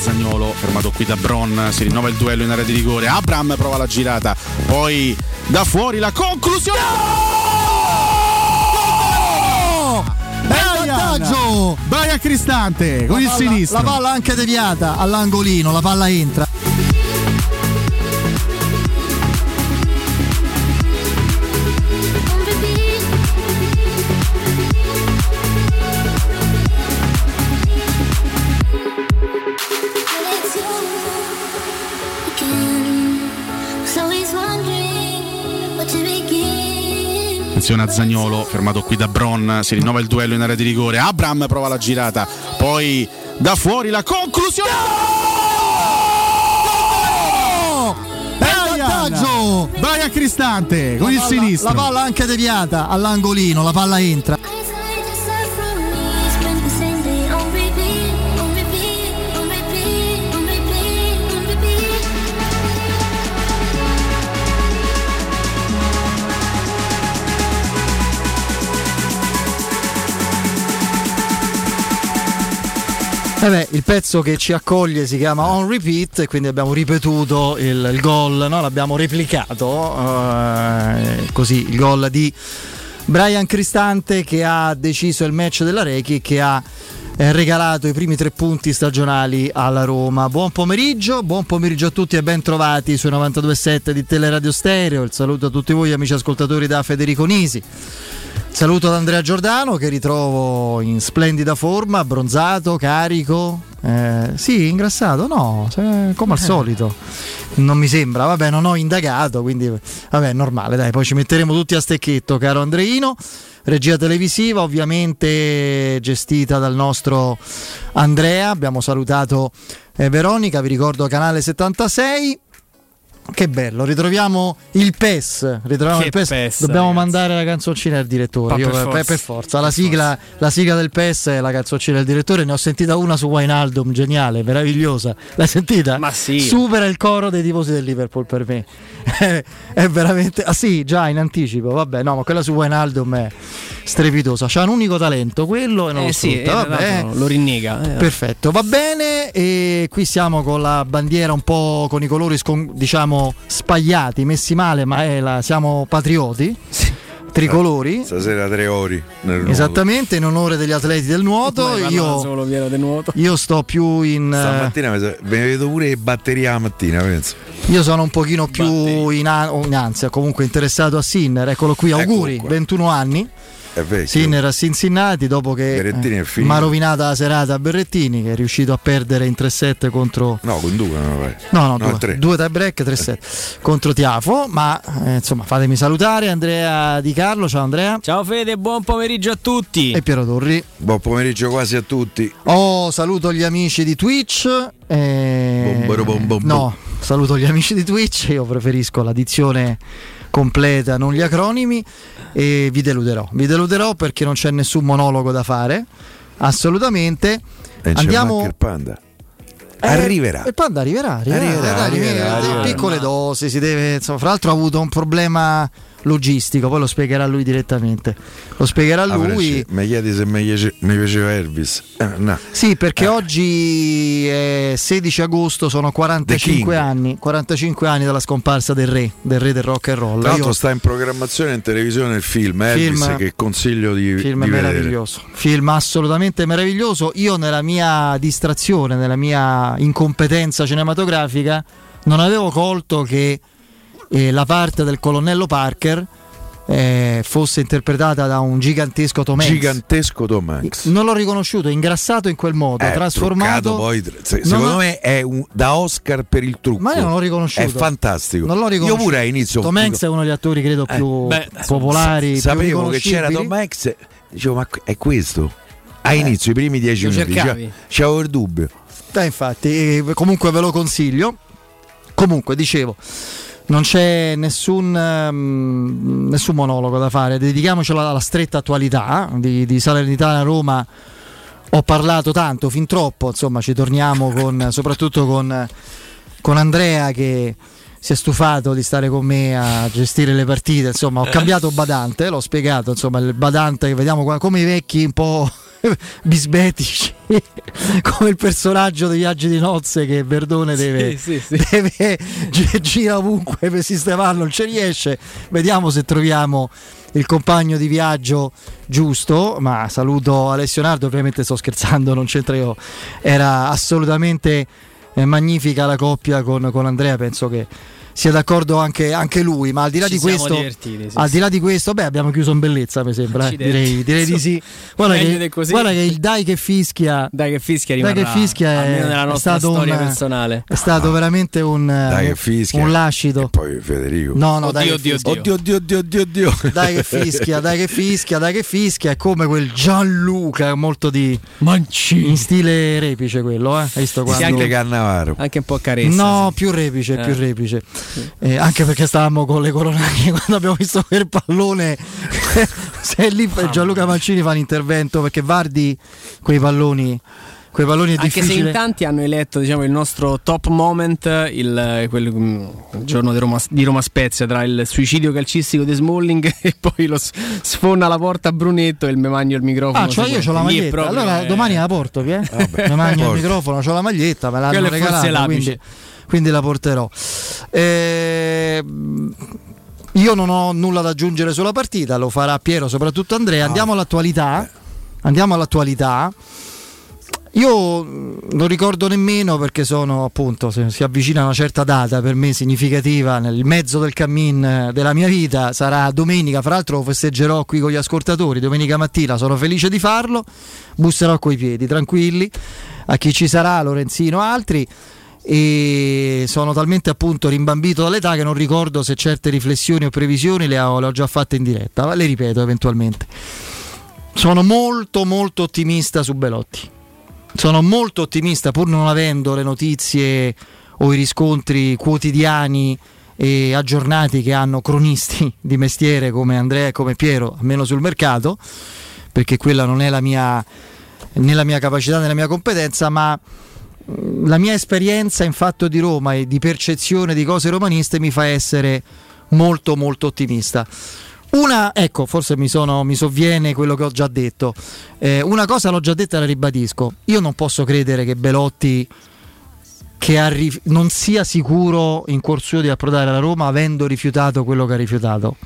Zagnolo, fermato qui da Bron, si rinnova il duello in area di rigore. Abram prova la girata, poi da fuori la conclusione. Bel vantaggio! Brian Cristante con La il palla- sinistro. La palla anche deviata all'angolino, la palla entra. Attenzione a Zagnolo, fermato qui da Bron, si rinnova il duello in area di rigore. Abram prova la girata, poi da fuori la conclusione. Bel vantaggio! Brian Cristante con La il palla- sinistro. La palla anche deviata all'angolino, la palla entra. Eh beh, il pezzo che ci accoglie si chiama On Repeat quindi abbiamo ripetuto il, il gol, no? l'abbiamo replicato eh, così il gol di Brian Cristante che ha deciso il match della Rechi che ha eh, regalato i primi tre punti stagionali alla Roma. Buon pomeriggio, buon pomeriggio a tutti e ben trovati sui 92.7 di Teleradio Stereo. Il saluto a tutti voi amici ascoltatori da Federico Nisi. Saluto ad Andrea Giordano che ritrovo in splendida forma, abbronzato, carico. Eh, sì, ingrassato? No, come al solito. Non mi sembra, vabbè, non ho indagato, quindi vabbè, normale, dai, poi ci metteremo tutti a stecchetto, caro Andreino. Regia televisiva, ovviamente gestita dal nostro Andrea. Abbiamo salutato eh, Veronica, vi ricordo canale 76. Che bello, ritroviamo il PES. Ritroviamo il PES. PES, Dobbiamo ragazzi. mandare la canzoncina al direttore. Io- per forza. per forza. La, sigla, la sigla del PES è la canzoncina del direttore. Ne ho sentita una su Wijnaldum, geniale, meravigliosa. L'hai sentita? Ma sì. Supera il coro dei tifosi del Liverpool per me. è veramente. Ah sì, già in anticipo. Vabbè, no, ma quella su Wijnaldum è strepitosa. C'ha un unico talento, quello e non Eh lo sì, sfrutta. eh, lo rinnega. eh. Perfetto, va bene. E qui siamo con la bandiera un po' con i colori scon- spagliati, messi male, ma è la- siamo patrioti. Tricolori. Stasera tre nuoto. Esattamente, in onore degli atleti del nuoto. Io, solo del nuoto. io sto più in. eh, Stamattina mi vedo pure le batterie la mattina, penso. Io sono un pochino più in, a- o in ansia, comunque interessato a Sinner. Eccolo qui, auguri, qua. 21 anni. È vecchio. Sinner a Cincinnati dopo che finito. mi ha rovinato la serata a Berrettini che è riuscito a perdere in 3-7 contro No, con due vai. No, no, No, due, tre. due tie break 3-7 contro Tiafo, ma eh, insomma fatemi salutare Andrea Di Carlo, ciao Andrea Ciao Fede, buon pomeriggio a tutti. e Piero Torri. Buon pomeriggio quasi a tutti. Oh, saluto gli amici di Twitch. eh, Bombero bom bom no, saluto gli amici di Twitch, io preferisco la dizione completa, non gli acronimi e vi deluderò. Vi deluderò perché non c'è nessun monologo da fare. Assolutamente. E Andiamo il panda. Eh, Arriverà. Il panda arriverà, arriverà, Arriverà, dai, arriverà, delle arriverà. piccole dosi, si deve, insomma, fra l'altro ha avuto un problema logistico, poi lo spiegherà lui direttamente. Lo spiegherà Ah, lui. Francesco, Mi chiedi se mi piace- mi piaceva Elvis. Eh, no. Sì, perché oggi è 16 agosto, sono 45 King. anni, 45 anni dalla scomparsa del re, del re del rock and roll. Tra l'altro Io- sta in programmazione in televisione il film Elvis Film- che consiglio di, film di meraviglioso, film assolutamente meraviglioso. Io nella mia distrazione, nella mia incompetenza cinematografica, non avevo colto che eh, la parte del colonnello Parker eh, fosse interpretata da un gigantesco Tom Hanks. Gigantesco Tom Hanks. Non l'ho riconosciuto, ingrassato in quel modo, Eh, trasformato. poi, se- secondo ho- me è un, da Oscar per il trucco. Ma io non l'ho riconosciuto. È fantastico. Non l'ho riconosciuto. Io pure a inizio Tom Hanks è uno degli attori, credo, più beh, popolari. più sapevo che c'era. Tom Hanks, dicevo ma è questo? A inizio, i primi dieci minuti, c'avevo- c'avevo il dubbio. Eh, infatti, eh, comunque ve lo consiglio. Comunque, dicevo, non c'è nessun, ehm, nessun monologo da fare, dedichiamocelo alla stretta attualità di, di Salernitana Roma. Ho parlato tanto, fin troppo, insomma, ci torniamo con, soprattutto con, con Andrea che si è stufato di stare con me a gestire le partite, insomma, ho cambiato badante, l'ho spiegato, insomma, il badante che vediamo qua, come i vecchi un po' bisbetici, come il personaggio dei viaggi di nozze che Verdone deve, Sì, sì, sì. deve gi- gira ovunque per sistemarlo, non ci riesce. Vediamo se troviamo il compagno di viaggio giusto, ma saluto Alessio Nardo, ovviamente sto scherzando, non c'entra io. Era assolutamente eh, magnifica la coppia con, con Andrea, penso che sia d'accordo anche, anche lui, ma al di là Ci di siamo questo... sì, al sì. di là di questo, beh, abbiamo chiuso in bellezza, mi sembra. eh. Direi, direi di sì. Guarda che, guarda che il dai che fischia Dai che fischia Dai che fischia è- è nostra stato storia un- personale. è stato veramente un, Dai che fischia. un lascito. E poi Federico. No, no, Oddio, dai, che oddio, fischia. oddio. Oddio, oddio, oddio, oddio, dai che fischia, dai che fischia, dai che fischia. È come quel Gianluca, molto di in stile repice quello, eh? Hai visto quando... Anche Cannavaro. Anche un po' carezza. No, sì. più repice, Eh. più repice. Eh, anche perché stavamo con le coronarie quando abbiamo visto quel pallone. Se lì Gianluca Mancini fa l'intervento perché Vardi quei palloni, quei palloni è Anche se in tanti hanno eletto diciamo, il nostro top moment il, quel, mm, il giorno di Roma, di Roma Spezia tra il suicidio calcistico di Smalling e poi lo s- sfonda la porta a Brunetto e il memagno il microfono. Ah, cioè io ho la maglietta. proprio, allora eh, domani la porto, Pie? Vabbè, Mi mangio il microfono, ho la maglietta, me l'hanno Quello regalata, l'apice. quindi, quindi la porterò. Eh, io non ho nulla da aggiungere sulla partita, lo farà Piero, soprattutto Andrea. Andiamo all'attualità. Andiamo all'attualità. Io mh, non ricordo nemmeno perché sono appunto, si avvicina una certa data per me significativa nel mezzo del cammin eh, della mia vita, sarà domenica, fra l'altro lo festeggerò qui con gli ascoltatori, domenica mattina sono felice di farlo, busserò coi piedi, tranquilli, a chi ci sarà, Lorenzino, altri e sono talmente appunto rimbambito dall'età che non ricordo se certe riflessioni o previsioni le ho, le ho già fatte in diretta, ma le ripeto eventualmente. Sono molto molto ottimista su Belotti. Sono molto ottimista pur non avendo le notizie o i riscontri quotidiani e aggiornati che hanno cronisti di mestiere come Andrea e come Piero, almeno sul mercato, perché quella non è la mia, né la mia capacità né la mia competenza, ma la mia esperienza in fatto di Roma e di percezione di cose romaniste mi fa essere molto molto ottimista. Una, ecco, forse mi, sono, mi sovviene quello che ho già detto. Eh, una cosa l'ho già detta e la ribadisco. Io non posso credere che Belotti che rif- non sia sicuro in corso di approdare alla Roma avendo rifiutato quello che ha rifiutato.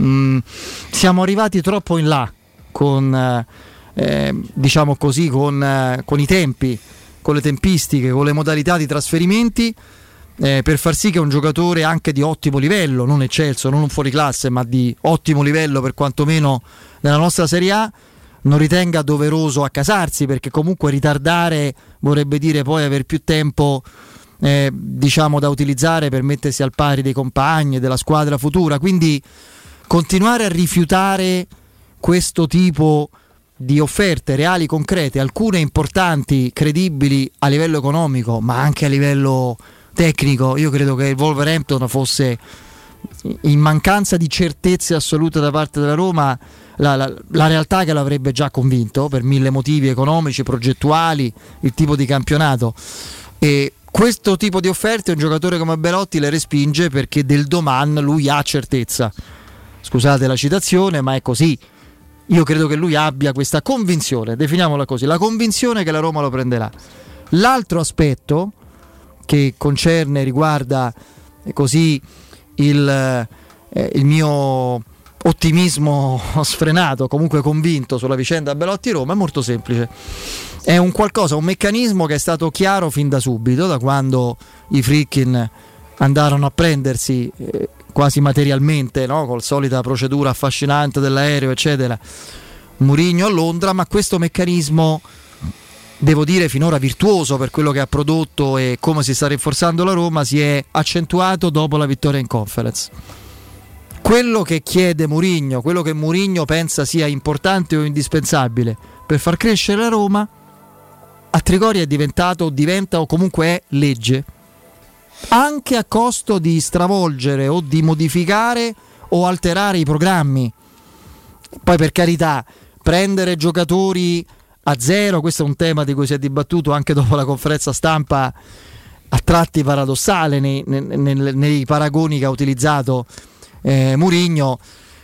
Mm, siamo arrivati troppo in là con, eh, diciamo così, con, eh, con i tempi, con le tempistiche, con le modalità di trasferimenti eh, per far sì che un giocatore anche di ottimo livello, non eccelso, non un fuoriclasse, ma di ottimo livello per quantomeno nella nostra Serie A, non ritenga doveroso accasarsi, perché comunque ritardare vorrebbe dire poi avere più tempo eh, diciamo da utilizzare per mettersi al pari dei compagni, della squadra futura. Quindi continuare a rifiutare questo tipo di offerte reali, concrete, alcune importanti, credibili a livello economico, ma anche a livello tecnico. Io credo che il Wolverhampton fosse in mancanza di certezze assolute da parte della Roma. La, la- la realtà che l'avrebbe già convinto per mille motivi economici, progettuali, il tipo di campionato. E questo tipo di offerte un giocatore come Belotti le respinge perché del doman lui ha certezza. Scusate la citazione, ma è così. Io credo che lui abbia questa convinzione, definiamola così, la convinzione che la Roma lo prenderà. L'altro aspetto che concerne, riguarda eh, così il, eh, il mio ottimismo sfrenato, comunque convinto sulla vicenda Belotti-Roma, è molto semplice. È un qualcosa, un meccanismo che è stato chiaro fin da subito, da quando i Frickin andarono a prendersi eh, quasi materialmente, no? con la solita procedura affascinante dell'aereo, eccetera, Murigno a Londra, ma questo meccanismo devo dire finora virtuoso per quello che ha prodotto e come si sta rinforzando la Roma, si è accentuato dopo la vittoria in conference. Quello che chiede Murigno, quello che Murigno pensa sia importante o indispensabile per far crescere la Roma, a Trigoria è diventato, diventa o comunque è legge, anche a costo di stravolgere o di modificare o alterare i programmi. Poi per carità, prendere giocatori a zero, questo è un tema di cui si è dibattuto anche dopo la conferenza stampa a tratti paradossale nei, nei- nei- nei paragoni che ha utilizzato eh, Murigno.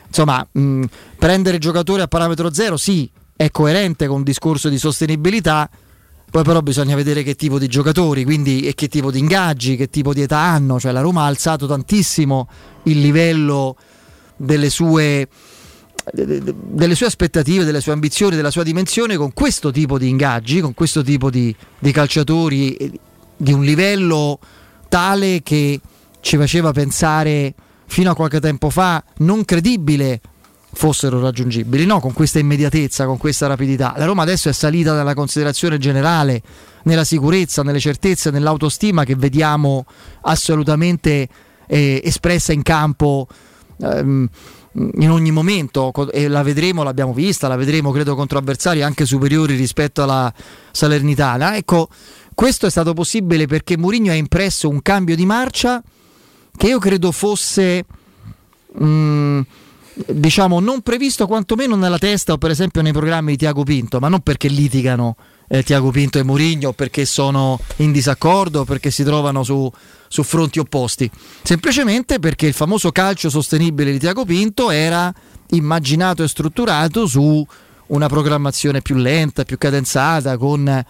Insomma, mh, prendere giocatori a parametro zero sì, è coerente con un discorso di sostenibilità. Poi però bisogna vedere che tipo di giocatori, quindi e che tipo di ingaggi, che tipo di età hanno. Cioè la Roma ha alzato tantissimo il livello delle sue, delle sue aspettative, delle sue ambizioni, della sua dimensione con questo tipo di ingaggi, con questo tipo di, di calciatori di un livello tale che ci faceva pensare fino a qualche tempo fa non credibile fossero raggiungibili, no? con questa immediatezza, con questa rapidità. La Roma adesso è salita nella considerazione generale, nella sicurezza, nelle certezze, nell'autostima che vediamo assolutamente eh, espressa in campo ehm, in ogni momento e la vedremo, l'abbiamo vista, la vedremo credo contro avversari anche superiori rispetto alla Salernitana. Ecco, questo è stato possibile perché Mourinho ha impresso un cambio di marcia che io credo fosse mh, mm, diciamo non previsto quantomeno nella testa o per esempio nei programmi di Tiago Pinto, ma non perché litigano eh, Tiago Pinto e Mourinho perché sono in disaccordo, perché si trovano su, su fronti opposti, semplicemente perché il famoso calcio sostenibile di Tiago Pinto era immaginato e strutturato su una programmazione più lenta, più cadenzata, con eh,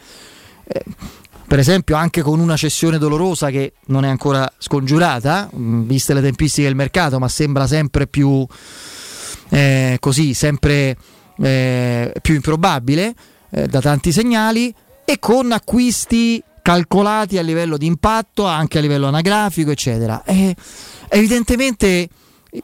per esempio anche con una cessione dolorosa che non è ancora scongiurata, mm, viste le tempistiche del mercato, ma sembra sempre più eh, così, sempre eh, più improbabile eh, da tanti segnali e con acquisti calcolati a livello di impatto, anche a livello anagrafico, eccetera. E, evidentemente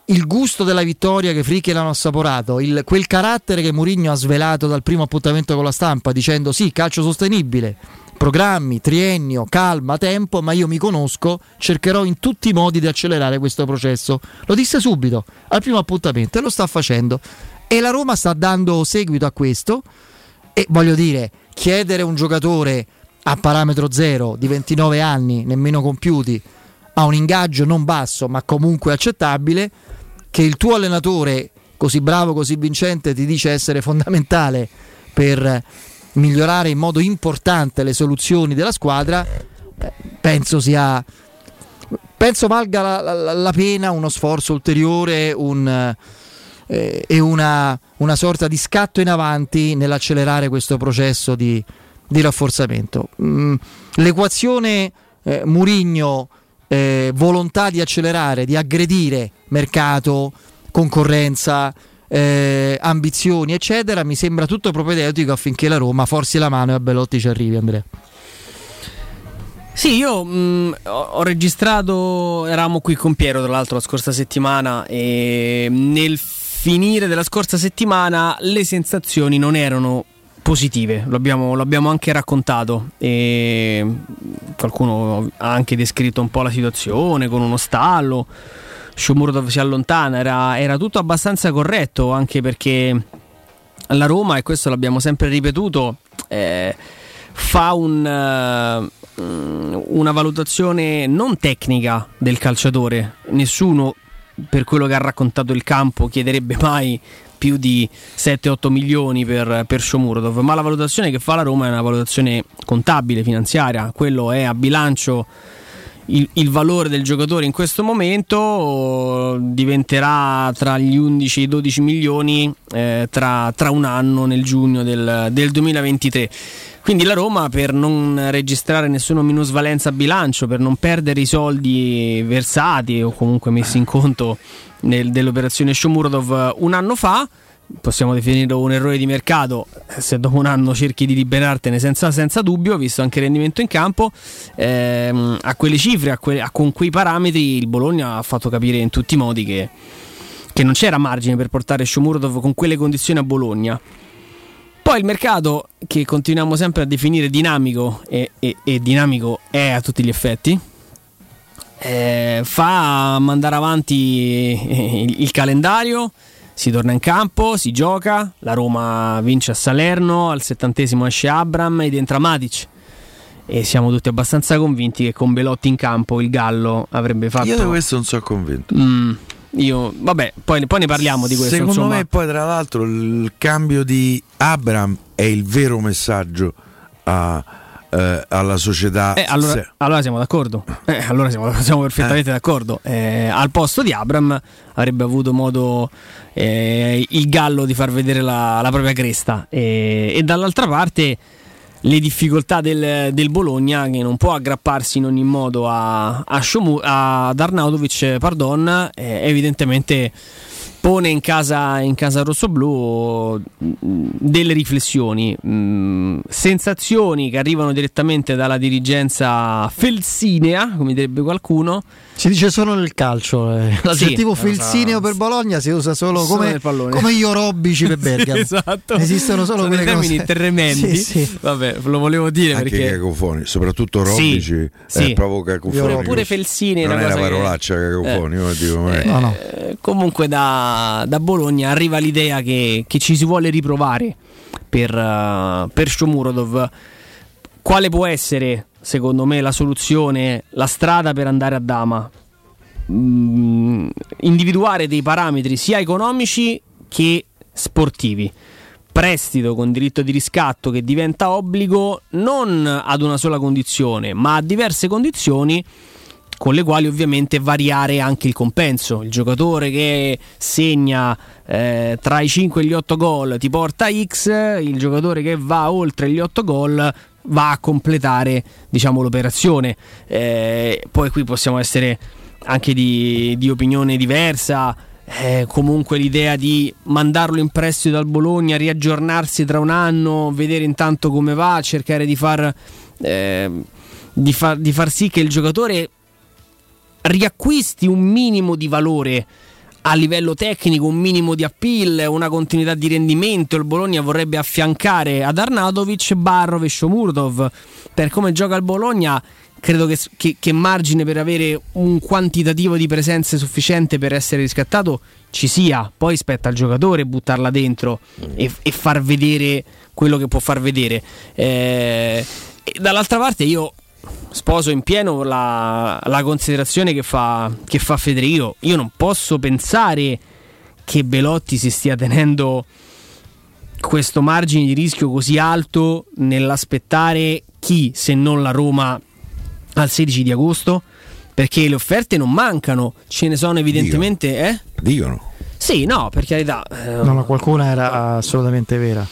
il gusto della vittoria che Fricchi l'hanno assaporato, il, quel carattere che Mourinho ha svelato dal primo appuntamento con la stampa dicendo sì, calcio sostenibile, programmi, triennio, calma, tempo, ma io mi conosco, cercherò in tutti i modi di accelerare questo processo. Lo disse subito, al primo appuntamento, e lo sta facendo. E la Roma sta dando seguito a questo. E voglio dire, chiedere un giocatore a parametro zero di 29 anni, nemmeno compiuti, a un ingaggio non basso, ma comunque accettabile, che il tuo allenatore, così bravo, così vincente, ti dice essere fondamentale per migliorare in modo importante le soluzioni della squadra, eh, penso sia penso valga la, la, la, pena uno sforzo ulteriore un, eh, e una, una, sorta di scatto in avanti nell'accelerare questo processo di, di rafforzamento. Mm, l'equazione eh, Murigno eh, volontà di accelerare, di aggredire mercato, concorrenza, eh, ambizioni, eccetera, mi sembra tutto propedeutico affinché la Roma forzi la mano e a Bellotti ci arrivi, Andrea. Sì, io mh, ho registrato, eravamo qui con Piero tra l'altro la scorsa settimana e nel finire della scorsa settimana le sensazioni non erano positive, lo abbiamo, lo abbiamo anche raccontato e qualcuno ha anche descritto un po' la situazione con uno stallo Shomurodov si allontana, era, era tutto abbastanza corretto anche perché la Roma, e questo l'abbiamo sempre ripetuto, eh, fa un, uh, una valutazione non tecnica del calciatore. Nessuno, per quello che ha raccontato il campo, chiederebbe mai più di 7-8 milioni per, per Shomurodov, ma la valutazione che fa la Roma è una valutazione contabile, finanziaria, quello è a bilancio il, il, valore del giocatore in questo momento diventerà tra gli 11 e i 12 milioni eh, tra, tra, un anno nel giugno del, del 2023. Quindi la Roma per non registrare nessuna minusvalenza a bilancio, per non perdere i soldi versati o comunque messi in conto nel, dell'operazione Shomurodov un anno fa, possiamo definirlo un errore di mercato se dopo un anno cerchi di liberartene senza, senza dubbio, visto anche il rendimento in campo, ehm, a quelle cifre, a que- a con quei parametri il Bologna ha fatto capire in tutti i modi che, che non c'era margine per portare Shomurodov con quelle condizioni a Bologna. Poi il mercato, che continuiamo sempre a definire dinamico, e, e, e dinamico è a tutti gli effetti, eh, fa mandare avanti il, il calendario si torna in campo, si gioca, la Roma vince a Salerno, al settantesimo esce Abram ed entra Matic. E siamo tutti abbastanza convinti che con Belotti in campo il Gallo avrebbe fatto. Io di questo non sono convinto. Mm, io, vabbè, poi, poi, ne parliamo di questo. Secondo insomma. me, poi, tra l'altro, il cambio di Abram è il vero messaggio a, eh, alla società. Eh, allora, se- allora siamo d'accordo. Eh, allora siamo, siamo perfettamente d'accordo. Eh, al posto di Abram avrebbe avuto modo eh, il gallo di far vedere la, la propria cresta. E, dall'altra parte le difficoltà del, del Bologna che non può aggrapparsi in ogni modo a, a, Shomu- ad Arnautovic pardon, eh, evidentemente pone in casa, in casa rossoblù mh, delle riflessioni, mh, sensazioni che arrivano direttamente dalla dirigenza felsinea, come direbbe qualcuno. Si dice solo nel calcio, eh. l'aggettivo Sì, lo so. felsineo per Bologna si usa solo Solo come, come gli orobici per Bergamo. esatto. Esistono solo Sono quelle dei termini cose. tremendi. Sì, sì. Vabbè, lo volevo dire anche perché cacofoni, soprattutto Sì, Robici sì. è proprio cacofoni. Pure- è non una è una cosa che- parolaccia cacofoni, ma dico, è- No, no. Eh, comunque da, da Bologna arriva l'idea che, che ci si vuole riprovare per, uh, per Shomurodov. Quale può essere, secondo me, la soluzione, la strada per andare a Dama? Mm, individuare dei parametri sia economici che sportivi. Prestito con diritto di riscatto che diventa obbligo non ad una sola condizione, ma a diverse condizioni con le quali ovviamente variare anche il compenso. Il giocatore che segna eh, tra i 5 e gli 8 gol ti porta X, il giocatore che va oltre gli 8 gol va a completare diciamo, l'operazione. Eh, poi qui possiamo essere anche di, di opinione diversa. Eh, comunque l'idea di mandarlo in prestito dal Bologna, riaggiornarsi tra un anno, vedere intanto come va, cercare di far, eh, di far, di far sì che il giocatore riacquisti un minimo di valore a livello tecnico, un minimo di appeal, una continuità di rendimento. Il Bologna vorrebbe affiancare ad Arnautovic, Barrov e Shomurdov. Per come gioca il Bologna, credo che, che- che margine per avere un quantitativo di presenze sufficiente per essere riscattato ci sia. Poi spetta al giocatore buttarla dentro e, e far vedere quello che può far vedere. Eh, dall'altra parte io sposo in pieno la, la considerazione che fa, che fa Federico. Io non posso pensare che Belotti si stia tenendo questo margine di rischio così alto nell'aspettare chi se non la Roma al 16 di agosto. Perché le offerte non mancano, ce ne sono evidentemente. Eh? dicono. Sì, no, per carità. eh, No, no, qualcuna era assolutamente vera.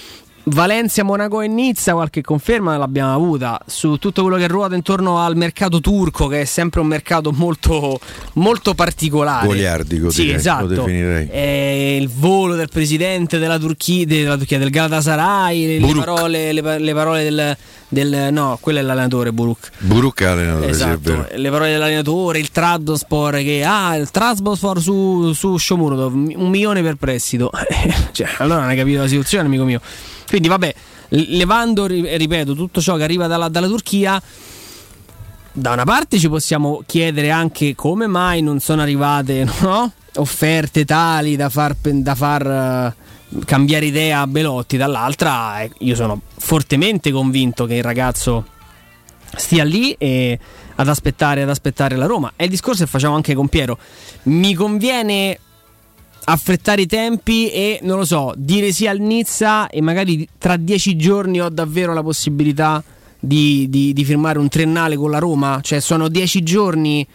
Valencia, Monaco e Nizza, qualche conferma l'abbiamo avuta su tutto quello che ruota intorno al mercato turco, che è sempre un mercato molto, molto particolare. Goliardico, sì, direi, esatto. lo definirei. Eh, il volo del presidente della Turchia, della Turchia del Galatasaray, le, parole, le, le parole del, del- No, quello è l'allenatore Buruk. Buruk è allenatore, sì, è Esatto, le parole dell'allenatore, il Trabzonspor che ah, il Trabzonspor su, su Shomurodov, un milione per prestito. cioè, allora non hai capito la situazione, amico mio. Quindi vabbè, levando, ri- ripeto, tutto ciò che arriva dalla, dalla Turchia, da una parte ci possiamo chiedere anche come mai non sono arrivate no? offerte tali da far, da far eh, cambiare idea a Belotti, dall'altra eh, io sono fortemente convinto che il ragazzo stia lì e ad aspettare, ad aspettare la Roma. È il discorso che facciamo anche con Piero. Mi conviene affrettare i tempi e non lo so, dire sì al Nizza e magari tra dieci giorni ho davvero la possibilità di, di- di firmare un triennale con la Roma. Cioè, sono dieci giorni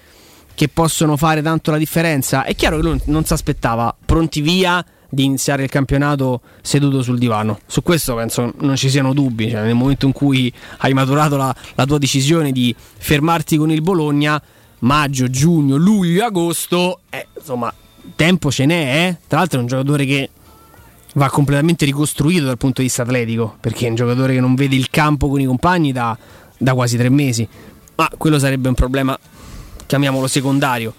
che possono fare tanto la differenza. È chiaro che lui non si aspettava pronti via di iniziare il campionato seduto sul divano. Su questo penso non ci siano dubbi. Cioè, nel momento in cui hai maturato la, la tua decisione di fermarti con il Bologna, maggio, giugno, luglio, agosto, eh, insomma, tempo ce n'è. Eh? Tra l'altro è un giocatore che va completamente ricostruito dal punto di vista atletico, perché è un giocatore che non vede il campo con i compagni da, da quasi tre mesi. Ma quello sarebbe un problema, chiamiamolo secondario.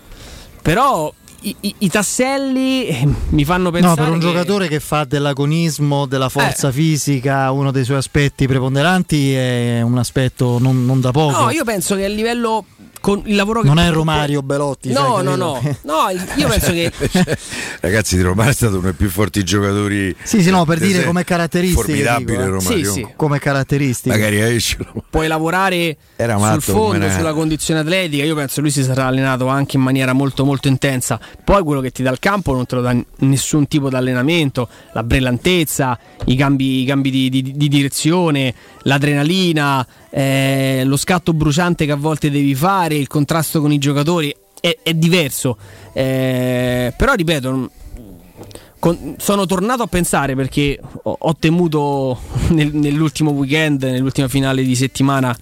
Però i, i- i tasselli eh, mi fanno No, pensare per un che- giocatore che fa dell'agonismo, della forza Eh. fisica, uno dei suoi aspetti preponderanti è un aspetto non, non da poco. No, io penso che a livello con il lavoro che Non è Romario Belotti. No, no, no, che- no, io penso che Ragazzi, di Romano è stato uno dei più forti giocatori. Sì, sì, no, per dire come caratteristiche, Formidabile dico, eh. Romario. Sì, sì. Come caratteristiche. Magari escelo. puoi lavorare Era sul matto fondo, come una- sulla condizione atletica. Io penso lui si sarà allenato anche in maniera molto molto intensa. Poi quello che ti dà il campo non te lo dà nessun tipo di allenamento, la brillantezza, i cambi, i cambi di, di- di direzione, l'adrenalina, eh, lo scatto bruciante che a volte devi fare, il contrasto con i giocatori. È, è diverso. Eh, però ripeto, sono tornato a pensare perché ho, ho temuto nel- nell'ultimo weekend, nell'ultima finale di settimana,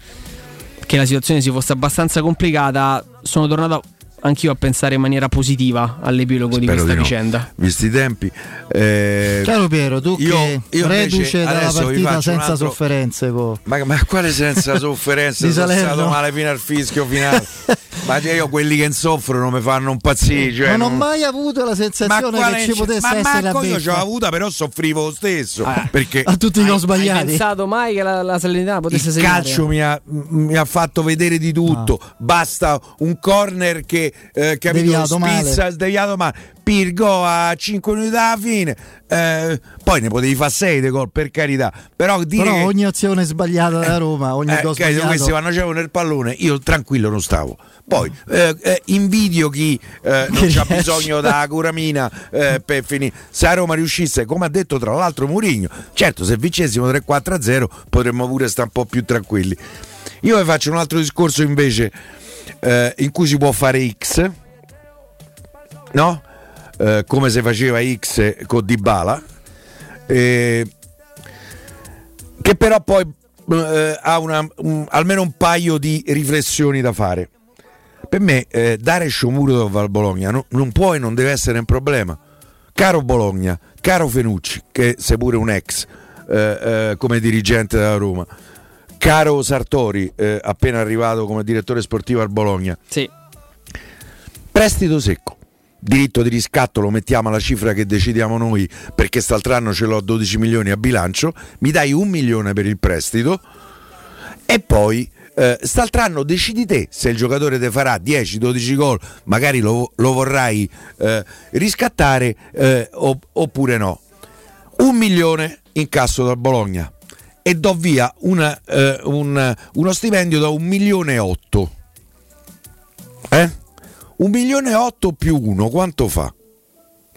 che la situazione si fosse abbastanza complicata. Sono tornato anch'io a pensare in maniera positiva all'epilogo di Spero questa di no. vicenda. Visti i tempi. eh, Caro Piero, tu Io- che io reduce dalla partita senza altro- sofferenze, co. Ma, ma quale senza sofferenza? Di sono Salerno? stato male fino al fischio finale. ma io quelli che soffrono mi fanno un pazzire. Cioè, non ho non- mai avuto la sensazione che ci potesse ma essere la manco io ce l'ho avuta, però soffrivo lo stesso. Ah. perché a tutti i gol Hai sbagliati. pensato mai che la, la Salernitana potesse il segnare? calcio mi ha, mi ha fatto vedere di tutto. Basta un corner che, eh, capito, Deviato male. spizza, sdeviato male. Pirgo a 5 minuti dalla fine. Eh, poi ne potevi fare 6 di gol, per carità. Però Però che ogni azione sbagliata da Roma, ogni eh, gol questi sbagliato. vanno c'erano nel pallone, io tranquillo non stavo. Poi eh, eh, invidio chi eh, non c'ha bisogno da Curamina eh, per finire. Se a Roma riuscisse, come ha detto tra l'altro Mourinho, certo se vincessimo 3-4-0 potremmo pure stare un po' più tranquilli. Io vi faccio un altro discorso invece eh, in cui si può fare X, no? Eh, come se faceva X con Dybala. Eh, che però poi eh, ha una- un- almeno un paio di riflessioni da fare. Per me eh, dare Sciomuro al Bologna no- non può e non deve essere un problema. Caro Bologna, caro Fenucci, che sei pure un ex eh, come dirigente della Roma, caro Sartori, eh, appena arrivato come direttore sportivo al Bologna, Sì. prestito secco. Diritto di riscatto lo mettiamo alla cifra che decidiamo noi perché st'altro anno ce l'ho 12 milioni a bilancio, mi dai un milione per il prestito e poi eh, st'altro anno decidi te se il giocatore te farà 10-12 gol, magari lo, lo vorrai eh, riscattare eh, opp- oppure no. Un milione incasso dal Bologna e do via una, eh, un- uno stipendio da un milione e otto. Eh? Un milione e otto più uno quanto fa?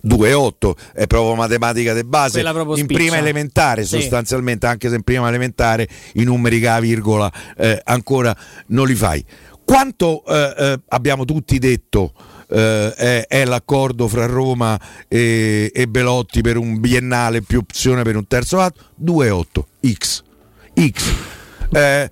2,8 è proprio matematica di base in prima elementare Sì. sostanzialmente anche se in prima elementare i numeri che la virgola eh, ancora non li fai quanto eh, eh, abbiamo tutti detto eh, è, è l'accordo fra Roma e, e Belotti per un biennale più opzione per un terzo atto 2,8 X. X. Eh,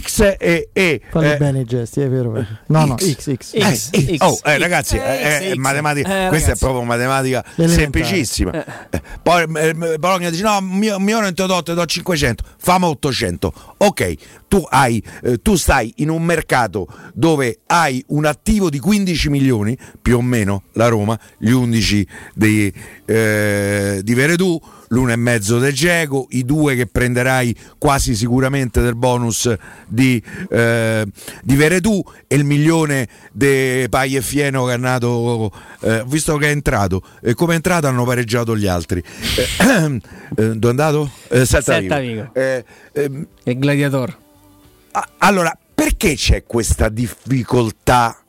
X e, e Falli eh, bene i gesti, è vero. No, no, X. X, X. eh, X, eh, X, oh, eh, ragazzi, Eh, eh, X. matematica, Eh, questa è proprio matematica semplicissima. Eh, Poi eh, Bologna dice: No, mio, mio non ti do, ti do 500, famo 800. Ok, tu, hai, eh, tu stai in un mercato dove hai un attivo di 15 milioni, più o meno la Roma, gli 11 dei, eh, di Veredù, l'uno e mezzo del Geco, i due che prenderai quasi sicuramente del bonus di, eh, di Veredù e il milione di Pai e Fieno che è nato, eh, visto che è entrato, e come è entrato hanno pareggiato gli altri. Eh, eh, dove è andato? Eh, Celta Vigo. Eh, ehm, Il gladiator. a- allora, perché c'è questa difficoltà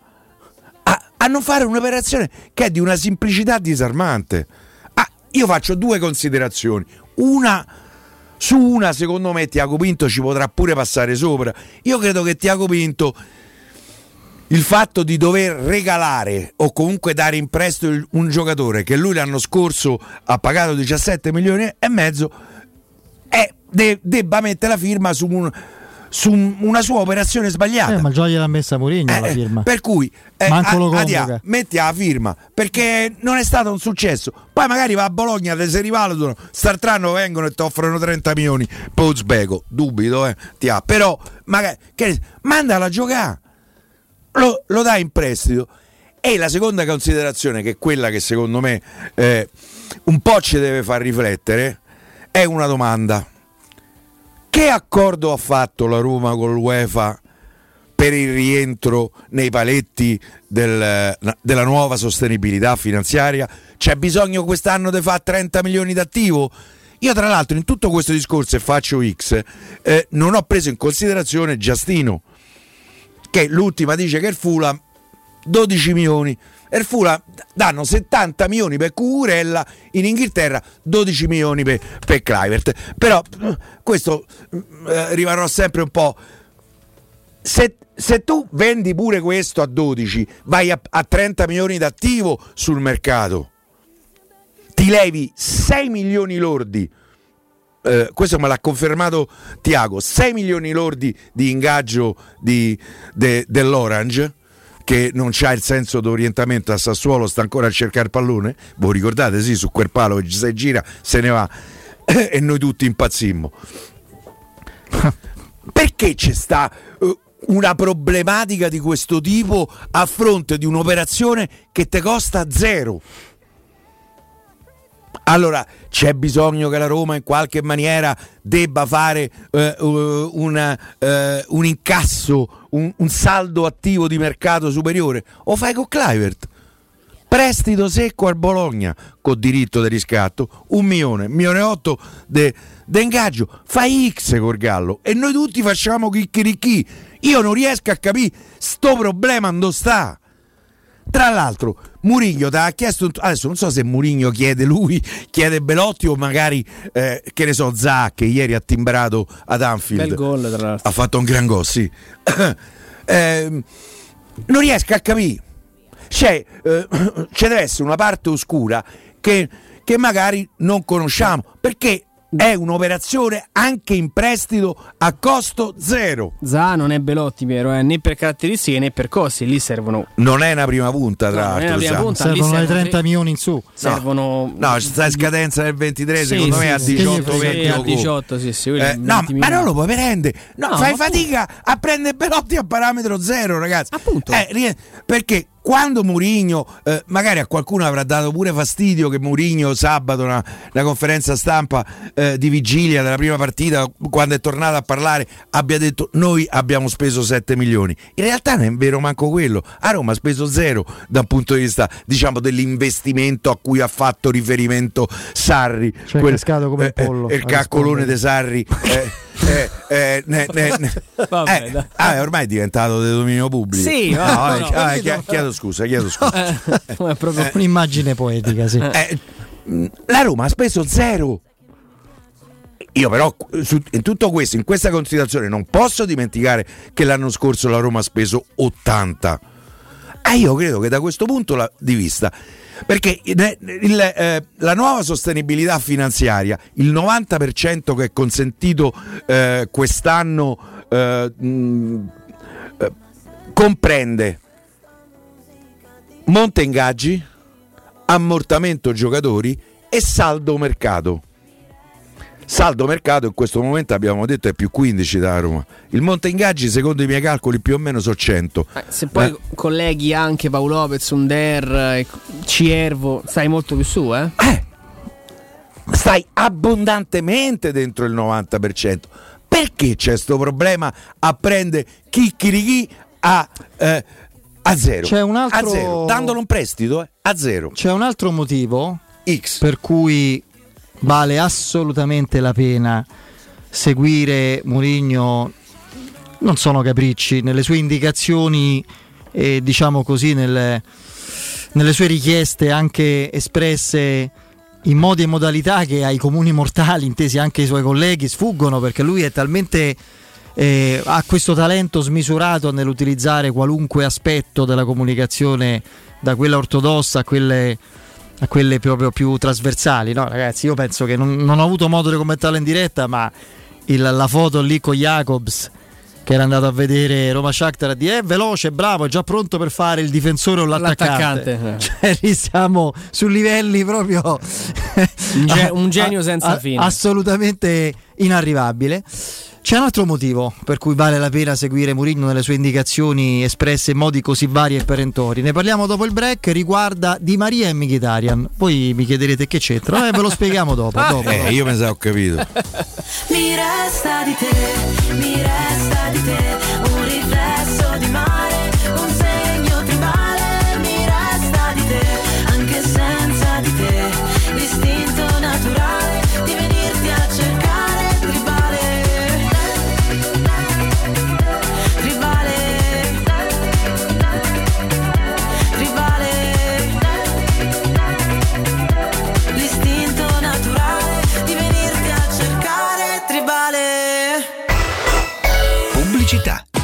a, a non fare un'operazione che è di una semplicità disarmante? Io faccio due considerazioni. Una, su una, secondo me, Tiago Pinto ci potrà pure passare sopra. Io credo che Tiago Pinto il fatto di dover regalare o comunque dare in prestito un giocatore che lui l'anno scorso ha pagato 17 milioni e mezzo è- de- debba mettere la firma su, un- su un- una sua operazione sbagliata. Eh, ma già gliel'ha messa Mourinho la Eh, eh, firma. per cui eh, Manco lo Adia, metti la firma perché non è stato un successo. Poi magari va a Bologna, te si rivalutano. St'altro vengono e ti offrono 30 milioni per Uzbeko. Dubito, eh. Ti ha. Però magari che, mandala a giocare, lo, lo dai in prestito. E la seconda considerazione, che è quella che secondo me eh, un po' ci deve far riflettere, è una domanda. Che accordo ha fatto la Roma con l'UEFA per il rientro nei paletti del, della nuova sostenibilità finanziaria? C'è bisogno quest'anno di fare 30 milioni d'attivo? Io tra l'altro in tutto questo discorso e faccio X eh, non ho preso in considerazione Giastino che l'ultima dice che il Fulham 12 milioni il Fulham danno 70 milioni per Cucurella in Inghilterra 12 milioni per, per Clivert. Però questo eh, rimarrò sempre un po' se, se, tu vendi pure questo a 12 vai a, a 30 milioni d'attivo sul mercato. Ti levi 6 milioni lordi. Eh, questo me l'ha confermato Tiago 6 milioni lordi di ingaggio di, de, dell'Orange che non c'ha il senso d'orientamento a Sassuolo sta ancora a cercare il pallone? Voi ricordate sì su quel palo che si gira se ne va. E noi tutti impazzimmo perché c'è sta uh, una problematica di questo tipo a fronte di un'operazione che ti costa zero allora c'è bisogno che la Roma in qualche maniera debba fare eh, una, eh, un incasso, un, un, saldo attivo di mercato superiore? O fai con Clivert? Prestito secco al Bologna con diritto di riscatto, un milione, un milione e otto di ingaggio, fai X col Gallo e noi tutti facciamo chicchirichì. Io non riesco a capire sto problema dove sta. Tra l'altro, Murigno ti ha chiesto. Adesso non so se Murigno chiede lui, chiede Belotti o magari, eh, che ne so, Zac che ieri ha timbrato ad Anfield. Bel gol, tra l'altro. Ha fatto un gran gol, sì. eh, non riesco a capire. C'è, eh, c'è deve essere una parte oscura che, che magari non conosciamo. Perché è un'operazione anche in prestito a costo zero. Za non è Belotti, vero? Eh? Né per caratteristiche né per costi, lì servono. Non è una prima punta, tra no, l'altro. Punta, servono le 30 tre... milioni in su. Servono. No, c'è sta scadenza nel 23, sì, secondo sì, me a 18, 20 a 18, sì, sì. Eh, no, ma non lo puoi prendere. No, no fai fatica appunto. a prendere Belotti a parametro zero, ragazzi. Appunto. Eh, perché quando Murigno, eh, magari a qualcuno avrà dato pure fastidio che Murigno sabato una, una conferenza stampa eh, di vigilia della prima partita, quando è tornato a parlare, abbia detto noi abbiamo speso 7 milioni. In realtà non è vero manco quello. A Roma ha speso zero dal punto di vista diciamo, dell'investimento a cui ha fatto riferimento Sarri. Cioè quel, come eh, il pollo. il caccolone di Sarri. Eh, eh, ne, ne, ne. Vabbè, eh, ah, ormai è diventato di dominio pubblico. Sì, no, no, no, ah, chiedo scusa, chiedo scusa. È proprio un'immagine poetica, sì. la Roma ha speso zero. Io però su, in tutto questo, in questa considerazione, non posso dimenticare che l'anno scorso la Roma ha speso 80. Ah, io credo che da questo punto la, di vista perché il, eh, la nuova sostenibilità finanziaria, il 90% che è consentito eh, quest'anno eh, mh, eh, comprende monte ingaggi, ammortamento giocatori e saldo mercato. Saldo mercato in questo momento abbiamo detto è più 15 da Roma. Il monte ingaggi secondo i miei calcoli più o meno sono 100. Eh, se poi eh. colleghi anche Paolo Lopez, Under, Ciervo, stai molto più su, eh? eh? Stai abbondantemente dentro il 90%. Perché c'è questo problema a prendere chicchirichi a... Eh, a zero. C'è un altro... A zero. Dandolo un prestito eh? a zero. C'è un altro motivo X. per cui vale assolutamente la pena seguire Mourinho. Non sono capricci nelle sue indicazioni e diciamo così nelle, nelle sue richieste anche espresse in modi e modalità che ai comuni mortali, intesi anche i suoi colleghi, sfuggono perché lui è talmente eh, ha questo talento smisurato nell'utilizzare qualunque aspetto della comunicazione, da quella ortodossa a quelle a quelle proprio più trasversali. No, ragazzi, io penso che non, non ho avuto modo di commentarla in diretta, ma il, la foto lì con Jacobs che era andato a vedere Roma Shakhtar di è veloce, bravo, è già pronto per fare il difensore o l'attaccante. l'attaccante. Cioè, lì siamo su livelli proprio un, ge- un genio senza a, fine. Assolutamente inarrivabile. C'è un altro motivo per cui vale la pena seguire Mourinho nelle sue indicazioni espresse in modi così vari e perentori. Ne parliamo dopo il break, riguarda Di Maria e Mkhitaryan. Poi mi chiederete che c'entra, eh, ve lo spieghiamo dopo. dopo. Eh, io pensavo ho capito. mi resta di te, mi resta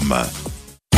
www.radiocampus.com.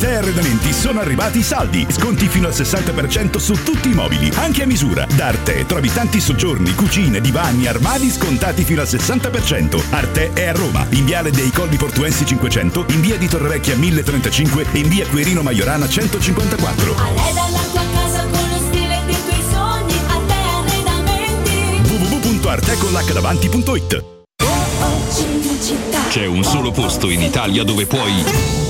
Arte Arredamenti sono arrivati i saldi. Sconti fino al 60% su tutti i mobili, anche a misura. Da Arte trovi tanti soggiorni, cucine, divani, armadi scontati fino al 60%. Arte è a Roma, in viale dei Colli Portuensi 500, in via di Torrevecchia 1035 e in via Quirino Maiorana 154. Arreda la tua casa con lo stile dei tuoi sogni, Arte Arredamenti. www.arteconlacdavanti.it C'è un solo posto in Italia dove puoi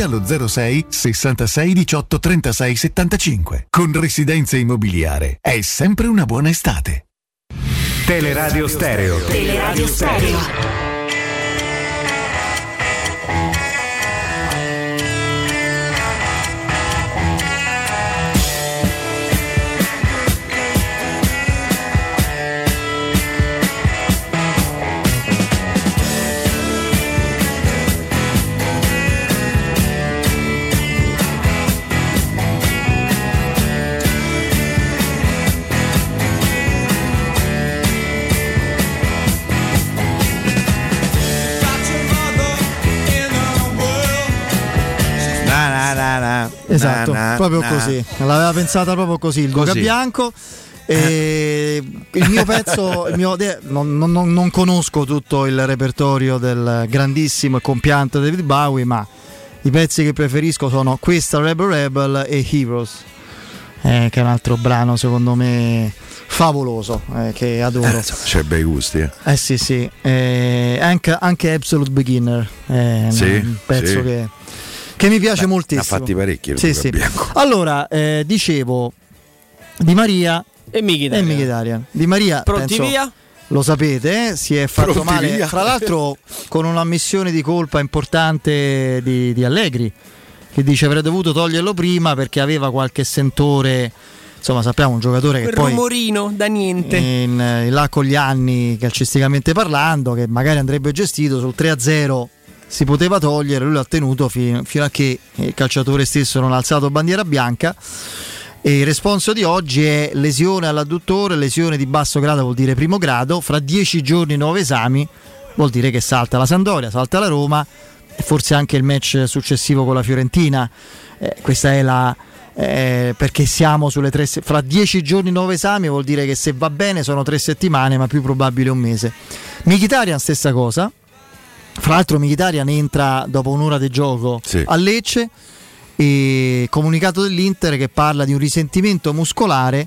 allo 06 66 18 36 75. Con Residenze Immobiliare è sempre una buona estate. Teleradio Stereo. Teleradio Stereo. Proprio na. così, l'aveva pensata proprio così il Duca. Bianco. E il mio pezzo, il mio- non, non- non- conosco tutto il repertorio del grandissimo e compianto David Bowie, ma i pezzi che preferisco sono questa Rebel Rebel e Heroes, eh, che è un altro brano secondo me favoloso, eh, che adoro. C'è bei gusti. eh. Eh sì, sì, Eh, anche, anche Absolute Beginner è Sì, un pezzo sì. che, che mi piace Ne ha moltissimo. fatti parecchi il Sì, sì. Bianco. Allora, eh, dicevo Di Maria e Mkhitaryan. e Mkhitaryan. Di Maria, Pronti penso- via? Lo sapete, eh, si è fatto Pronti male, via? fra l'altro con un'ammissione di colpa importante di, di Allegri, che dice avrei dovuto toglierlo prima perché aveva qualche sentore, insomma sappiamo un giocatore che Quel poi rumorino da niente. in, in là con gli anni calcisticamente parlando che magari andrebbe gestito sul 3-0 si poteva togliere lui l'ha tenuto fino, fino a che il calciatore stesso non ha alzato bandiera bianca. E il responso di oggi è lesione all'adduttore lesione di basso grado vuol dire primo grado fra 10 giorni 9 esami vuol dire che salta la Sandoria salta la Roma e forse anche il match successivo con la Fiorentina. Eh, questa è la eh, perché siamo sulle tre se- fra 10 giorni 9 esami vuol dire che se va bene sono tre settimane ma più probabile un mese. Mkhitaryan stessa cosa fra l'altro Mkhitaryan entra dopo un'ora di gioco a Lecce e comunicato dell'Inter che parla di un risentimento muscolare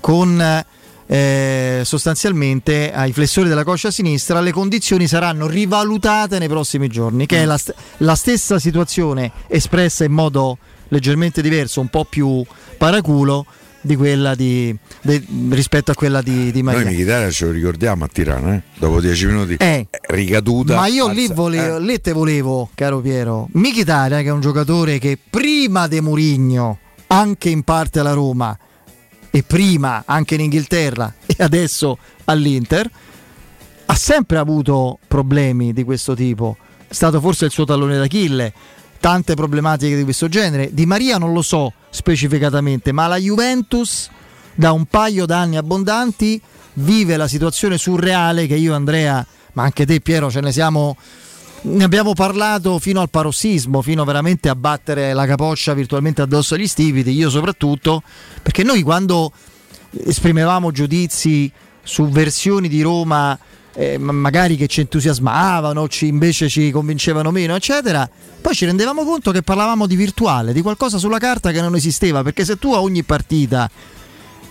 con eh, sostanzialmente ai flessori della coscia sinistra le condizioni saranno rivalutate nei prossimi giorni che è la, st- la stessa situazione espressa in modo leggermente diverso un po' più paraculo di quella di, de- rispetto a quella di, di Maria Noi Mkhitaryan ce lo ricordiamo a Tirana, eh? dopo 10 minuti Eh. ricaduta. Ma io lì, alza- volevo, eh. lì te volevo, caro Piero, Mkhitaryan che è un giocatore che prima de Murigno, anche in parte alla Roma e prima anche in Inghilterra e adesso all'Inter, ha sempre avuto problemi di questo tipo. È stato forse il suo tallone d'Achille, tante problematiche di questo genere. Di Maria non lo so specificatamente, ma la Juventus da un paio d'anni abbondanti vive la situazione surreale che io Andrea, ma anche te Piero, ce ne siamo ne abbiamo parlato fino al parossismo, fino veramente a battere la capoccia virtualmente addosso agli stipiti, io soprattutto, perché noi quando esprimevamo giudizi su versioni di Roma eh, ma- magari che ci entusiasmavano, ci- invece ci convincevano meno, eccetera, poi ci rendevamo conto che parlavamo di virtuale, di qualcosa sulla carta che non esisteva, perché se tu a ogni partita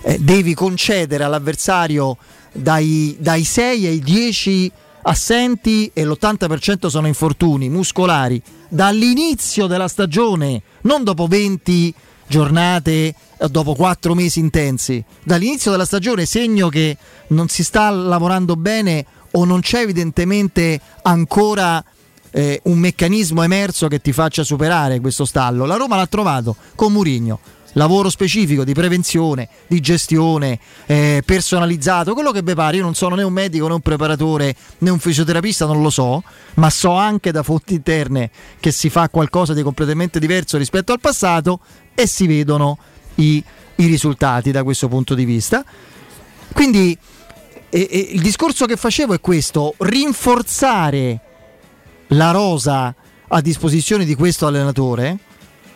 eh, devi concedere all'avversario dai, dai 6 ai 10 assenti e l'80% sono infortuni muscolari dall'inizio della stagione, non dopo 20 giornate, eh, dopo 4 mesi intensi, dall'inizio della stagione segno che non si sta lavorando bene o non c'è evidentemente ancora eh, un meccanismo emerso che ti faccia superare questo stallo. La Roma l'ha trovato con Murigno. Lavoro specifico di prevenzione, di gestione, eh, personalizzato, quello che vi pare. Io non sono né un medico né un preparatore né un fisioterapista, non lo so, ma so anche da fonti interne che si fa qualcosa di completamente diverso rispetto al passato e si vedono i, i risultati da questo punto di vista. Quindi e- e il discorso che facevo è questo: rinforzare la rosa a disposizione di questo allenatore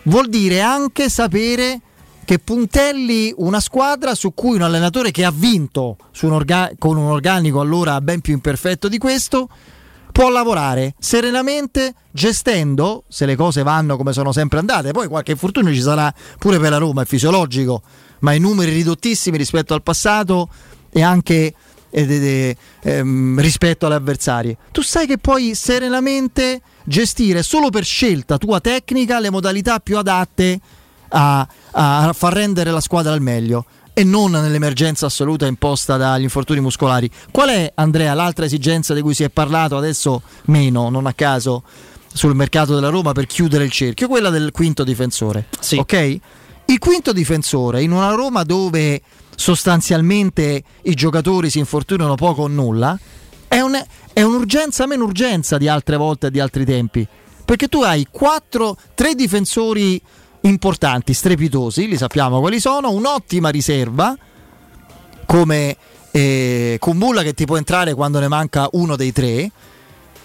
vuol dire anche sapere che puntelli una squadra su cui un allenatore che ha vinto un orga- con un organico allora ben più imperfetto di questo può lavorare serenamente gestendo se le cose vanno come sono sempre andate poi qualche infortunio ci sarà pure per la Roma è fisiologico ma i numeri ridottissimi rispetto al passato e anche ed- ed- ehm, rispetto alle avversarie. Tu sai che puoi serenamente gestire solo per scelta tua tecnica le modalità più adatte a, a far rendere la squadra al meglio e non nell'emergenza assoluta imposta dagli infortuni muscolari. Qual è, Andrea, l'altra esigenza di cui si è parlato adesso meno, non a caso, sul mercato della Roma per chiudere il cerchio? Quella del quinto difensore. Ok? Il quinto difensore in una Roma dove sostanzialmente i giocatori si infortunano poco o nulla, è, un- è un'urgenza meno urgenza di altre volte e di altri tempi. Perché tu hai quattro, tre difensori importanti, strepitosi, li sappiamo quali sono, un'ottima riserva come eh, Kumbulla che ti può entrare quando ne manca uno dei tre.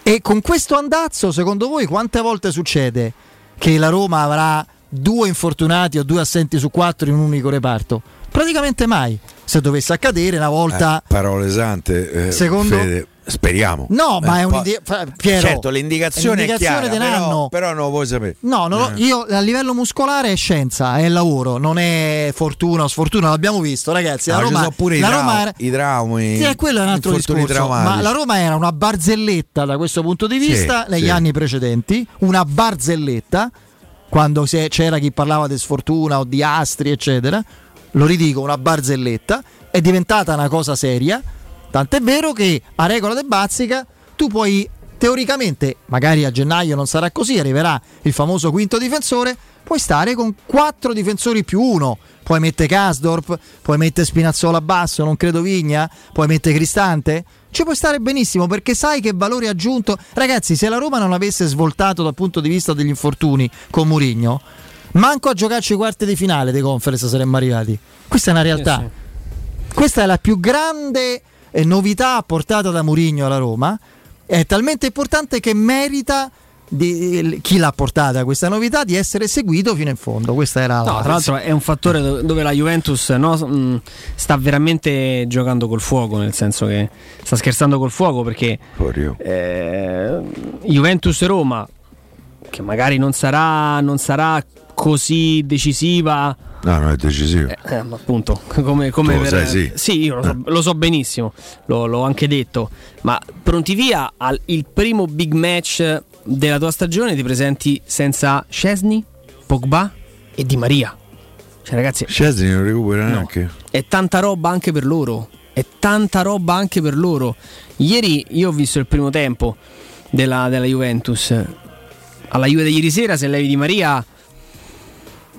E con questo andazzo, secondo voi, quante volte succede che la Roma avrà due infortunati o due assenti su quattro in un unico reparto? Praticamente mai. Se dovesse accadere una volta... Eh, parole sante, eh, Secondo- Fede, speriamo. No, ma Eh, è poi- un'idea. Piero, certo, l'indicazione, l'indicazione è chiara, però, però non lo puoi sapere. No, lo- Eh. io a livello muscolare è scienza, è lavoro, non è fortuna o sfortuna, l'abbiamo visto ragazzi. La No, Roma, pure i, la trau- Roma era, i traumi. sì, è quello è un altro discorso. traumatici. Ma la Roma era una barzelletta da questo punto di Sì, vista negli sì. anni precedenti, una barzelletta quando c'era chi parlava di sfortuna o di astri, eccetera. Lo ridico, una barzelletta, è diventata una cosa seria. Tant'è vero che a regola de Bazzica tu puoi teoricamente, magari a gennaio non sarà così, arriverà il famoso quinto difensore, puoi stare con quattro difensori più uno. Puoi mettere Kasdorp, puoi mettere Spinazzola basso, non credo Vigna, puoi mettere Cristante. Ci puoi stare benissimo perché sai che valore aggiunto. Ragazzi, se la Roma non avesse svoltato dal punto di vista degli infortuni con Mourinho, manco a giocarci i quarti di finale dei conference saremmo arrivati. Questa è una realtà. Questa è la più grande eh, novità apportata da Mourinho alla Roma. È talmente importante che merita di- chi l'ha portata questa novità di essere seguito fino in fondo. Questa era la No, tra l'altro è un fattore do- dove la Juventus no, mh, sta veramente giocando col fuoco, nel senso che sta scherzando col fuoco perché eh, Juventus e Roma, che magari non sarà, non sarà così decisiva, No, no, è decisivo. eh, ma appunto, come, come per- sai, sì. io lo so, lo so benissimo, lo- l'ho anche detto. Ma pronti via al il primo big match della tua stagione ti presenti senza Scesni, Pogba e Di Maria. Cioè, ragazzi, Scesni non recupera neanche. è tanta roba anche per loro. È tanta roba anche per loro. Ieri io ho visto il primo tempo della, della Juventus. Alla Juve di ieri sera, se levi Di Maria,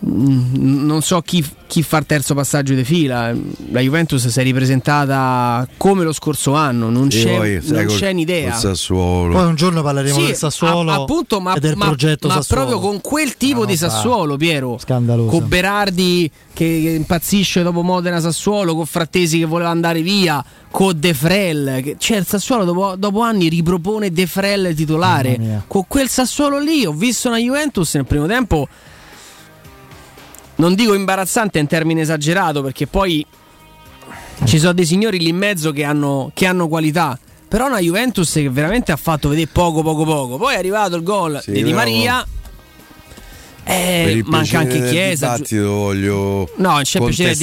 non so chi, chi fa il terzo passaggio di fila. La Juventus si è ripresentata come lo scorso anno. Non E c'è, poi, non col- c'è un'idea. Sassuolo. Poi un giorno parleremo Sì, del Sassuolo a- appunto, ma, e del ma- progetto ma Sassuolo. proprio con quel tipo Una di roba Sassuolo, Piero. Scandaloso. Con Berardi che impazzisce dopo Modena Sassuolo, con Frattesi che voleva andare via, con De Frel. Che, cioè, il Sassuolo dopo, dopo anni ripropone De Frel titolare. Con quel Sassuolo lì ho visto una Juventus nel primo tempo. Non dico imbarazzante, è un termine esagerato perché poi ci sono dei signori lì in mezzo che hanno, che hanno qualità. Però una Juventus che veramente ha fatto vedere poco, poco, poco. Poi è arrivato il gol Sì, di Di Maria. Per Eh, manca anche Chiesa. giu- dibattito voglio No, non c'è piacere contestare.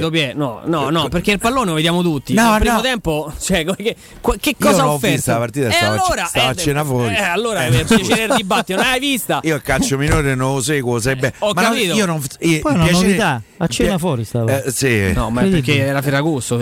dibattito, Pie. No, no, no, perché il pallone lo vediamo tutti. No, Nel primo no. tempo, cioè, che, che cosa ha ho offerto? la partita, Eh, stavo a allora, stavo a eh, cena fuori. Eh, allora, Eh. per piacere del dibattito, non l'hai vista? Io il calcio minore non lo seguo, sai bene. Ho Ma no, capito. io non io- Poi il una piacere- novità, a cena Pia- fuori stava. Eh, sì. No, ma è perché era Ferragosto,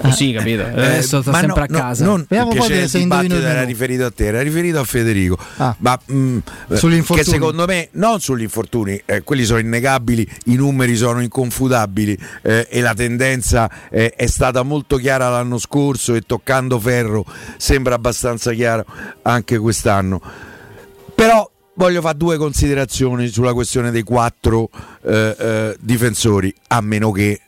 così, capito? Eh, Adesso sta sempre no, a no, casa. non Vediamo il poi piacere se indovino dibattito era riferito a te, era riferito a Federico. Ah. Ma mm, eh, che secondo me non sugli infortuni, eh, quelli sono innegabili, i numeri sono inconfutabili eh, e la tendenza eh, è stata molto chiara l'anno scorso e toccando ferro sembra abbastanza chiaro anche quest'anno. Però voglio fare due considerazioni sulla questione dei quattro eh, eh, difensori, a meno che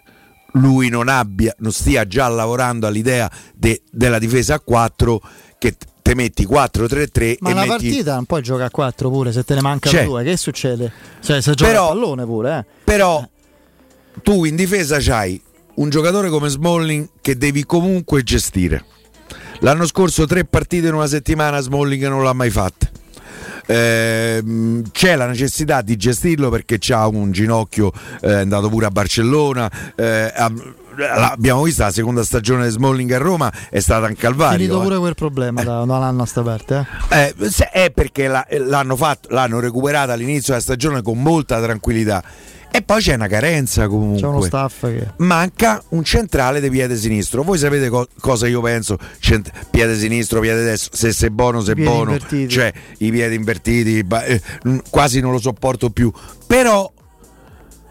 lui non abbia, non stia già lavorando all'idea de- della difesa a 4 che te metti 4-3-3 Ma la metti partita non puoi giocare a 4 pure se te ne mancano C'è. due. Che succede? Cioè, se gioca Però- a pallone pure, eh. Però tu in difesa c'hai un giocatore come Smalling che devi comunque gestire. L'anno scorso tre partite in una settimana Smalling non l'ha mai fatta. Ehm, c'è la necessità di gestirlo perché c'ha un ginocchio eh, è andato pure a Barcellona eh, ha- l'abbiamo vista la seconda stagione di Smalling a Roma è stata un calvario Finito eh. pure quel problema da da un anno a sta parte, eh. Eh, se- è perché la- l'hanno, fatto, l'hanno recuperata all'inizio della stagione con molta tranquillità. E poi c'è una carenza comunque. C'è uno staff che. Manca un centrale di piede sinistro. Voi sapete co- cosa io penso? Cent- piede sinistro, piede destro. Se sei buono, sei Piedi buono. invertiti. Cioè, i piedi invertiti, ba- eh, quasi non lo sopporto più. Però,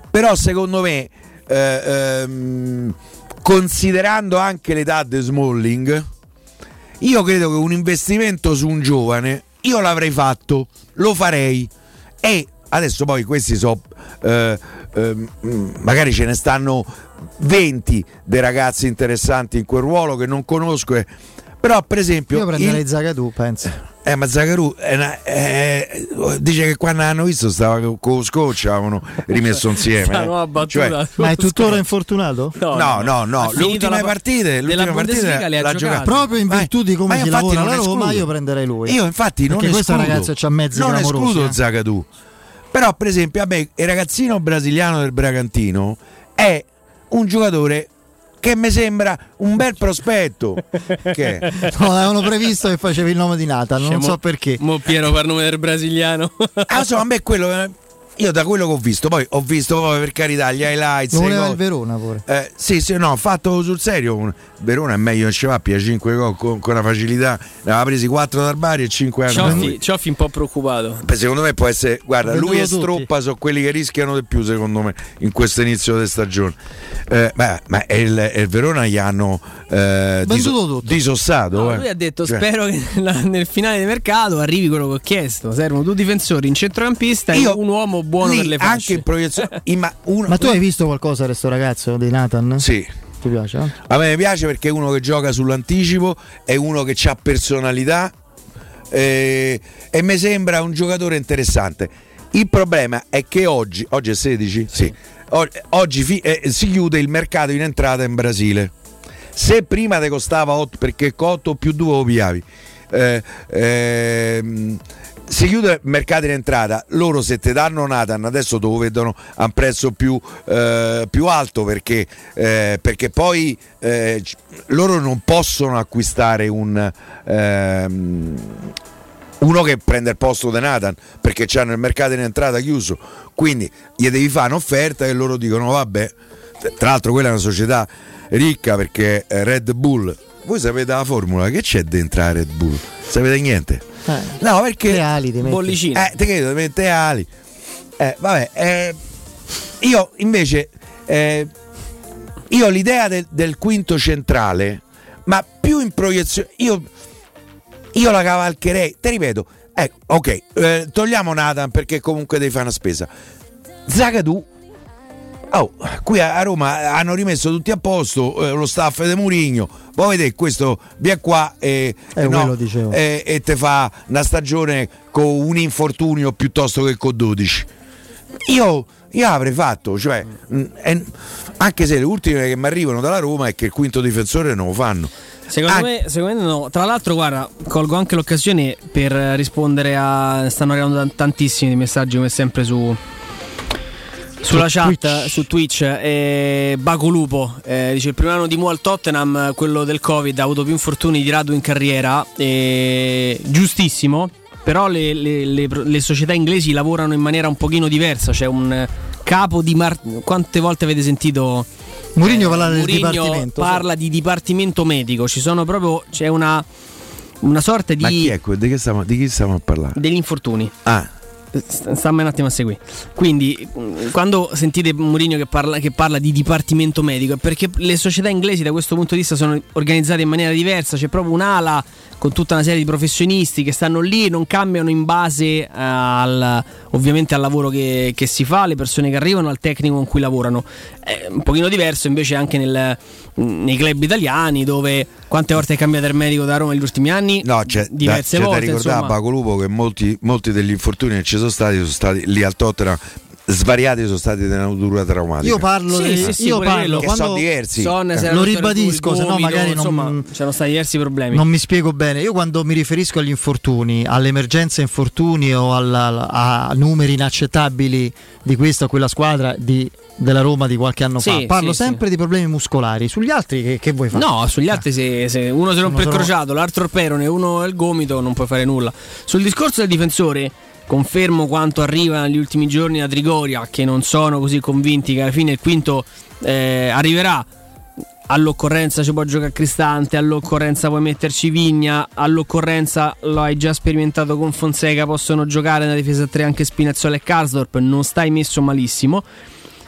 però secondo me, eh, ehm, considerando anche l'età di Smalling, io credo che un investimento su un giovane io l'avrei fatto, lo farei e adesso poi questi so eh, ehm, magari ce ne stanno 20 dei ragazzi interessanti in quel ruolo che non conosco eh. però per esempio Io prenderei il- Zagadou, penso. Eh, ma eh, dice che quando hanno visto stava co- con lo scotch, avevano rimesso insieme. Sta eh. battuta. Cioè, Ma è tuttora infortunato? no, no, no, finito le ultime la- partite, della l'ultima partita le ha l'ha giocata. Proprio in Ma- virtù di come si infatti lavora non alla Roma, io prenderei lui. Io infatti non Perché questo escludo, ragazzo c'ha mezzi non clamorosi, escludo eh. Però per esempio a me il ragazzino brasiliano del Bragantino è un giocatore che mi sembra un bel prospetto. che è? No, avevano previsto che facevi il nome di Nathan, non Cioè, so mo- perché. Mo Piero per nome del brasiliano. Ah, insomma, a me quello. Io da quello che ho visto, poi ho visto poi per carità gli highlights. Lo le voleva il Verona pure. Eh, sì, sì, no, fatto sul serio. Verona è meglio che ci va, 5 gol con, con una facilità. Ne aveva presi 4 dal Bari e 5 anni. Cioffi, Cioffi un po' preoccupato. Beh, secondo me può essere. Guarda, Venduto lui e. Stroppa sono quelli che rischiano di più, secondo me, in questo inizio di stagione. Eh, beh, ma è il, il Verona gli hanno eh, diso- tutto. disossato. No, eh. lui ha detto: Cioè, Spero che nella- nel finale di mercato arrivi quello che ho chiesto. Servono due difensori, un centrocampista Io e un uomo buono lì, per le anche fasce. in proiezione. imma- uno- Ma tu hai visto qualcosa di sto ragazzo di Nathan? Sì. Ti piace? eh? A me piace perché è uno che gioca sull'anticipo, è uno che ha personalità eh, e mi sembra un giocatore interessante. Il problema è che oggi, oggi è 16? Sì. O- Oggi fi- eh, si chiude il mercato in entrata in Brasile. Se prima ti costava 8 perché 8 più 2 lo pigliavi. eh, ehm, si chiude il mercato in entrata, loro se ti danno Nathan adesso te lo vedono a un prezzo più, eh, più alto perché, eh, perché poi eh, loro non possono acquistare un, ehm, uno che prende il posto di Nathan perché hanno il mercato in entrata chiuso, quindi gli devi fare un'offerta e loro dicono vabbè, tra l'altro quella è una società ricca perché Red Bull, voi sapete la formula, che c'è dentro a Red Bull? Sapete niente? Eh, No, perché. le ali ti metti. Bollicine. Eh, te credo, ti mette ali. Eh, vabbè, eh, io invece. eh, io ho l'idea del, del quinto centrale, ma più in proiezione. Io, io la cavalcherei. Te ripeto, ecco, ok, eh, togliamo Nathan perché comunque devi fare una spesa. Zagadou. Oh, qui a Roma hanno rimesso tutti a posto eh, lo staff di Murigno. Voi vedete, questo viene qua e, Eh, dicevo. e, e te fa una stagione con un infortunio piuttosto che con 12. Io, io avrei fatto, cioè, mh, e- anche se le ultime che mi arrivano dalla Roma è che il quinto difensore non lo fanno. Secondo, Ah. me, secondo me no. Tra l'altro, guarda, colgo anche l'occasione per rispondere a. Stanno arrivando tan- tantissimi messaggi come sempre su. Sulla Su chat, Twitch. su Twitch, eh, Baco Lupo eh, dice il primo anno di Mu al Tottenham, quello del Covid, ha avuto più infortuni di rado in carriera, eh, giustissimo, però le, le- le- le società inglesi lavorano in maniera un pochino diversa, c'è un capo di... Mar- quante volte avete sentito Mourinho parlare del Mourinho dipartimento. parla di dipartimento medico, ci sono proprio c'è una, una sorta Ma chi di è que- di, che stiamo, di chi stiamo a parlare? degli infortuni. Ah, Stammi un attimo a seguire. Quindi, quando sentite Mourinho che parla, che parla di dipartimento medico, è perché le società inglesi da questo punto di vista sono organizzate in maniera diversa. C'è proprio un'ala con tutta una serie di professionisti che stanno lì, non cambiano in base al, ovviamente al lavoro che, che si fa, alle persone che arrivano, al tecnico con cui lavorano. È un pochino diverso invece anche nel- nei club italiani dove quante volte è cambiato il medico da Roma negli ultimi anni? no, c'è, da, diverse c'è da volte. ricordare a insomma. Paco Lupo che molti, molti degli infortuni che ci sono stati sono stati lì al Tottenham. Svariati sono stati di natura traumatica. Io parlo Sì, di. sì, sì, io parlo che quando sono diversi. Son, Eh. Lo ribadisco, se no magari non- insomma, c'erano stati diversi problemi. Non mi spiego bene, io quando mi riferisco agli infortuni, alle emergenze infortuni o alla- a numeri inaccettabili di questa o quella squadra di- della Roma di qualche anno Sì, fa, parlo sì, sempre di problemi muscolari. Sugli altri che, che vuoi fare? No, sugli altri se, se uno si rompe il crociato, l'altro il perone uno il gomito non puoi fare nulla. Sul discorso del difensore, confermo quanto arriva negli ultimi giorni da Trigoria, che non sono così convinti che alla fine il quinto eh, arriverà. All'occorrenza ci può giocare Cristante, all'occorrenza puoi metterci Vigna, all'occorrenza lo hai già sperimentato con Fonseca, possono giocare nella difesa a 3 anche Spinazzola e Karsdorp, non stai messo malissimo.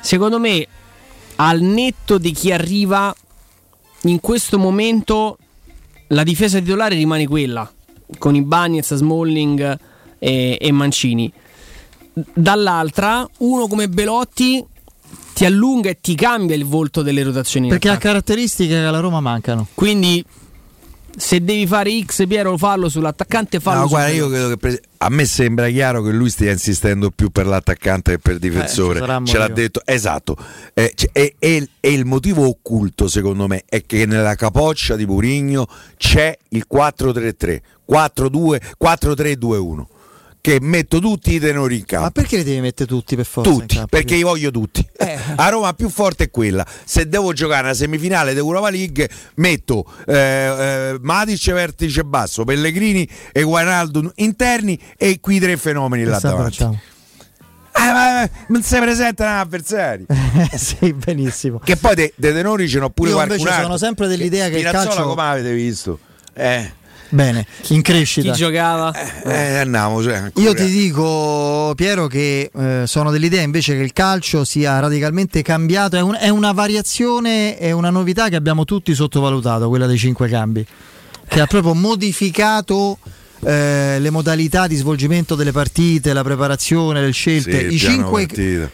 Secondo me, al netto di chi arriva, in questo momento la difesa titolare rimane quella, con i Bagnets, Smalling e, e Mancini. Dall'altra, uno come Belotti ti allunga e ti cambia il volto delle rotazioni. Perché ha caratteristiche che alla Roma mancano. Quindi Se devi fare X, Piero, fallo sull'attaccante, fallo No, su guarda, io credo che pre- a me sembra chiaro che lui stia insistendo più per l'attaccante che per il difensore. Eh, Ce l'ha detto, esatto. Eh, c- e, e- e il motivo occulto, secondo me, è che nella capoccia di Murigno c'è il 4-3-3, 4-2, 4-3-2-1. Che metto tutti i tenori in campo. Ma perché li devi mettere tutti per forza? Tutti, campo? perché li voglio tutti. Eh. A Roma più forte è quella. Se devo giocare una semifinale d'Europa League, metto eh, eh, Matic vertice basso, Pellegrini e Guanaldo interni e qui tre fenomeni là Che sta davanti. facciamo? Eh, ma non si presentano avversari. sì, benissimo. Che poi dei de tenori ce n'ho pure Io qualcun invece altro. sono sempre dell'idea che il Pirazzola calcio- come avete visto? Eh, Bene, in crescita. Chi giocava? eh, andiamo. Cioè. Io ti dico, Piero, che eh, sono dell'idea invece che il calcio sia radicalmente cambiato. È, un- è una variazione, è una novità che abbiamo tutti sottovalutato, quella dei cinque cambi, che ha proprio modificato. Eh, le modalità di svolgimento delle partite, la preparazione, le scelte, Sì, i, cinque,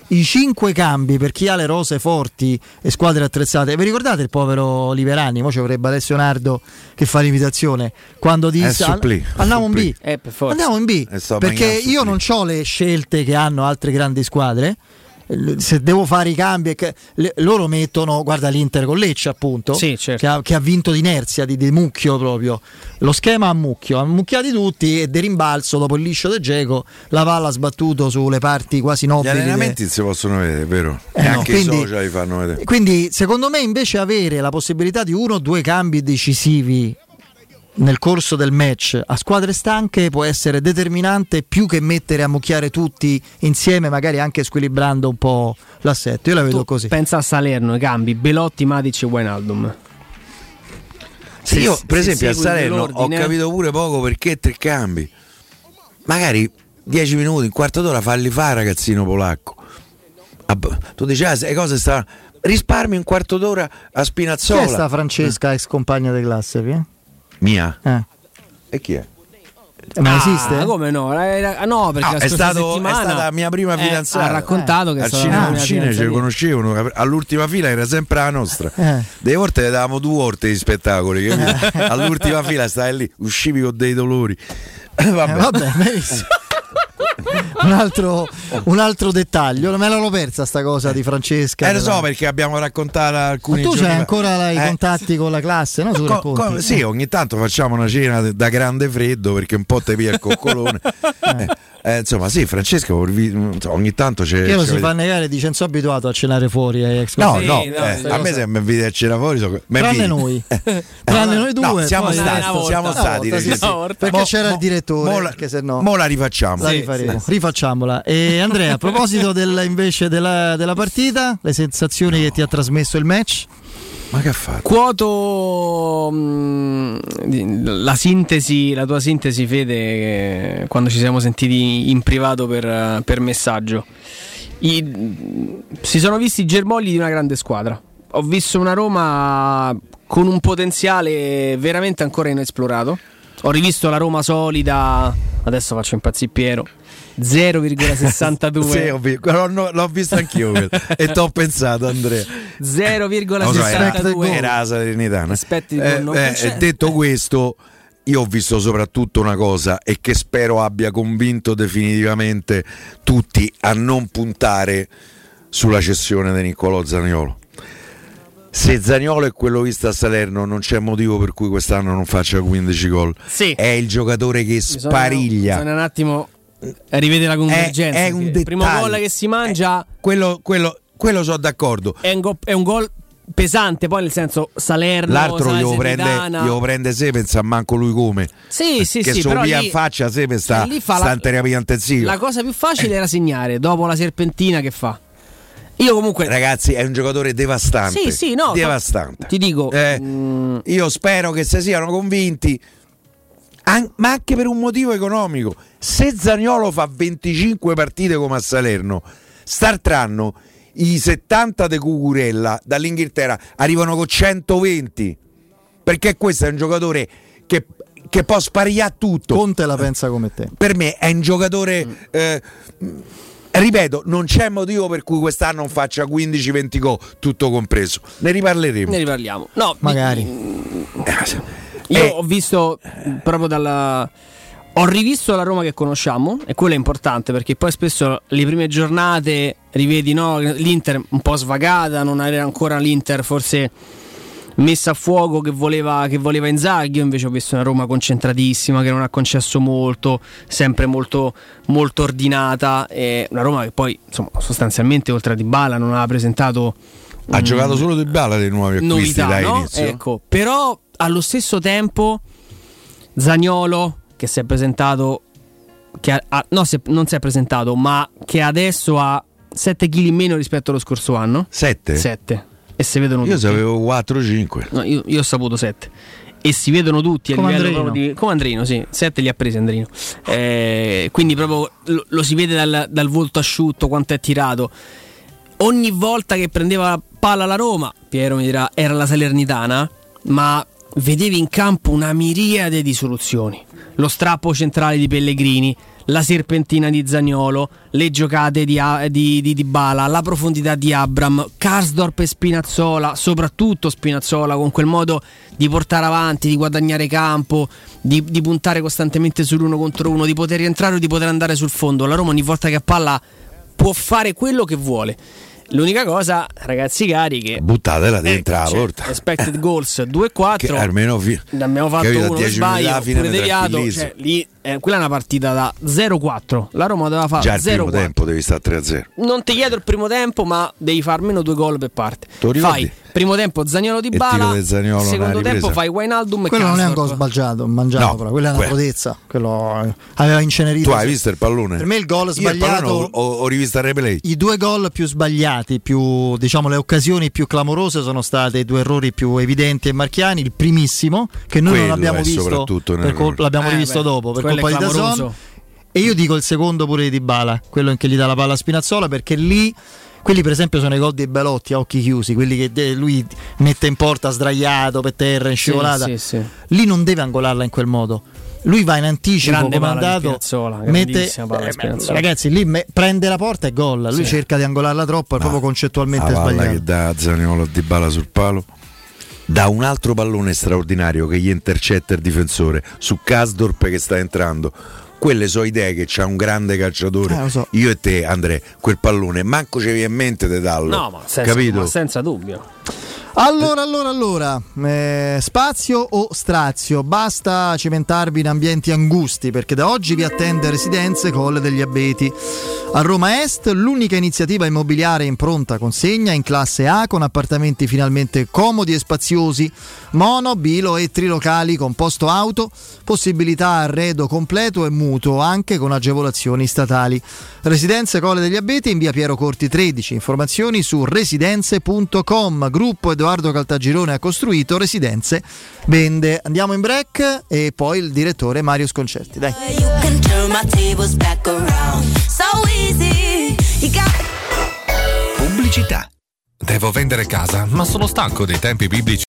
i cinque cambi per chi ha le rose forti e squadre attrezzate. Vi ricordate il povero Liverani? Mo ci vorrebbe Alessio Nardo che fa l'imitazione quando È disse al- supplì, andiamo in B. Eh. Andiamo in B E sto perché mangiando io non ho le scelte che hanno altre grandi squadre. Se devo fare i cambi, loro mettono, guarda l'Inter con Lecce appunto, Sì, certo. che, ha, che ha vinto d'inerzia, di, di mucchio proprio. Lo schema a mucchio, ha mucchiati tutti e di rimbalzo dopo il liscio del Geco la palla ha sbattuto sulle parti quasi Gli nobili. de- allenamenti si possono vedere, vero? Eh e no, anche quindi- i social li fanno vedere. Quindi, secondo me, invece, avere la possibilità di uno o due cambi decisivi nel corso del match a squadre stanche può essere determinante più che mettere a mucchiare tutti insieme, magari anche squilibrando un po' l'assetto. Io la vedo Tu così. Pensa a Salerno, i cambi, Belotti, Matic e Wijnaldum. Sì, io se per esempio a Salerno ho quell'ordine- capito pure poco perché tre cambi. Magari 10 minuti, un quarto d'ora falli fare ragazzino polacco. Ah, Tu dici, ah, le cose stanno... Risparmi un quarto d'ora a Spinazzola. sta Francesca, ex compagna di classe? Qui? Mia. Eh. E chi è? Ma Ah, esiste? come no? Ah, no, perché la è, stato- è settimana stata la mia prima eh, fidanzata. ha raccontato che al cinema, la al cinema ci conoscevano, all'ultima fila era sempre la nostra. Eh. Delle volte le davamo due volte di spettacoli, all'ultima fila stai lì, uscivi con dei dolori. Vabbè. Eh, vabbè, benissimo. un, altro, un altro dettaglio, me l'ero persa sta cosa di Francesca. Eh, lo so perché abbiamo raccontato Ma alcuni tu giorni c'hai ancora i Eh, contatti con la classe, no? Tu co- co- sì, ogni tanto facciamo una cena da grande freddo perché un po' te via il coccolone. Eh, eh, insomma, sì, Francesco ogni tanto c'è. Che lo si fa negare dice non sono abituato a cenare fuori ex No, colleghi". no, Sì, no, eh, a me se mi inviti a cena fuori. So, Tranne noi. Tranne noi No, due. siamo poi stati, resto- siamo stati volta, sì, sì, Perché Mo- c'era mo- il direttore, mo la- perché se no Mo la rifacciamo. la rifaremo. Rifacciamola. E Andrea, a proposito del- invece della, della partita, le sensazioni che ti ha trasmesso il match? Ma che ha fatto? Quoto mm, la sintesi, la tua sintesi, Fede, quando ci siamo sentiti in privato per, per messaggio. I- si sono visti i germogli di una grande squadra. Ho visto una Roma con un potenziale veramente ancora inesplorato. Ho rivisto la Roma solida. Adesso faccio impazzire Piero. 0,62 Sì, no- l'ho visto anch'io e ti ho pensato, Andrea. 0,62 Non so, era, era la Salernitana. Aspetti Eh, eh, detto questo, io ho visto soprattutto una cosa e che spero abbia convinto definitivamente tutti a non puntare sulla cessione di Niccolò Zaniolo. Se Zaniolo è quello visto a Salerno, non c'è motivo per cui quest'anno non faccia 15 gol. Sì. È il giocatore che Bisogna- spariglia. Bisogna un attimo rivedere la convergenza. È- è un il primo dettaglio. gol che si mangia Quello, quello, quello sono d'accordo. è un, go- è un gol pesante, poi nel senso Salerno, L'altro glielo prende, glielo prende Sepenz a manco lui come. Sì, sì, che sì, però via lì- in faccia Sepenz sta, sta la- in terapia intensiva. La cosa più facile era segnare dopo la serpentina che fa. Io comunque Ragazzi, è un giocatore devastante. Sì, sì, no, devastante. ti dico Eh, mm, Io spero che se siano convinti, an- ma anche per un motivo economico. Se Zagnolo fa 25 partite come a Salerno, startranno i 70 de Cucurella dall'Inghilterra, arrivano con 120. Perché questo è un giocatore che, che può sparigliare tutto. Conte la pensa come te. Per me è un giocatore. eh, ripeto, non c'è motivo per cui quest'anno non faccia 15-20 gol, tutto compreso. Ne riparleremo. ne riparliamo. No, Magari. mi- Io ho visto mh, proprio dalla. Ho rivisto la Roma che conosciamo e quello è importante perché poi spesso le prime giornate rivedi no, l'Inter un po' svagata, non era ancora l'Inter forse messa a fuoco che voleva, che voleva Inzaghi. Io invece ho visto una Roma concentratissima che non ha concesso molto, sempre molto, molto ordinata. E una Roma che poi insomma, sostanzialmente oltre a Dybala non aveva presentato Ha mm, giocato solo Di Bala dei nuovi acquisti novità, da no? inizio. Ecco, però allo stesso tempo Zagnolo che si è presentato che ha- ha- no, si è- non si è presentato, ma che adesso ha 7 kg in meno rispetto allo scorso anno. 7? 7. E si vedono Io tutti. sapevo 4-5. No, io, io ho saputo 7. E si vedono tutti a Come livello Andrino. di. Come Andrino, sì. 7 li ha presi Andrino. Eh, quindi proprio lo, lo si vede dal, dal volto asciutto quanto è tirato. Ogni volta che prendeva la palla la Roma, Piero mi dirà, era la Salernitana, ma vedevi in campo una miriade di soluzioni. Lo strappo centrale di Pellegrini, la serpentina di Zagnolo, le giocate di, A- di, di Dybala, la profondità di Abram, Karsdorp e Spinazzola, soprattutto Spinazzola con quel modo di portare avanti, di guadagnare campo, di, di puntare costantemente sull'uno contro uno, di poter rientrare o di poter andare sul fondo. La Roma ogni volta che ha palla può fare quello che vuole. L'unica cosa, ragazzi cari, che Buttatela dentro la cioè, porta. expected goals 2-4 Che almeno ne abbiamo fatto uno 10 per minuti sbaglio pure deviato cioè, lì, eh, quella è una partita da 0-4 la Roma doveva fare Già il primo 0-4 tempo devi stare 3-0. non ti chiedo il primo tempo ma devi fare almeno due gol per parte fai primo tempo Zagnolo di Il Bala del Zaniolo secondo tempo fai Wijnaldum e Quello non è un gol sbagliato, mangiato, No, però quella è una prodezza. Quello eh, aveva incenerito. Tu hai visto il pallone? Per me il gol Io il sbagliato- pallone ho, ho- rivisto il replay. I due gol più sbagliati, più, diciamo le occasioni più clamorose sono state i due errori più evidenti e marchiani. Il primissimo, che noi non Quello abbiamo è visto, per colpa- l'abbiamo Eh, rivisto beh, dopo per colpa è di Dazon. E io dico il secondo pure di Dybala, quello in che gli dà la palla a Spinazzola, perché lì. Quelli per esempio sono i gol dei Belotti a occhi chiusi, quelli che lui mette in porta sdraiato per terra, in Sì, scivolata. sì, sì. Lì non deve angolarla in quel modo. Lui va in anticipo Grande come è palla di andato, Spinazzola, mette, eh, ragazzi, lì me- prende la porta e gol. Lui Sì. cerca di angolarla troppo, è proprio concettualmente La palla sbagliato. che dà Zaniolo di bala sul palo. Da un altro pallone straordinario che gli intercetta il difensore su Kasdorp che sta entrando. Quelle sono idee che c'ha un grande calciatore. Eh, so. Io e te, Andrea, quel pallone, manco ci viene in mente di darlo. no ma senza, Capito? ma senza dubbio Allora, allora, allora, eh, spazio o strazio? Basta cimentarvi in ambienti angusti perché da oggi vi attende Residenze Colle degli Abeti. A Roma Est l'unica iniziativa immobiliare in pronta consegna in classe A con appartamenti finalmente comodi e spaziosi, mono, bilo e trilocali con posto auto, possibilità arredo completo e mutuo anche con agevolazioni statali. Residenze Colle degli Abeti in via Piero Corti 13, informazioni su residenze.com, gruppo Edoardo Caltagirone ha costruito, Residenze vende. Andiamo in break e poi il direttore Mario Sconcerti. Dai. Pubblicità. Devo vendere casa, ma sono stanco dei tempi biblici.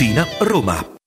Tiburtina, Roma.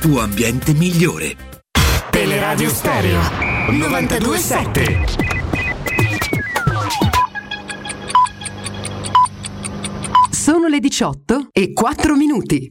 tuo ambiente migliore. Teleradio Stereo 927. Sono le 18 e 4 minuti.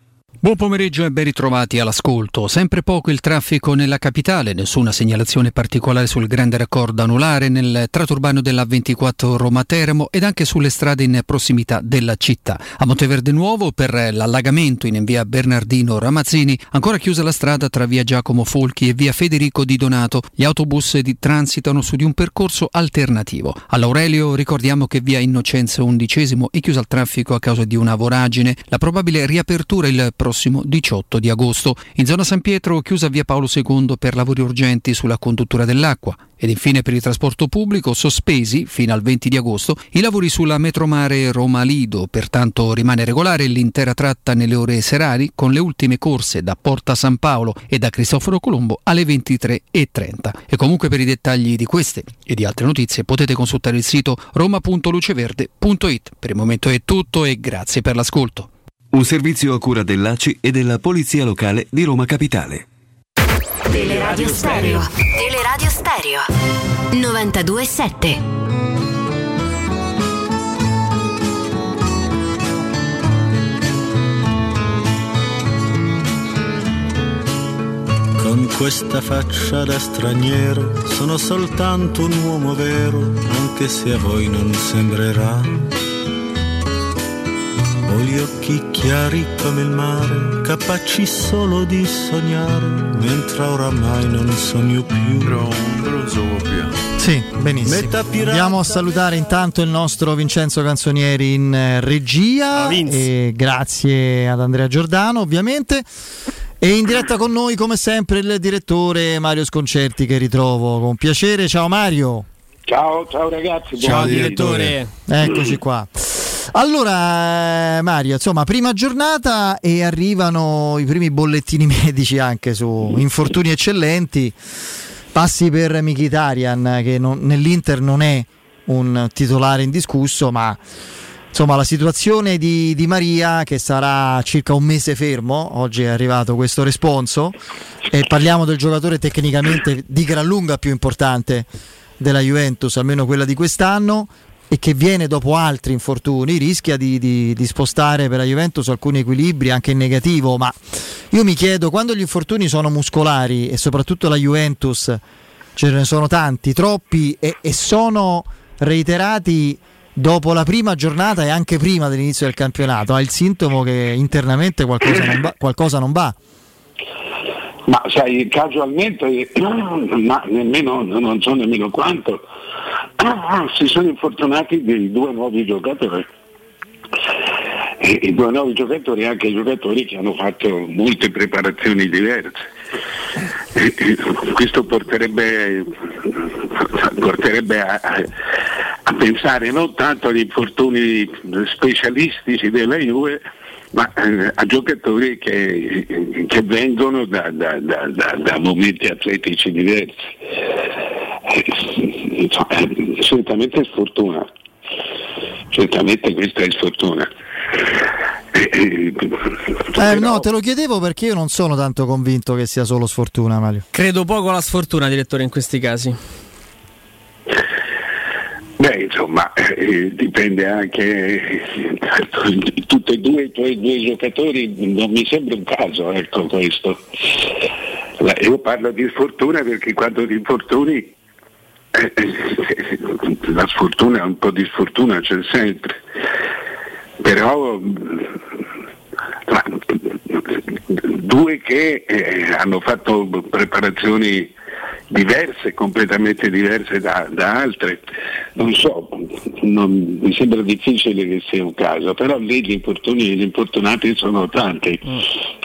Buon pomeriggio e ben ritrovati all'ascolto. Sempre poco il traffico nella capitale, nessuna segnalazione particolare sul grande raccordo anulare nel tratto urbano della 24 Roma Teramo ed anche sulle strade in prossimità della città. A Monteverde Nuovo per l'allagamento in via Bernardino Ramazzini, ancora chiusa la strada tra via Giacomo Folchi e via Federico Di Donato. Gli autobus transitano su di un percorso alternativo. All'Aurelio ricordiamo che via Innocenza XI è chiusa al traffico a causa di una voragine. La probabile riapertura il prossimo 18 di agosto. In zona San Pietro chiusa via Paolo II per lavori urgenti sulla conduttura dell'acqua. Ed infine per il trasporto pubblico sospesi fino al 20 di agosto i lavori sulla metromare Roma-Lido, pertanto rimane regolare l'intera tratta nelle ore serali con le ultime corse da Porta San Paolo e da Cristoforo Colombo alle 23.30. E comunque per i dettagli di queste e di altre notizie potete consultare il sito roma.luceverde.it. Per il momento è tutto e grazie per l'ascolto. Un servizio a cura dell'ACI e della Polizia Locale di Roma Capitale. Teleradio Stereo. Teleradio Stereo. 927. Con questa faccia da straniero sono soltanto un uomo vero, anche se a voi non sembrerà. Ho gli occhi chiari come il mare, capaci solo di sognare, mentre oramai non sogno più. Però non so più. Sì, benissimo. Andiamo a salutare intanto il nostro Vincenzo Canzonieri in eh, regia. e grazie ad Andrea Giordano, ovviamente. E in diretta con noi, come sempre, il direttore Mario Sconcerti, che ritrovo con piacere. Ciao Mario. Ciao, ciao ragazzi. Ciao buon direttore. Eccoci qua. Allora, Mario, insomma, prima giornata e arrivano i primi bollettini medici anche su infortuni eccellenti. Passi per Mkhitaryan, che non- nell'Inter non è un titolare indiscusso, ma insomma la situazione di, di Maria, che sarà circa un mese fermo, oggi è arrivato questo responso, e parliamo del giocatore tecnicamente di gran lunga più importante della Juventus, almeno quella di quest'anno, e che viene dopo altri infortuni, rischia di, di- di spostare per la Juventus alcuni equilibri anche in negativo, ma io mi chiedo quando gli infortuni sono muscolari e soprattutto la Juventus ce ne sono tanti, troppi e, e sono reiterati dopo la prima giornata e anche prima dell'inizio del campionato, ha il sintomo che internamente qualcosa non va. Qualcosa non va. Ma sai, casualmente, ma nemmeno, non so nemmeno quanto, si sono infortunati dei due nuovi giocatori. E I due nuovi giocatori, anche giocatori che hanno fatto molte preparazioni diverse. Questo porterebbe, porterebbe a, a- pensare non tanto agli infortuni specialistici della Juve, ma eh, a giocatori che, che vengono da- da- da- da momenti atletici diversi. Insomma, certamente è sfortuna, certamente questa è sfortuna. Eh, no, te lo chiedevo perché io non sono tanto convinto che sia solo sfortuna, Mario. Credo poco alla sfortuna, direttore, in questi casi. Beh, insomma, eh, dipende anche eh, tutti e due i tuoi due giocatori, non mi sembra un caso, ecco questo. Io parlo di sfortuna perché quando ti infortuni eh, eh, la sfortuna, un po' di sfortuna c'è sempre. Però ma, due che eh, hanno fatto preparazioni diverse, completamente diverse da, da altre. Non so, non- mi sembra difficile che sia un caso, però lì gli infortuni e gli infortunati sono tanti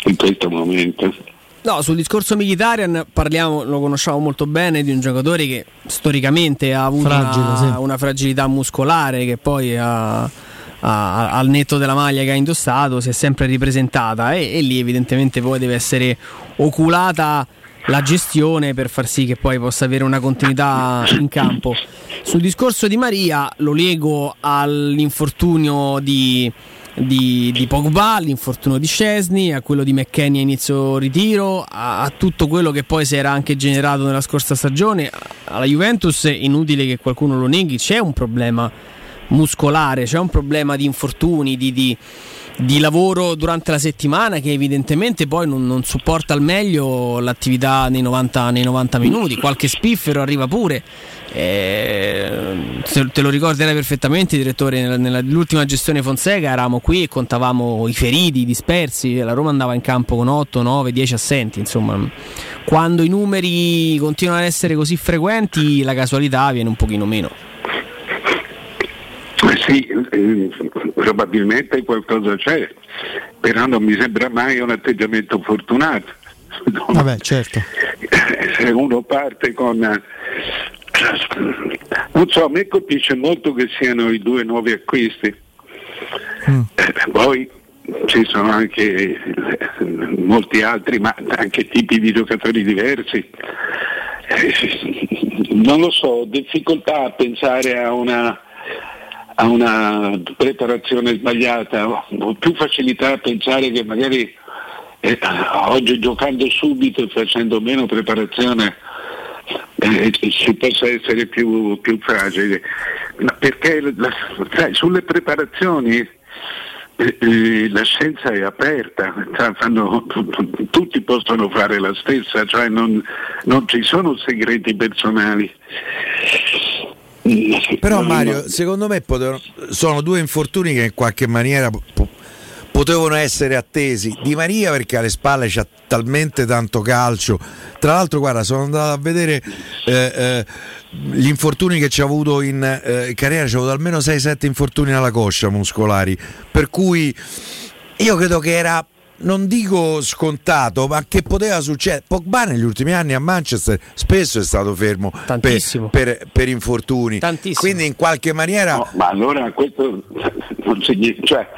in questo momento. No, sul discorso Mkhitaryan parliamo, lo conosciamo molto bene, di un giocatore che storicamente ha avuto Fragile, una, sì. una fragilità muscolare che poi ha- ha- al netto della maglia che ha indossato si è sempre ripresentata e, e lì evidentemente poi deve essere oculata la gestione per far sì che poi possa avere una continuità in campo. Sul discorso di Maria lo lego all'infortunio di, di, di Pogba, all'infortunio di Scesni, a quello di McKenny a inizio ritiro, a, a tutto quello che poi si era anche generato nella scorsa stagione. Alla Juventus, inutile che qualcuno lo neghi, c'è un problema muscolare, c'è un problema di infortuni, di, di- di lavoro durante la settimana che evidentemente poi non, non supporta al meglio l'attività nei 90, nei 90 minuti, qualche spiffero arriva pure. Eh, te, lo ricorderai perfettamente, direttore. Nella, nella- nell'ultima gestione Fonseca eravamo qui e contavamo i feriti, i dispersi. La Roma andava in campo con 8, 9, 10 assenti. Insomma, quando i numeri continuano ad essere così frequenti, la casualità viene un pochino meno. Eh Sì, eh, probabilmente qualcosa c'è, però non mi sembra mai un atteggiamento fortunato. No, Vabbè, certo. Se uno parte con... eh, Non so, a me colpisce molto che siano i due nuovi acquisti. Eh, poi ci sono anche eh, molti altri, ma anche tipi di giocatori diversi. Eh, Non lo so, ho difficoltà a pensare a una, a una preparazione sbagliata, ho più facilità a pensare che magari eh, oggi giocando subito e facendo meno preparazione eh, si possa essere più, più fragili. Ma perché la- sai, sulle preparazioni eh, eh, la scienza è aperta, fanno- tutti possono fare la stessa, cioè non, non ci sono segreti personali. Però Mario, secondo me potevano- sono due infortuni che in qualche maniera po- po- potevano essere attesi. Di Maria perché alle spalle c'ha talmente tanto calcio. Tra l'altro, guarda, sono andato a vedere eh, eh, gli infortuni che ci ha avuto in, eh, carriera, c'ha avuto almeno 6-7 infortuni alla coscia muscolari. Per cui io credo che era non dico scontato, ma che poteva succedere. Pogba negli ultimi anni a Manchester spesso è stato fermo per, per- per infortuni. Quindi in qualche maniera No, ma allora questo non significa, cioè,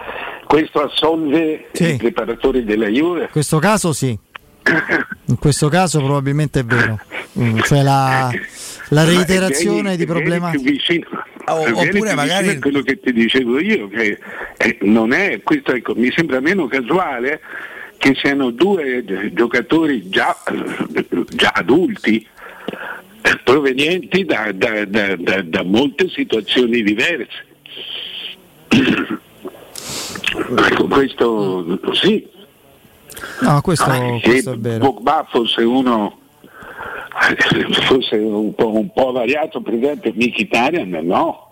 questo assolve i preparatori della Juve. In questo caso sì. In questo caso probabilmente è vero. Mm, Cioè la, la reiterazione di problema. Vieni più vicino, O- vieni oppure magari- quello che ti dicevo io, che eh, non è, questo ecco, mi sembra meno casuale che siano due giocatori già, già adulti eh, provenienti da, da- da- da- da molte situazioni diverse. Ecco, questo sì. No, questo, Ah, questo se è vero. Pogba fosse uno fosse un po', un po' variato, per esempio Mkhitaryan no.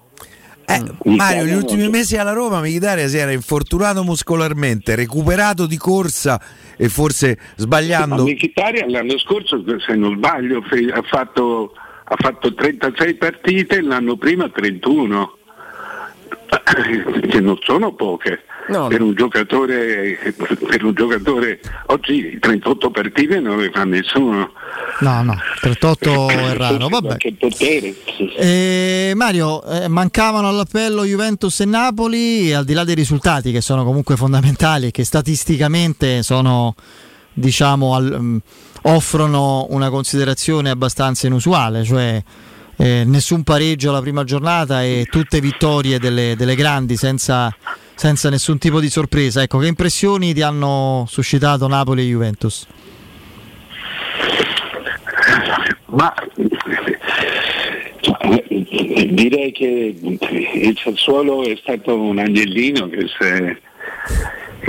Eh. Mario, negli ultimi mesi alla Roma Mkhitaryan si era infortunato muscolarmente, recuperato di corsa e forse sbagliando. Mkhitaryan l'anno scorso, se non sbaglio, ha fatto, ha fatto 36 partite, l'anno prima 31, che non sono poche. Per, un giocatore, per un giocatore oggi 38 partite non le fa nessuno. No, no, 38 è raro. Vabbè. Eh, Mario, eh, mancavano all'appello Juventus e Napoli, al di là dei risultati che sono comunque fondamentali e che statisticamente sono, diciamo, al- mm, offrono una considerazione abbastanza inusuale, cioè eh, nessun pareggio alla prima giornata e tutte vittorie delle, delle grandi senza, senza nessun tipo di sorpresa. Ecco, che impressioni ti hanno suscitato Napoli e Juventus? Ma eh, direi che il Sassuolo è stato un agnellino che si è,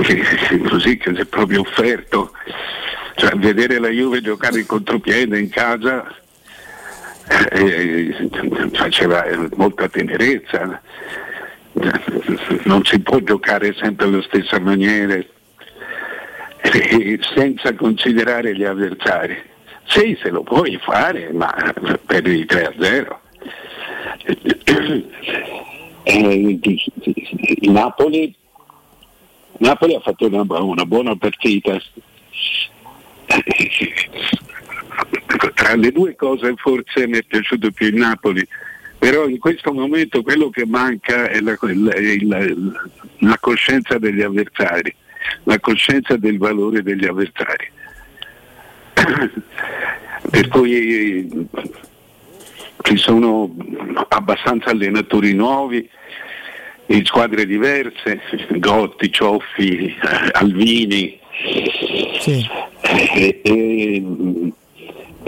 che- così, che si è proprio offerto. Cioè, vedere la Juve giocare in contropiede in casa eh, faceva molta tenerezza. Non si può giocare sempre alla stessa maniera senza considerare gli avversari. Sì, se lo puoi fare, ma per il 3 a 0. Eh, il Napoli, Napoli ha fatto una, una buona partita. Tra le due cose forse mi è piaciuto più il Napoli, però in questo momento quello che manca è la, la- la coscienza degli avversari, la coscienza del valore degli avversari. per cui eh, ci sono abbastanza allenatori nuovi, in squadre diverse, Gotti, Cioffi, eh, Alvini. E, e-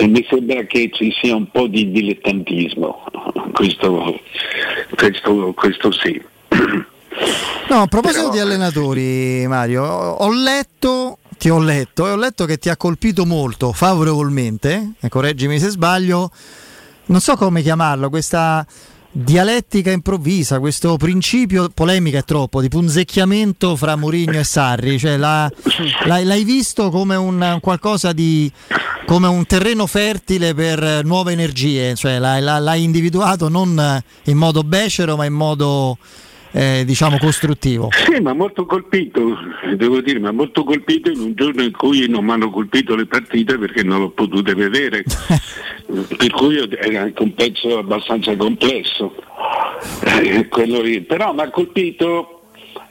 e mi sembra che ci sia un po' di dilettantismo, questo, questo, questo sì. No, a proposito di allenatori, Mario, ho letto, ti ho letto e ho letto che ti ha colpito molto, favorevolmente, e correggimi se sbaglio, non so come chiamarlo, questa dialettica improvvisa, questo principio, polemica è troppo, di punzecchiamento fra Mourinho e Sarri, cioè la- l'hai, l'hai visto come un, qualcosa di come un terreno fertile per nuove energie, cioè l'hai, l'hai- individuato non in modo becero ma in modo eh, diciamo costruttivo. Sì, ma molto colpito, devo dire, ma molto colpito in un giorno in cui non mi hanno colpito le partite perché non l'ho potute vedere, per cui era anche un pezzo abbastanza complesso. Eh. Però mi ha colpito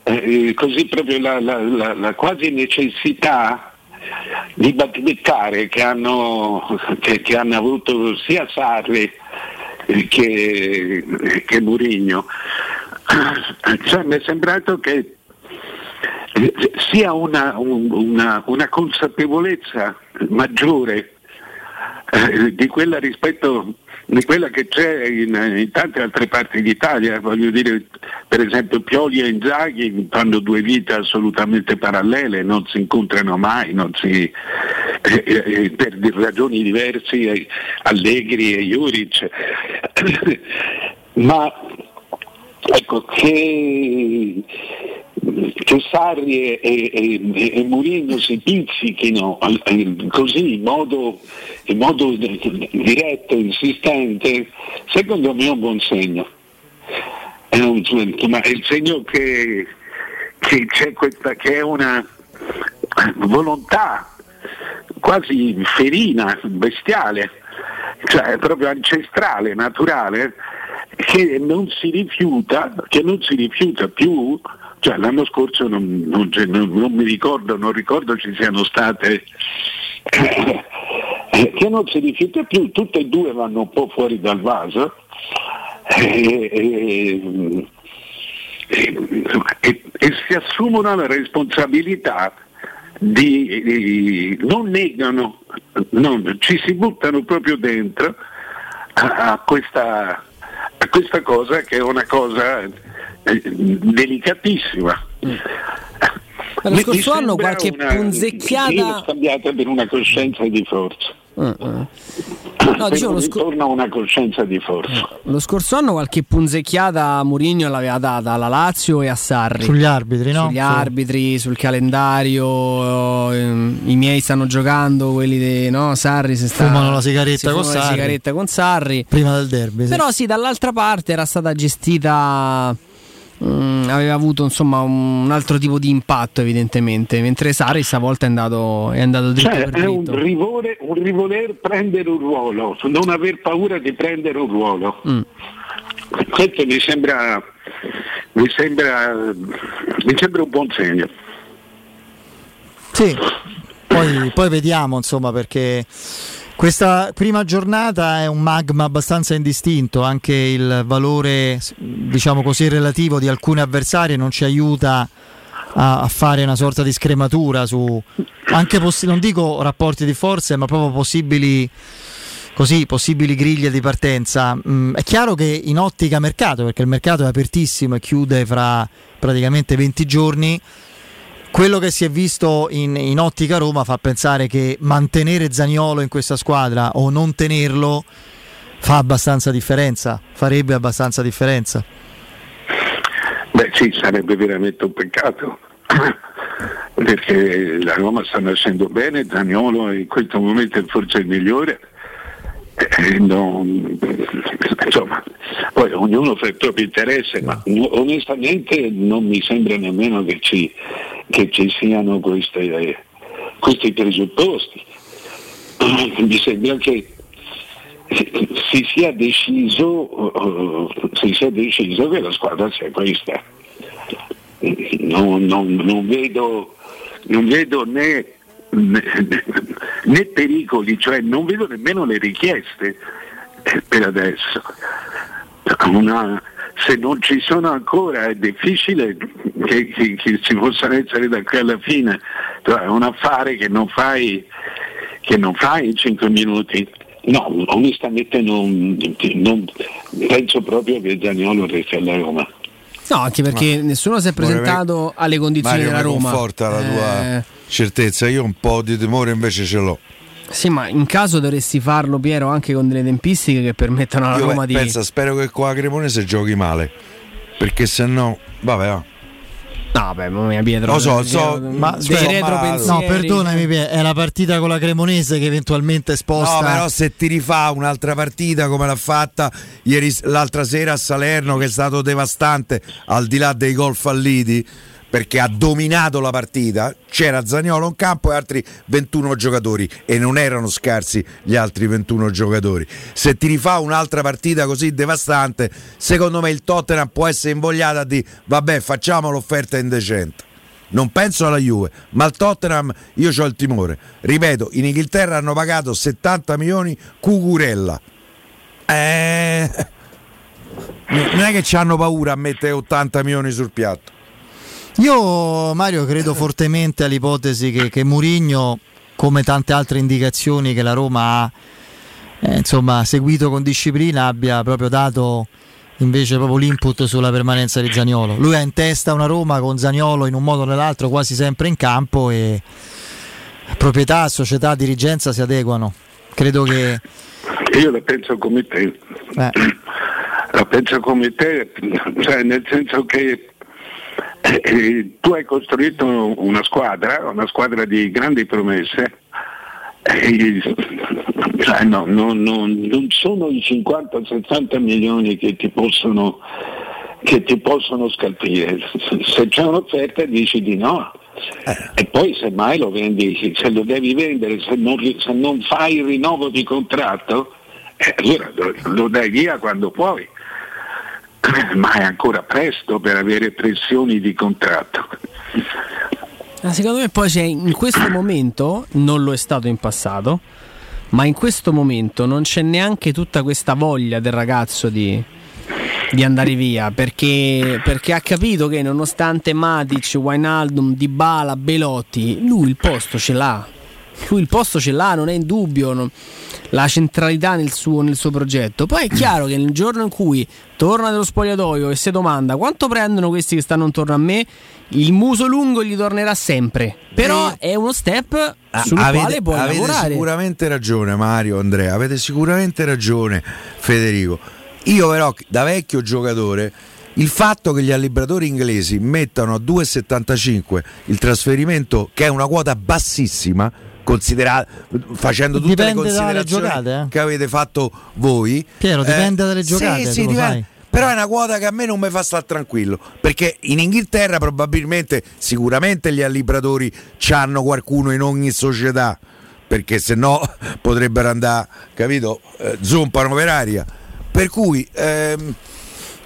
eh, così proprio la, la- la- la quasi necessità di beccare che hanno, che, che hanno avuto sia Sarri che, che Murigno. Cioè, mi è sembrato che eh, sia una, un- una- una consapevolezza maggiore eh, di quella rispetto di quella che c'è in, in tante altre parti d'Italia, voglio dire, per esempio Pioli e Inzaghi fanno due vite assolutamente parallele, non si incontrano mai, si, eh, eh, per ragioni diverse, Allegri e Juric. Ma ecco che che Sarri e, e, e, Mourinho si pizzichino al- così in modo, in modo diretto, insistente, secondo me è un buon segno. È, un, è il segno che, che c'è questa, che è una volontà quasi ferina, bestiale, cioè proprio ancestrale, naturale, che non si rifiuta, che non si rifiuta più, cioè l'anno scorso non, non non- mi ricordo, non ricordo ci siano state eh, che non si rifiuta più, tutte e due vanno un po' fuori dal vaso. eh, eh, e, e si assumono la responsabilità di, di- non negano, non, ci si buttano proprio dentro a, a questa, a questa cosa che è una cosa eh, L'anno Mi- scorso mi anno qualche una- punzecchiata- Io scambiata per una coscienza di forza. No, Per dicevo, un lo a una coscienza di forza. Lo scorso anno qualche punzecchiata a Mourinho l'aveva data alla Lazio e a Sarri. Sugli arbitri, no? Sugli Sì. arbitri, sul calendario, ehm, i miei stanno giocando, quelli di no, Sarri si sta, Fumano la sigaretta si con fumano la Sarri. sigaretta con Sarri. Prima del derby. sì. Però sì, dall'altra parte era stata gestita mm, aveva avuto insomma un, altro tipo di impatto evidentemente, mentre Sarri stavolta è andato, è andato dritto Cioè, per è un, rivole- un rivoler prendere un ruolo, non aver paura di prendere un ruolo. Mm. Questo mi sembra, mi sembra, mi sembra un buon segno. Sì, poi, poi vediamo insomma perché questa prima giornata è un magma abbastanza indistinto, anche il valore diciamo così relativo di alcuni avversari non ci aiuta a, a fare una sorta di scrematura su anche possi- non dico rapporti di forze ma proprio possibili così possibili griglie di partenza. Mm, è chiaro che in ottica mercato, perché il mercato è apertissimo e chiude fra praticamente 20 giorni, quello che si è visto in, in ottica Roma fa pensare che mantenere Zaniolo in questa squadra o non tenerlo fa abbastanza differenza, farebbe abbastanza differenza. Beh sì, sarebbe veramente un peccato. Perché la Roma sta nascendo bene, Zaniolo in questo momento è forse il migliore. Eh, non- insomma, poi ognuno fa il proprio interesse, ma onestamente non mi sembra nemmeno che ci, che ci siano queste- questi presupposti. Mi sembra che si sia deciso, eh, si sia deciso che la squadra sia questa. Non, non- non vedo, non vedo né, né- né pericoli, cioè non vedo nemmeno le richieste eh, per adesso. Una- se non ci sono ancora è difficile che, che- che ci possano essere da qui alla fine. Cioè, È un affare che non fai, che non fai in 5 minuti. No, onestamente non, non penso proprio che Zaniolo resti alla Roma. No, anche perché nessuno si è presentato alle condizioni Mario della Roma. conforta la tua Eh, certezza, io un po' di timore invece ce l'ho. Sì, ma in caso dovresti farlo, Piero, anche con delle tempistiche che permettano alla Io Roma di. pensa, spero che qua a Cremonese giochi male. Perché se no, vabbè, va. No, beh, mamma mia, Pietro. Lo so, Pietro, so, dei ma- retropensieri. No, perdonami, Pie- è la partita con la Cremonese che eventualmente sposta. No, però se ti rifà un'altra partita come l'ha fatta ieri, l'altra sera a Salerno, che è stato devastante, al di là dei gol falliti, perché ha dominato la partita, c'era Zaniolo in campo e altri 21 giocatori e non erano scarsi gli altri 21 giocatori. Se ti rifà un'altra partita così devastante, secondo me il Tottenham può essere invogliato a dire vabbè facciamo l'offerta indecente. Non penso alla Juve, ma al Tottenham io ho il timore. Ripeto, in Inghilterra hanno pagato 70 milioni Cucurella. Eh, non è che ci hanno paura a mettere 80 milioni sul piatto. Io, Mario, credo fortemente all'ipotesi che, che Murigno, come tante altre indicazioni che la Roma ha eh, insomma, seguito con disciplina, abbia proprio dato invece proprio l'input sulla permanenza di Zaniolo. Lui ha in testa una Roma con Zaniolo in un modo o nell'altro quasi sempre in campo e proprietà, società, dirigenza si adeguano. Credo che Io la penso come te, eh, la penso come te, cioè nel senso che Eh, eh, tu hai costruito una squadra, una squadra di grandi promesse. eh, no, no, no, non sono i 50-60 milioni che ti possono che ti possono scalpire. Se c'è un'offerta dici di no. E poi semmai lo vendi, se lo devi vendere, se non, se non fai il rinnovo di contratto, eh, allora lo, lo dai via quando puoi. Ma è ancora presto per avere pressioni di contratto. Ma secondo me poi c'è in questo momento, non lo è stato in passato, ma in questo momento non c'è neanche tutta questa voglia del ragazzo di, di andare via perché, perché ha capito che nonostante Matic, Wijnaldum, Dybala, Belotti, lui il posto ce l'ha. Lui il posto ce l'ha, non è in dubbio. non- la centralità nel suo, nel suo progetto. Poi è chiaro che nel giorno in cui torna dallo spogliatoio e si domanda quanto prendono questi che stanno intorno a me, il muso lungo gli tornerà sempre. Però è uno step sul Ah, avete, quale puoi avete lavorare. sicuramente ragione Mario, Andrea, avete sicuramente ragione Federico. Io però da vecchio giocatore il fatto che gli allibratori inglesi mettano a 2,75 il trasferimento che è una quota bassissima considera- facendo tutte Dipende le dalle considerazioni giocate, eh. che avete fatto voi Piero, dipende dalle sì, giocate, sì, lo dipende. Però è una quota che a me non mi fa stare tranquillo. Perché in Inghilterra probabilmente, sicuramente gli allibratori hanno qualcuno in ogni società. Perché se no potrebbero andare, capito? Eh, zompano per aria. Per cui ehm,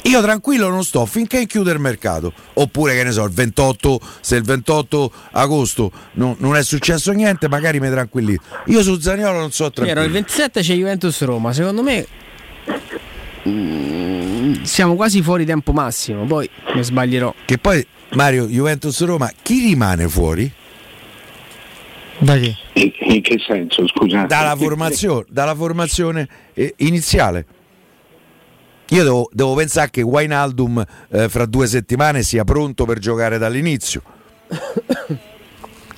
io tranquillo non sto finché chiude il mercato. Oppure che ne so, il 28, se il 28 agosto non, non è successo niente, magari mi tranquillizzo. Io su Zaniolo non so tranquillo. Piero, il 27 c'è Juventus Roma, secondo me mm, siamo quasi fuori tempo massimo, poi mi sbaglierò. Che poi Mario Juventus Roma, chi rimane fuori? Da? In, in che senso, scusate? Dalla formazione, dalla formazione eh, iniziale. Io devo, devo pensare che Wijnaldum eh, fra due settimane sia pronto per giocare dall'inizio.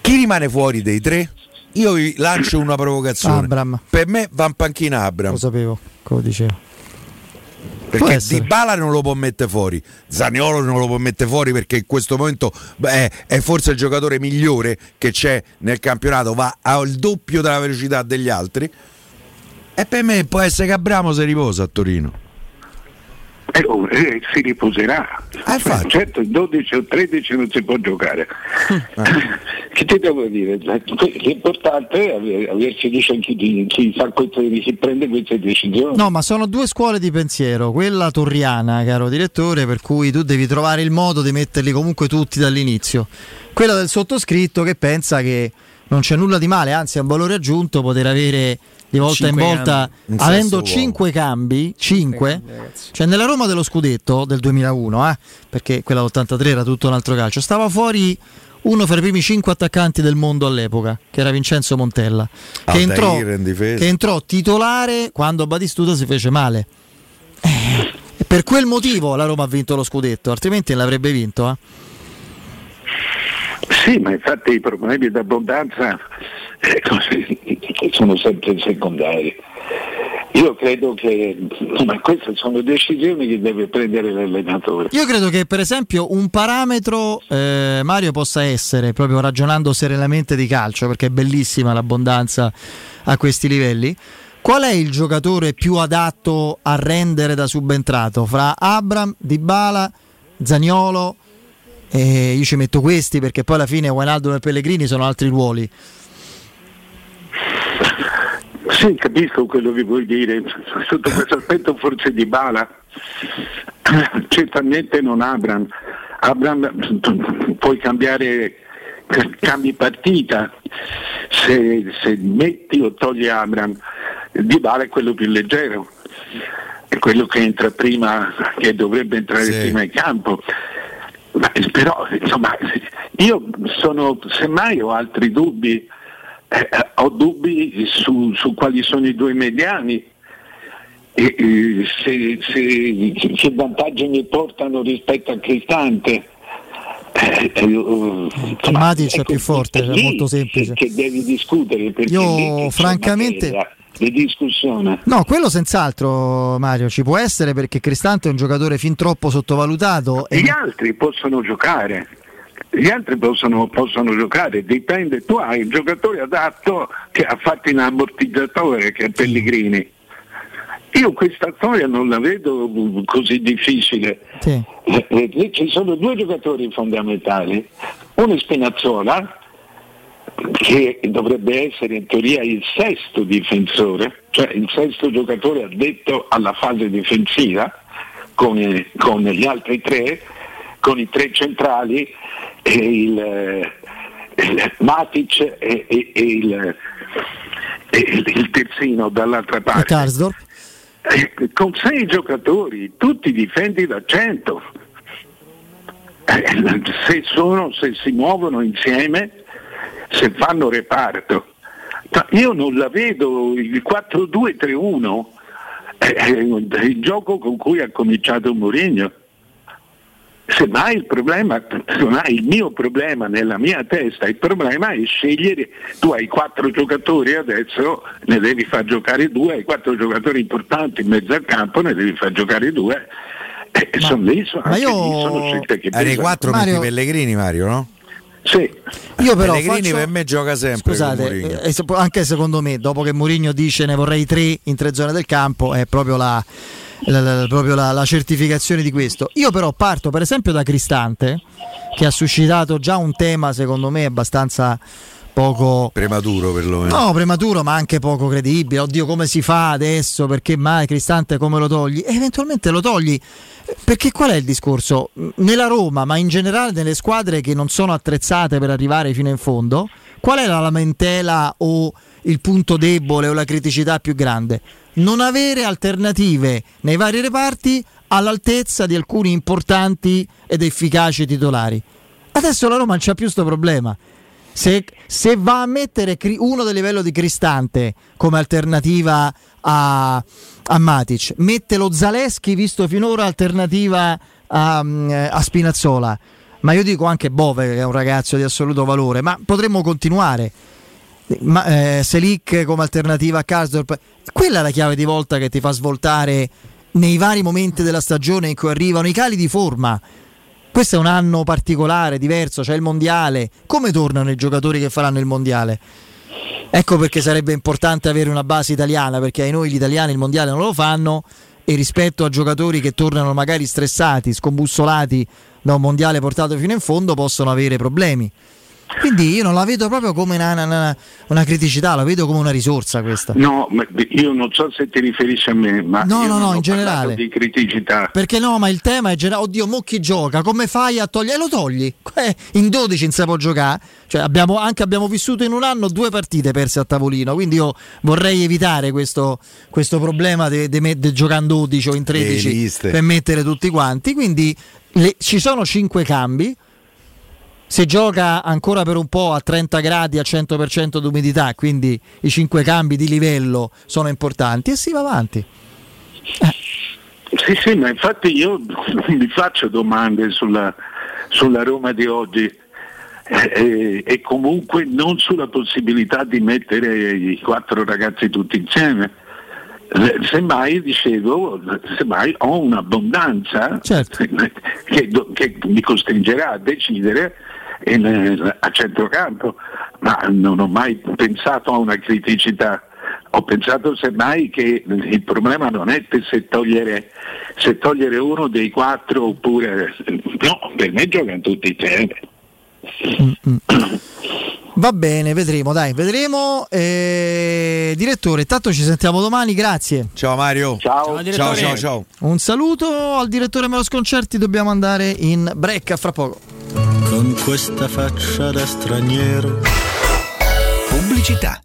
Chi rimane fuori dei tre? Io vi lancio una provocazione. Abram. Per me va in panchina Abram. Lo sapevo, come dicevo. Perché essere. Dybala non lo può mettere fuori, Zaniolo non lo può mettere fuori perché in questo momento beh, è, è forse il giocatore migliore che c'è nel campionato, va al doppio della velocità degli altri. E per me può essere che Abramo si riposa a Torino. Eh, eh, si riposerà. certo, il 12 o 13 non si può giocare. che ti devo dire? L'importante è aver- aver fiducia in chi, chi fa queste, chi prende queste decisioni. No, ma sono due scuole di pensiero. Quella torriana, caro direttore, per cui tu devi trovare il modo di metterli comunque tutti dall'inizio. Quella del sottoscritto che pensa che non c'è nulla di male, anzi è un valore aggiunto poter avere di volta in volta, cambi. Avendo sesto uomo. 5 cambi, 5, cioè nella Roma dello scudetto del 2001, eh, perché quella dell'83 era tutto un altro calcio, stava fuori uno fra i primi 5 attaccanti del mondo all'epoca, che era Vincenzo Montella, che entrò, che entrò titolare quando Batistuta si fece male. Eh, e per quel motivo la Roma ha vinto lo scudetto, altrimenti non l'avrebbe vinto. Eh. Sì, ma infatti i problemi d'abbondanza eh, così, sono sempre secondari. Io credo che ma queste sono decisioni che deve prendere l'allenatore. Io credo che per esempio un parametro eh, Mario possa essere, proprio ragionando serenamente di calcio, perché è bellissima l'abbondanza a questi livelli, qual è il giocatore più adatto a rendere da subentrato fra Abram, Dybala, Zaniolo? E io ci metto questi perché poi alla fine Wijnaldum e Pellegrini sono altri ruoli. Sì, capisco quello che vuoi dire, sotto questo aspetto forse di Bala, certamente non Abram. Abram puoi cambiare, cambi partita, se, se metti o togli Abram, Di Bala è quello più leggero, è quello che entra prima, che dovrebbe entrare prima in campo. Ma, però insomma io sono semmai ho altri dubbi eh, eh, ho dubbi su, su quali sono i due mediani e, e se, se- che vantaggi mi portano rispetto a Cristante Eh, eh, io, Matic è più forte, è molto semplice. che devi discutere Io francamente, materia. Di discussione. No, quello senz'altro Mario ci può essere perché Cristante è un giocatore fin troppo sottovalutato. E... Gli altri possono giocare, gli altri possono, possono giocare, dipende, tu hai il giocatore adatto che ha fatto in ammortizzatore che è Pellegrini. Io questa storia non la vedo così difficile. Eh, eh, Ci sono due giocatori fondamentali, uno è Spinazzola, che dovrebbe essere in teoria il sesto difensore, cioè il sesto giocatore addetto alla fase difensiva, con, con gli altri tre, con i tre centrali, e il, il Matic e, e- e il, e il- terzino dall'altra parte. Eh, Con sei giocatori, tutti difendi da 100. Eh, Se, sono, se si muovono insieme, se fanno reparto. Ma io non la vedo, il 4-2-3-1 è, è il gioco con cui ha cominciato Mourinho. Semmai il problema, il mio problema nella mia testa, il problema è scegliere, tu hai quattro giocatori adesso, ne devi far giocare due, hai quattro giocatori importanti in mezzo al campo, ne devi far giocare due. E sono lì, sono, anche lì sono scelte che pesano. quattro metti Pellegrini, Mario, no? Sì. Io però Pellegrini faccio- per me gioca sempre. Scusate, eh, se- anche secondo me, dopo che Mourinho dice ne vorrei tre in tre zone del campo, è proprio la, la- la- proprio la- la certificazione di questo. Io però parto per esempio da Cristante, che ha suscitato già un tema secondo me abbastanza poco prematuro perlomeno. No, prematuro, ma anche poco credibile. Oddio, come si fa adesso? Perché mai Cristante come lo togli? E eventualmente lo togli. Perché qual è il discorso? Nella Roma, ma in generale nelle squadre che non sono attrezzate per arrivare fino in fondo, qual è la lamentela o il punto debole o la criticità più grande? Non avere alternative nei vari reparti all'altezza di alcuni importanti ed efficaci titolari. Adesso la Roma non c'ha più questo problema. Se, se va a mettere uno del livello di Cristante come alternativa a, a Matic, mette lo Zaleschi visto finora alternativa a, mm, a Spinazzola, ma io dico anche Bove che è un ragazzo di assoluto valore, ma potremmo continuare. Ma, eh, Selic come alternativa a Karsdorp, quella è la chiave di volta che ti fa svoltare nei vari momenti della stagione in cui arrivano i cali di forma. Questo è un anno particolare, diverso, c'è il mondiale. Come tornano i giocatori che faranno il mondiale? Ecco perché sarebbe importante avere una base italiana, perché ai noi gli italiani il mondiale non lo fanno e rispetto a giocatori che tornano magari stressati, scombussolati da un mondiale portato fino in fondo possono avere problemi. Quindi io non la vedo proprio come una, una- una criticità, la vedo come una risorsa questa. No, ma io non so se ti riferisci a me, ma No, io no, no, in generale. di criticità. Perché no, ma il tema è generale. Oddio, mo chi gioca? Come fai a togliere? E lo togli. Eh, In 12 non si può giocare. Cioè, abbiamo, anche abbiamo vissuto in un anno due partite perse a tavolino. Quindi io vorrei evitare questo, questo problema di giocare in 12 o in 13 Le liste. per mettere tutti quanti. Quindi le- ci sono 5 cambi. Se gioca ancora per un po' a 30 gradi, a 100% d'umidità, quindi i 5 cambi di livello sono importanti e si va avanti. Sì, sì, ma infatti io non mi faccio domande sulla, sulla Roma di oggi eh, eh, e comunque non sulla possibilità di mettere i quattro ragazzi tutti insieme. Eh, Semmai, dicevo, semmai ho un'abbondanza che, do- che mi costringerà a decidere in- a centrocampo, ma non ho mai pensato a una criticità. Ho pensato semmai che il problema non è se togliere, se togliere uno dei quattro oppure no, per me giocano tutti insieme. Va bene, vedremo, dai, vedremo. Eh, direttore, intanto ci sentiamo domani, grazie. Ciao Mario. Ciao, ciao, ciao, ciao. Un saluto al direttore Melo Sconcerti, dobbiamo andare in break a fra poco. Con questa faccia da straniero. Pubblicità.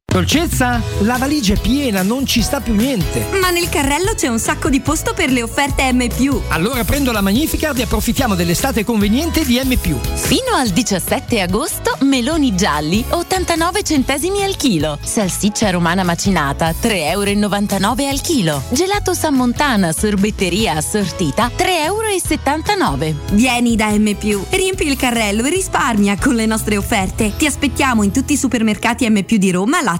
Dolcezza, la valigia è piena, non ci sta più niente. Ma nel carrello c'è un sacco di posto per le offerte M. Allora prendo la Magnificard e approfittiamo dell'estate conveniente di M. Fino al 17 agosto, meloni gialli 89 centesimi al chilo. Salsiccia romana macinata 3,99 euro al chilo. Gelato San Montana sorbetteria assortita 3,79 euro. Vieni da M. Riempi il carrello e risparmia con le nostre offerte. Ti aspettiamo in tutti i supermercati M. di Roma, Lazio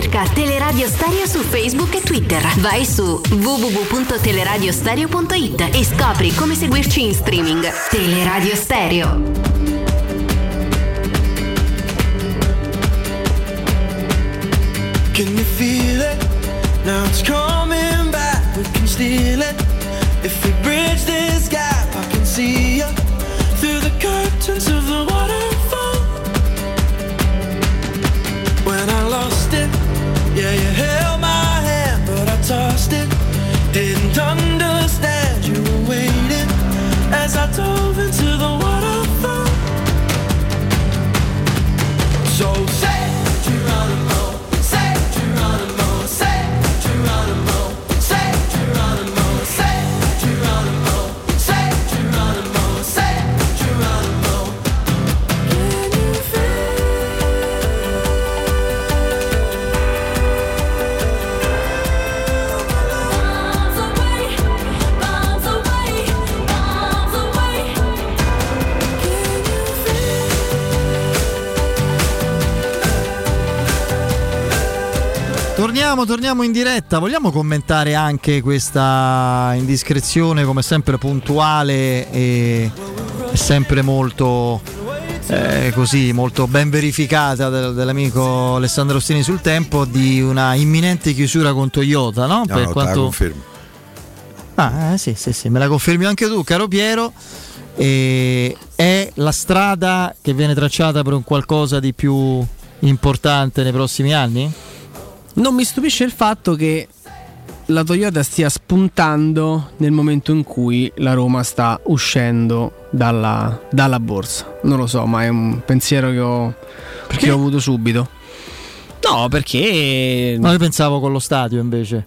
Cerca Teleradio Stereo su Facebook e Twitter. Vai su www.teleradiostereo.it e scopri come seguirci in streaming. Teleradio Stereo. Can you feel it? Now it's coming back. We can steal it. If we bridge this gap, I can see you through the curtains of the waterfall. Torniamo, torniamo in diretta. Vogliamo commentare anche questa indiscrezione, come sempre puntuale e sempre molto eh, così, molto ben verificata del- dell'amico Alessandro Ostini sul tempo di una imminente chiusura con Toyota, no? No, te la confermo. Ah, eh, sì, sì, sì, me la confermi anche tu, caro Piero. E è la strada che viene tracciata per un qualcosa di più importante nei prossimi anni? Non mi stupisce il fatto che la Toyota stia spuntando nel momento in cui la Roma sta uscendo dalla, dalla borsa. Non lo so, ma è un pensiero che ho, che ho avuto subito. No, perché. No, io pensavo con lo stadio invece.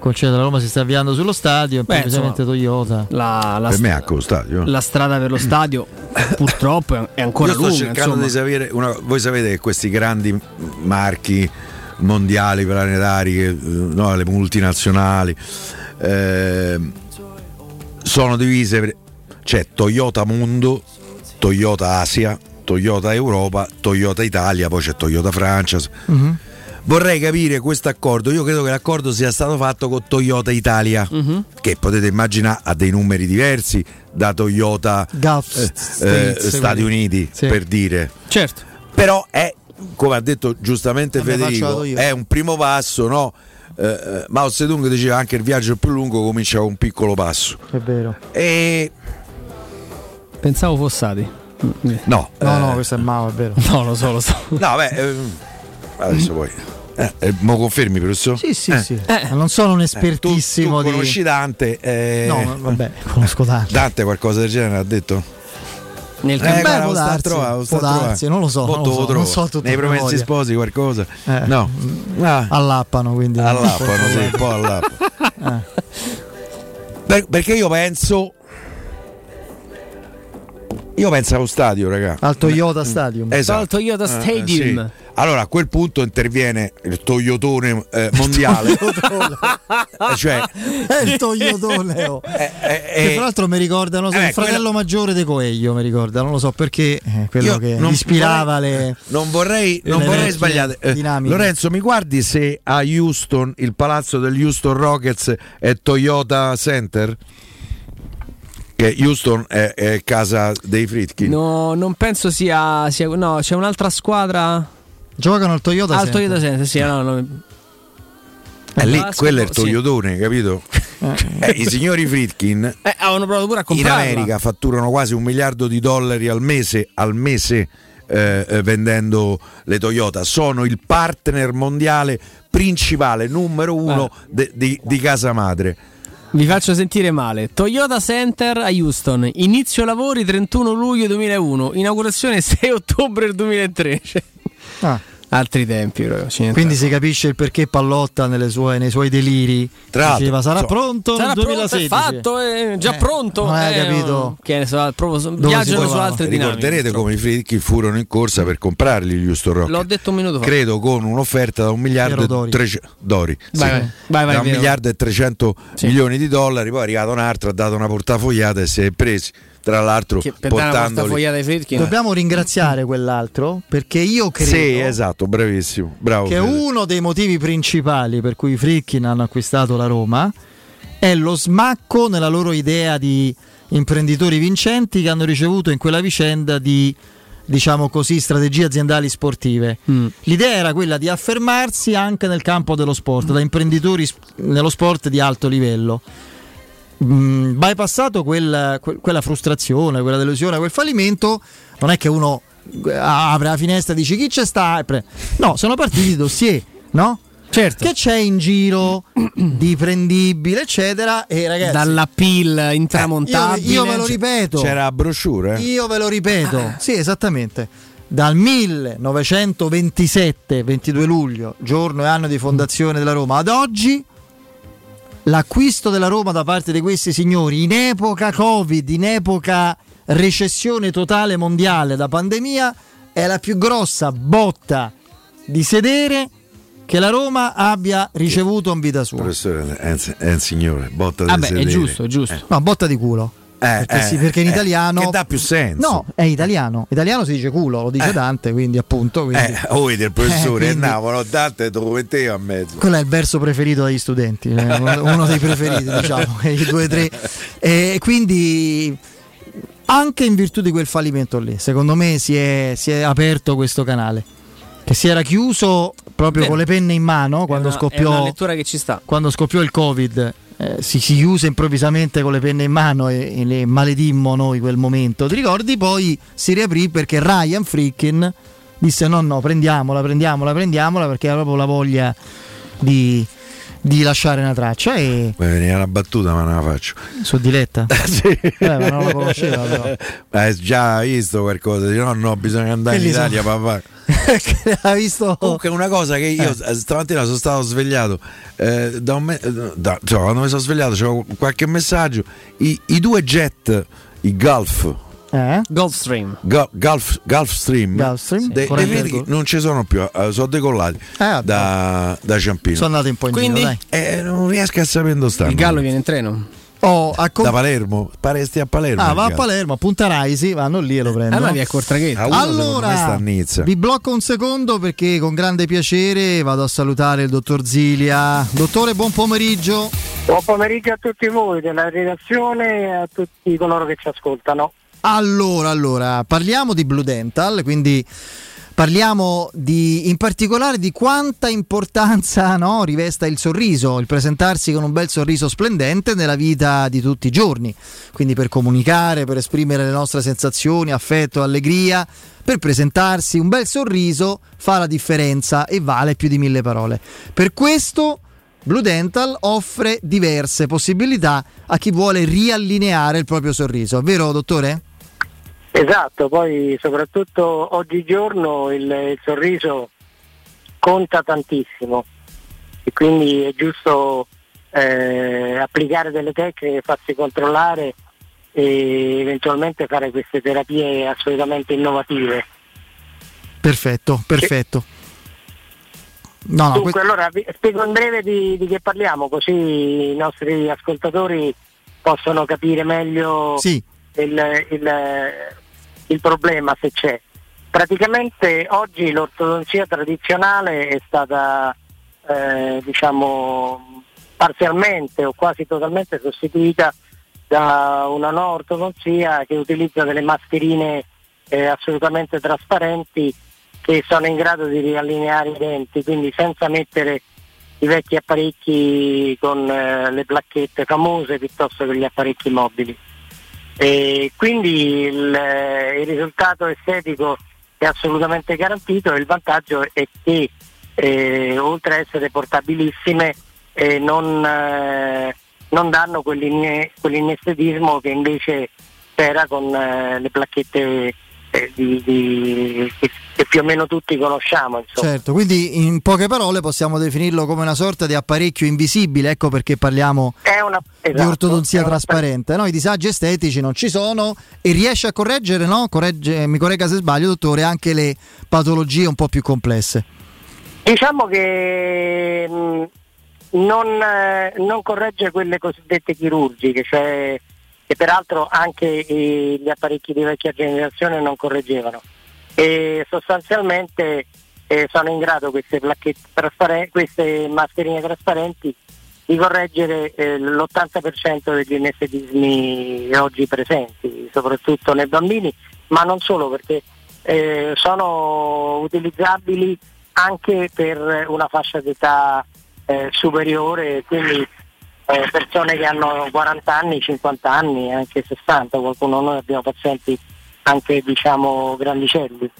Concede la Roma si sta avviando sullo stadio, improvvisamente insomma, Toyota. La, la per me è stra- anche lo stadio. la strada per lo stadio purtroppo è- ancora Io sto lunga. cercando insomma. di sapere, una- voi sapete che questi grandi marchi mondiali, planetari, che, eh, no, le multinazionali, eh, sono divise, per- c'è Toyota Mondo, Toyota Asia, Toyota Europa, Toyota Italia, poi c'è Toyota Francia. Mhm. Vorrei capire questo accordo. Io credo che l'accordo sia stato fatto con Toyota Italia, Mhm. che potete immaginare ha dei numeri diversi da Toyota Gulf eh, States, eh, Stati. Uniti, Sì. per dire. Certo. Però è, come ha detto giustamente Vabbè, Federico, è un primo passo, no? Eh, eh, Mao Zedong diceva anche il viaggio più lungo comincia con un piccolo passo. È vero. E Pensavo Fossati. no, No, eh, no, questo è Mao, è vero. No, lo so, lo so. no, beh, ehm, adesso poi. Eh, eh, mo confermi, professor? Sì, sì, Eh. sì. Ma non sono un Eh, espertissimo tu, tu di. conosci Dante? eh, No, vabbè, conosco Dante. Dante qualcosa del genere ha detto? Nel Eh, Beh, guarda, può darsi, può darsi, non lo so, Mo non lo so, non so tutto Nei promessi memoria. sposi qualcosa? Eh. No. Ah, Allappano, quindi. allappano, sì, un po' allappano. Eh. Per- perché io penso. Io penso allo stadio, raga. Al Toyota Stadium. Esatto. Al Toyota Eh, eh, Stadium. sì. Allora a quel punto interviene il Toyotone eh, mondiale. Eh, cioè, È il Toyotone. oh. eh, Che fra l'altro mi ricorda, non so, eh, il fratello quello- maggiore di Coelho, mi ricorda, non lo so perché, eh, quello Io che non ispirava vorrei- le... non vorrei, non le vorrei sbagliare. Eh, dinamiche. Lorenzo, mi guardi se a Houston il palazzo degli Houston Rockets è Toyota Center? Che Houston è, è casa dei Fritkin. No, non penso sia, sia- No, c'è un'altra squadra. Giocano al Toyota Al. Toyota Center, sì, no, no. Eh, lì, Basketball, quello è il sì. Toyotone, capito? Eh, I signori Fritkin Eh, avevano provato pure a in. America fatturano quasi un miliardo di dollari al mese, al mese eh, eh, vendendo le Toyota. Sono il partner mondiale principale, numero uno de- di, di casa madre. Vi faccio sentire male. Toyota Center a Houston. Inizio lavori 31 luglio 2001. Inaugurazione 6 ottobre 2003. Ah, altri tempi. proprio, quindi si capisce il perché Pallotta nelle sue- nei suoi deliri Tra l'altro, diceva sarà so- pronto Sarà nel pronto, 2016. è fatto, è già Eh, pronto. non hai eh, capito Che ne so, proprio viaggiano su altre dinamiche. Ricorderete come i Fritkin furono in corsa per comprarli gli Houston Rockets. L'ho detto un minuto fa. Credo con un'offerta da un miliardo e Dori. 300 Dori, Vai, sì. vai, vai, vai, da un Piero. miliardo e 300 Sì. milioni di dollari, poi è arrivato un altro, ha dato una portafogliata e si è presi, tra l'altro Che portandoli. Dobbiamo ringraziare quell'altro perché io credo Sì, esatto, bravissimo, bravo. che Fede. uno dei motivi principali per cui i Frickin hanno acquistato la Roma è lo smacco nella loro idea di imprenditori vincenti che hanno ricevuto in quella vicenda di diciamo così strategie aziendali sportive. Mm. L'idea era quella di affermarsi anche nel campo dello sport, da imprenditori sp- nello sport di alto livello. Mm, bypassato quel- que- quella frustrazione, quella delusione, quel fallimento, non è che uno eh, apre la finestra e dice chi c'è sta? No, sono partiti i dossier, no? Certo. Che c'è in giro di prendibile, eccetera. E ragazzi, Dalla PIL io, intramontabile. io ve lo ripeto. C'era brochure? eh? Io ve lo ripeto, sì, esattamente. Dal 1927, 22 luglio, giorno e anno di fondazione della Roma, ad oggi l'acquisto della Roma da parte di questi signori in epoca Covid, in epoca recessione totale mondiale da pandemia, è la più grossa botta di sedere che la Roma abbia ricevuto in vita sua. Professore, è un, è un signore, botta Vabbè, del è sedere. giusto, è giusto. No, botta di culo. Eh, Perché, eh, sì, perché in eh, italiano. che dà più senso. No, è italiano. Italiano si dice culo, lo dice Dante, quindi appunto. Quindi, Eh, oh, vedi il professore, Eh, eh, quindi- no, no, Dante te lo metteva a mezzo. Quello è il verso preferito dagli studenti, eh, uno dei preferiti, diciamo, i due tre. E quindi anche in virtù di quel fallimento lì, secondo me si è, si è aperto questo canale. Che si era chiuso proprio Beh, con le penne in mano quando una- scoppiò una lettura che ci sta. quando scoppiò il covid eh, si, si chiuse improvvisamente con le penne in mano e, e le maledimmo noi quel momento. Ti ricordi? Poi si riaprì perché Ryan Frickin disse no no prendiamola prendiamola prendiamola perché aveva proprio la voglia di, di lasciare una traccia e Poi veniva una battuta, ma non la faccio. su Diletta. sì. Eh, ma non la conosceva però. Hai già visto qualcosa? Dice, no, no, bisogna andare Che in Italia, papà. ha visto Comunque una cosa che io Eh. eh, stamattina sono stato svegliato eh, da un me- eh, da- cioè, quando mi sono svegliato c'avevo qualche messaggio i, i due jet i Gulf Eh? Gulfstream Gu- Gulf, Gulfstream, Gulfstream, de- Bull. che non ci sono più eh, sono decollati da, da Ciampino Sono andati un po' in Quindi? giro, dai. Eh, non riesco a sapere dove stanno Il Gallo viene in treno. Oh, a com- da Palermo paresti a Palermo Ah, va a. Palermo, a Punta Raisi, vanno lì e lo prendono. Allora via Cortraghetto. Allora, vi blocco un secondo perché con grande piacere vado a salutare il dottor Zilia. Dottore, buon pomeriggio. Buon pomeriggio a tutti voi della redazione e a tutti coloro che ci ascoltano. Allora, allora, parliamo di Blue Dental, quindi parliamo di, in particolare di quanta importanza no, rivesta il sorriso, il presentarsi con un bel sorriso splendente nella vita di tutti i giorni, quindi per comunicare, per esprimere le nostre sensazioni, affetto, allegria, per presentarsi un bel sorriso fa la differenza e vale più di mille parole. Per questo Blue Dental offre diverse possibilità a chi vuole riallineare il proprio sorriso, vero dottore? Esatto, poi soprattutto oggigiorno il, il sorriso conta tantissimo e quindi è giusto eh, applicare delle tecniche, farsi controllare e eventualmente fare queste terapie assolutamente innovative. Perfetto, perfetto. No, no, Dunque, que- allora vi spiego in breve di, di che parliamo, così i nostri ascoltatori possono capire meglio Sì. il, il- il problema se c'è. Praticamente oggi l'ortodonzia tradizionale è stata eh, diciamo parzialmente o quasi totalmente sostituita da una nuova ortodonzia che utilizza delle mascherine eh, assolutamente trasparenti che sono in grado di riallineare i denti, quindi senza mettere i vecchi apparecchi con eh, le placchette famose piuttosto che gli apparecchi mobili. E quindi il, eh, il risultato estetico è assolutamente garantito e il vantaggio è che eh, oltre a essere portabilissime eh, non, eh, non danno quell'inne- quell'inestetismo che invece c'era con eh, le placchette eh, di- di- che, che più o meno tutti conosciamo. Insomma. certo, quindi in poche parole possiamo definirlo come una sorta di apparecchio invisibile, ecco perché parliamo È una, di esatto, ortodonzia è una- trasparente. No? I disagi estetici non ci sono e riesce a correggere, no? Corregge- mi corregga se sbaglio, dottore, anche le patologie un po' più complesse. Diciamo che mh, non, eh, non corregge quelle cosiddette chirurgiche, cioè che peraltro anche i- gli apparecchi di vecchia generazione non correggevano. E sostanzialmente eh, sono in grado queste, trasparen- queste mascherine trasparenti di correggere eh, l'80% degli anestetismi oggi presenti, soprattutto nei bambini, ma non solo perché eh, sono utilizzabili anche per una fascia d'età eh, superiore, quindi eh, persone che hanno 40 anni, 50 anni, anche 60, qualcuno noi abbiamo pazienti anche diciamo grandicelli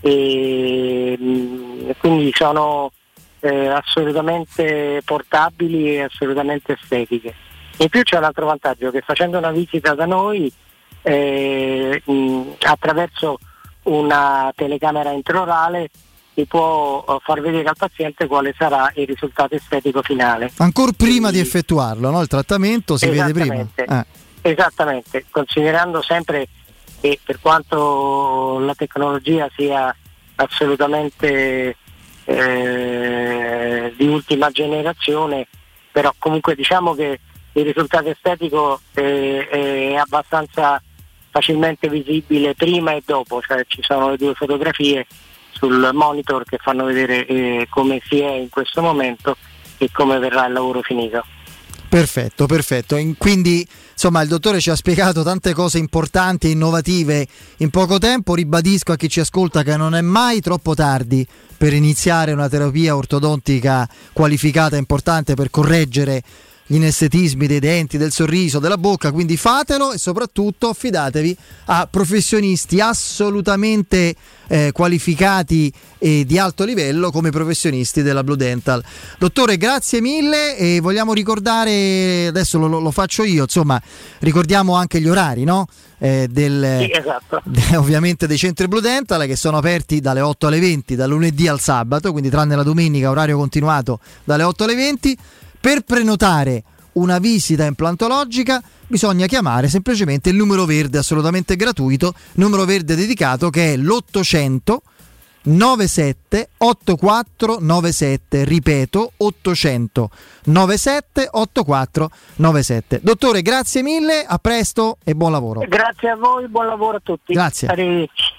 e mh, quindi sono eh, assolutamente portabili e assolutamente estetiche. In più c'è un altro vantaggio che facendo una visita da noi eh, mh, attraverso una telecamera intraorale si può eh, far vedere al paziente quale sarà il risultato estetico finale. Ancora prima di effettuarlo, no? il trattamento si vede prima. Esattamente. Eh. Esattamente, considerando sempre che per quanto la tecnologia sia assolutamente eh, di ultima generazione, però comunque diciamo che il risultato estetico è, è abbastanza facilmente visibile prima e dopo, cioè ci sono le due fotografie sul monitor che fanno vedere eh, come si è in questo momento e come verrà il lavoro finito. Perfetto, perfetto. In- quindi, insomma, il dottore ci ha spiegato tante cose importanti e innovative in poco tempo. Ribadisco a chi ci ascolta che non è mai troppo tardi per iniziare una terapia ortodontica qualificata e importante per correggere gli inestetismi dei denti, del sorriso, della bocca, quindi fatelo e soprattutto affidatevi a professionisti assolutamente eh, qualificati e di alto livello come professionisti della Blue Dental. Dottore, grazie mille e vogliamo ricordare, adesso lo, lo faccio io, insomma, ricordiamo anche gli orari, no? Eh, del, Sì, esatto. de- ovviamente dei centri Blue Dental che sono aperti dalle 8 alle 20 dal lunedì al sabato, quindi tranne la domenica orario continuato dalle 8 alle 20. Per prenotare una visita implantologica bisogna chiamare semplicemente il numero verde assolutamente gratuito, numero verde dedicato che è l'800 97 84 97, ripeto 800 97 84 97. Dottore, grazie mille, a presto e buon lavoro. Grazie a voi, buon lavoro a tutti. Grazie. Arrivederci.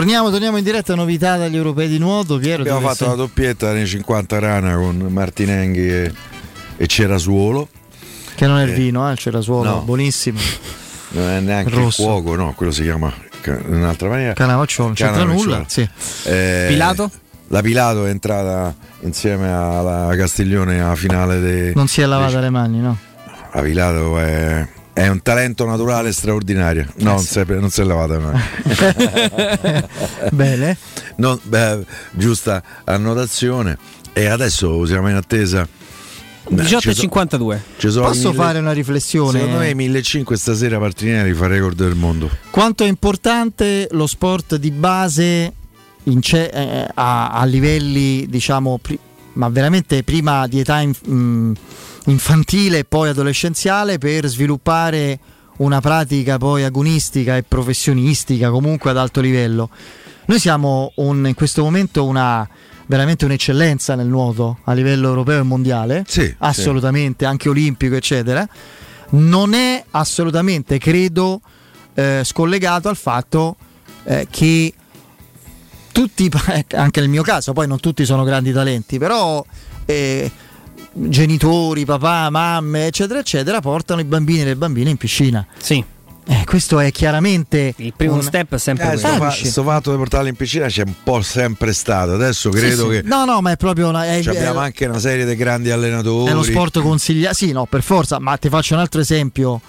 Torniamo, torniamo in diretta, novità dagli europei di nuoto. Piero, Abbiamo fatto sei- la doppietta nei 50 rana con Martinenghi e, e Cerasuolo. Che non è il Eh, vino, eh, il cerasuolo, no. buonissimo. Non è neanche Rosso. il cuoco, no, quello si chiama in un'altra maniera. Canavacciolo, non c'entra nulla. Sì. Eh, Pilato? La Pilato è entrata insieme alla Castiglione alla finale dei. Non si è lavata le mani, no? La Pilato è, è un talento naturale straordinario. No, non, si è, non si è lavata mai. Bene. Non- beh, giusta annotazione. E adesso siamo in attesa. Beh, 18 ci e so- 52. ci sono Posso mille- fare una riflessione? Secondo me 1500 stasera Martinelli fa record del mondo. Quanto è importante lo sport di base in ce- eh, a, a livelli, diciamo, pri- ma veramente prima di età inf- mh, infantile e poi adolescenziale per sviluppare una pratica poi agonistica e professionistica comunque ad alto livello. Noi siamo un- in questo momento una veramente un'eccellenza nel nuoto a livello europeo e mondiale, Sì, assolutamente, anche olimpico, eccetera. Non è assolutamente, credo, eh, scollegato al fatto eh, che tutti, anche nel mio caso, poi non tutti sono grandi talenti, però eh, genitori, papà, mamme, eccetera, eccetera, portano i bambini e le bambine in piscina. Sì. Eh, questo è chiaramente il primo un- step è sempre Eh, sto, fa- Capisci? sto fatto di portarli in piscina c'è un po' sempre stato. Adesso credo Sì, sì. che No, no, ma è proprio una, è, abbiamo è- anche una serie di grandi allenatori. È lo sport consigliato, sì, no, per forza, ma ti faccio un altro esempio.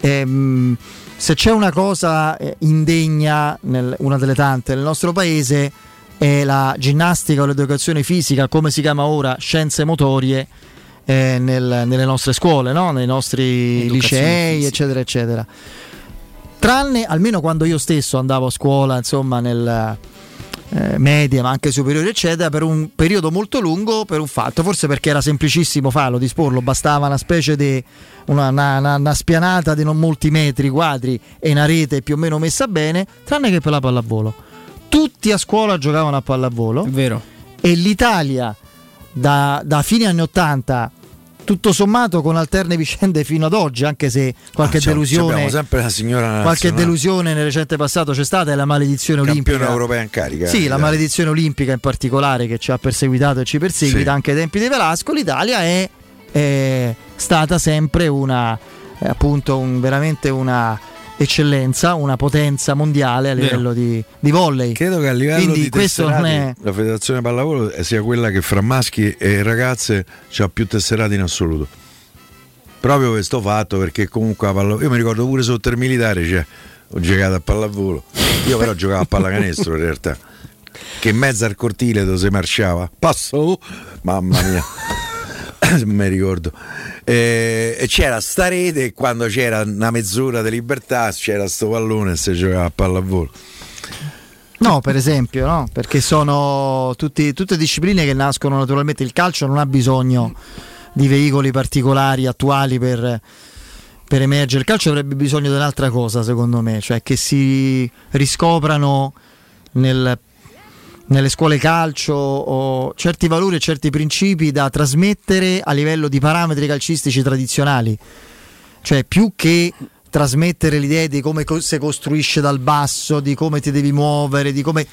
Ehm, se c'è una cosa eh, indegna, nel- una delle tante nel nostro paese, è la ginnastica o l'educazione fisica, come si chiama ora, scienze motorie, eh, nel- nelle nostre scuole, no? nei nostri Educazione licei, fisica. eccetera, eccetera. Tranne, almeno quando io stesso andavo a scuola, insomma, nel eh, media, ma anche superiori, eccetera, per un periodo molto lungo, per un fatto, forse perché era semplicissimo farlo, disporlo, bastava una specie di una, una- una- una spianata di non molti metri quadri e una rete più o meno messa bene, tranne che per la pallavolo. Tutti a scuola giocavano a pallavolo. E l'Italia da, da fine anni 80 tutto sommato con alterne vicende fino ad oggi, anche se qualche Ah, c'è- delusione abbiamo sempre la signora qualche delusione nel recente passato c'è stata è la maledizione Campione olimpica europea in carica. sì, la Eh, maledizione olimpica in particolare che ci ha perseguitato e ci perseguita Sì. anche ai tempi di Velasco, l'Italia è, è stata sempre una appunto un- veramente una eccellenza, una potenza mondiale a livello di, di volley. Credo che a livello Quindi di questo non è la federazione pallavolo sia quella che fra maschi e ragazze ha più tesserati in assoluto. Proprio questo fatto perché comunque la pallavolo, io mi ricordo pure sotto il militare, cioè, ho giocato a pallavolo. Io però giocavo a pallacanestro in realtà. Che in mezzo al cortile dove si marciava. Passo, mamma mia. mi ricordo. E, e c'era sta rete e quando c'era una mezz'ora di libertà c'era sto pallone e si giocava a pallavolo. No, per esempio, no? perché sono tutti- tutte discipline che nascono naturalmente. Il calcio non ha bisogno di veicoli particolari, attuali per, per emergere. Il calcio avrebbe bisogno di un'altra cosa, secondo me, cioè che si riscoprano nel- nelle scuole calcio o certi valori e certi principi da trasmettere a livello di parametri calcistici tradizionali. Cioè, più che trasmettere l'idea di come co- si costruisce dal basso, di come ti devi muovere, di come...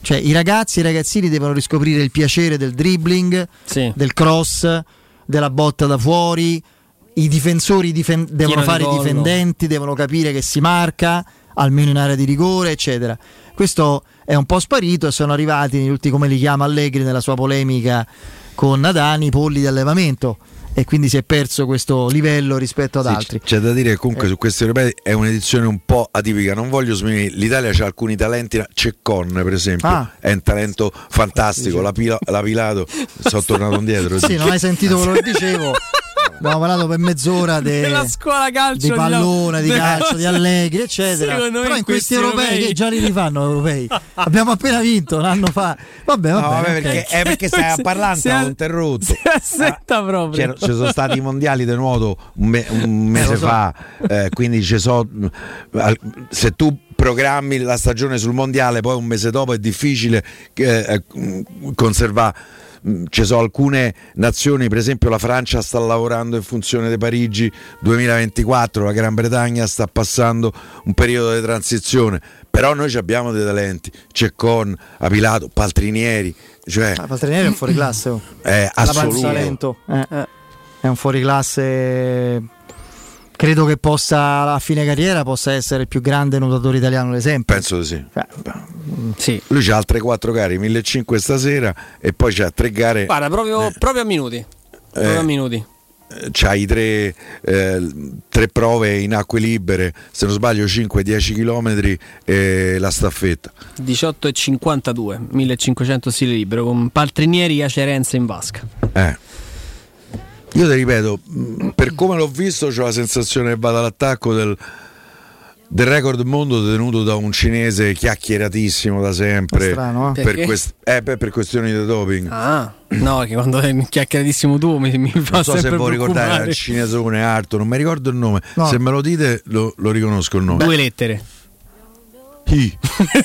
Cioè i ragazzi e i ragazzini devono riscoprire il piacere del dribbling, del cross, della botta da fuori, i difensori difen- devono fare i difendenti, devono capire che si marca, almeno in area di rigore, eccetera. Questo è un po' sparito e sono arrivati negli ultimi, come li chiama Allegri nella sua polemica con Nadani, i polli di allevamento e quindi si è perso questo livello rispetto ad Sì, altri. C'è da dire che Eh. comunque su questi europei è un'edizione un po' atipica. Non voglio sminuire. L'Italia ha alcuni talenti. Ceccon, per esempio, Ah. è un talento fantastico. L'ha, pila- l'ha pilato. Sono tornato indietro. Sì, non hai sentito quello che dicevo. Abbiamo parlato per mezz'ora de- Della scuola calcio di pallone, di delle calcio, di allegri, eccetera. Secondo Però in questi, europei, europei- che già li rifanno europei. Abbiamo appena vinto un anno fa. Vabbè, No, vabbè. vabbè, ok. perché, è perché stai parlando, si- ho interrotto. Si assetta proprio. C'era- ci sono stati i mondiali di nuoto un, me- un mese lo so. fa, eh, quindi ci so, se tu programmi la stagione sul mondiale, poi un mese dopo è difficile eh, eh, conservare. Mm, Ci sono alcune nazioni, per esempio la Francia sta lavorando in funzione di Parigi 2024, la Gran Bretagna sta passando un periodo di transizione, però noi abbiamo dei talenti, Ceccon, Apilato, Paltrinieri, cioè Ah, Paltrinieri è un fuoriclasse. oh. è La assoluto. Eh, eh. È un fuoriclasse. Credo che possa a fine carriera possa essere il più grande nuotatore italiano d'esempio. Penso di sì. Sì. Lui c'ha altre quattro gare, 1500 stasera e poi c'ha tre gare. Guarda, proprio, proprio a minuti. Proprio a minuti. eh, C'ha i tre, eh, tre prove in acque libere, se non sbaglio 5-10 km e la staffetta. 18 e 52, 1500 stile libero con Paltrinieri, Iacerenza in vasca. Eh. Io ti ripeto, mh, per come l'ho visto, ho la sensazione che vada all'attacco del, del record mondo tenuto da un cinese chiacchieratissimo da sempre. Strano, eh? per, quest- eh, beh, per questioni di doping. Ah, no, che quando è chiacchieratissimo tu mi, mi fa non so se sempre voi ricordate era preoccupare. il cinesone Arto, non mi ricordo il nome. No. Se me lo dite lo, lo riconosco il nome. Due lettere. Chi?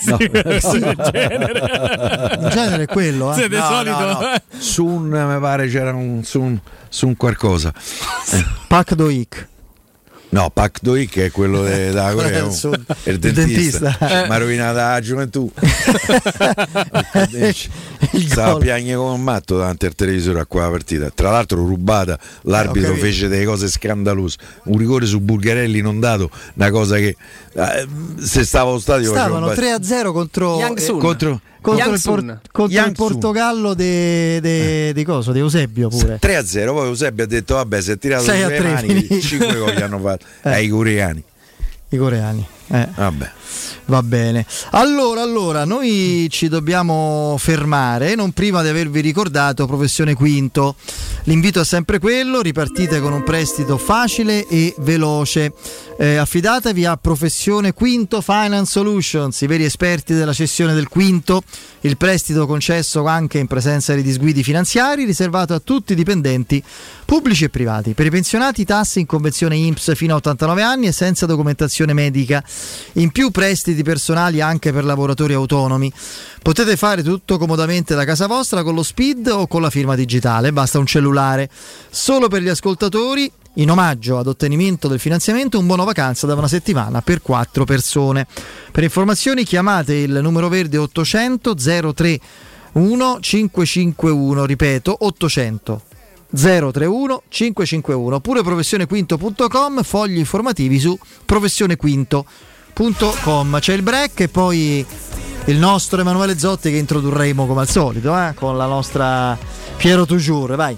No. Sì, in genere. In genere è quello, eh. Di No, solito. no, no. Sun mi pare c'era un Sun, Sun qualcosa. Eh. Pac Doik. No, Pak Doi che è quello de- della Corea, Il sud. è il dentista. dentista. Mi ha rovinato la gioventù. Stava a piangere come un matto davanti al televisore a quella partita. Tra l'altro rubata, l'arbitro Eh, fece delle cose scandalose. Un rigore su Bulgarelli non dato, una cosa che eh, se stavo allo stadio Stavano facevo un 3-0 contro, Yang eh, Sun. contro contro il, Por- contro il. Portogallo di de, de coso, di Eusebio pure. 3 a 0 poi Eusebio ha detto vabbè si è tirato Sei a sulle tre, mani finito. 5 gol gli hanno fatto Eh. ai coreani I coreani. Eh. vabbè Va bene. Allora, allora, noi ci dobbiamo fermare, non prima di avervi ricordato Professione Quinto. L'invito è sempre quello, ripartite con un prestito facile e veloce. Eh, affidatevi a Professione Quinto Finance Solutions, i veri esperti della cessione del quinto, il prestito concesso anche in presenza di disguidi finanziari, riservato a tutti i dipendenti pubblici e privati. Per i pensionati tassi in convenzione INPS fino a 89 anni e senza documentazione medica. In più prestiti personali anche per lavoratori autonomi. Potete fare tutto comodamente da casa vostra con lo SPID o con la firma digitale, basta un cellulare. Solo per gli ascoltatori, in omaggio ad ottenimento del finanziamento, un buono vacanza da una settimana per quattro persone. Per informazioni chiamate il numero verde 800 03 551, ripeto 800 031 551 oppure professionequinto.com fogli informativi su professionequinto.com c'è il break e poi il nostro Emanuele Zotti che introdurremo come al solito eh, con la nostra Piero Toujours vai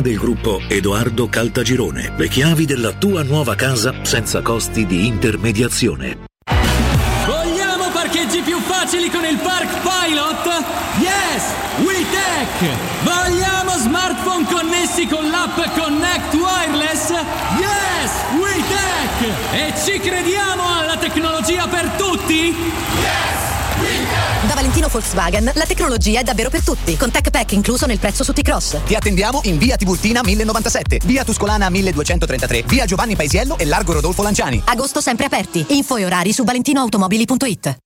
del gruppo Edoardo Caltagirone. Le chiavi della tua nuova casa senza costi di intermediazione. Vogliamo parcheggi più facili con il Park Pilot? Yes! WeTech! Vogliamo smartphone connessi con l'app Connect Wireless? Yes! WeTech! E ci crediamo alla tecnologia per tutti? Yes! Valentino Volkswagen la tecnologia è davvero per tutti, con Tech Pack incluso nel prezzo su T-Cross. Ti attendiamo in via Tiburtina 1097, via Tuscolana 1233, via Giovanni Paisiello e largo Rodolfo Lanciani. Agosto sempre aperti. Info e orari su valentinoautomobili.it.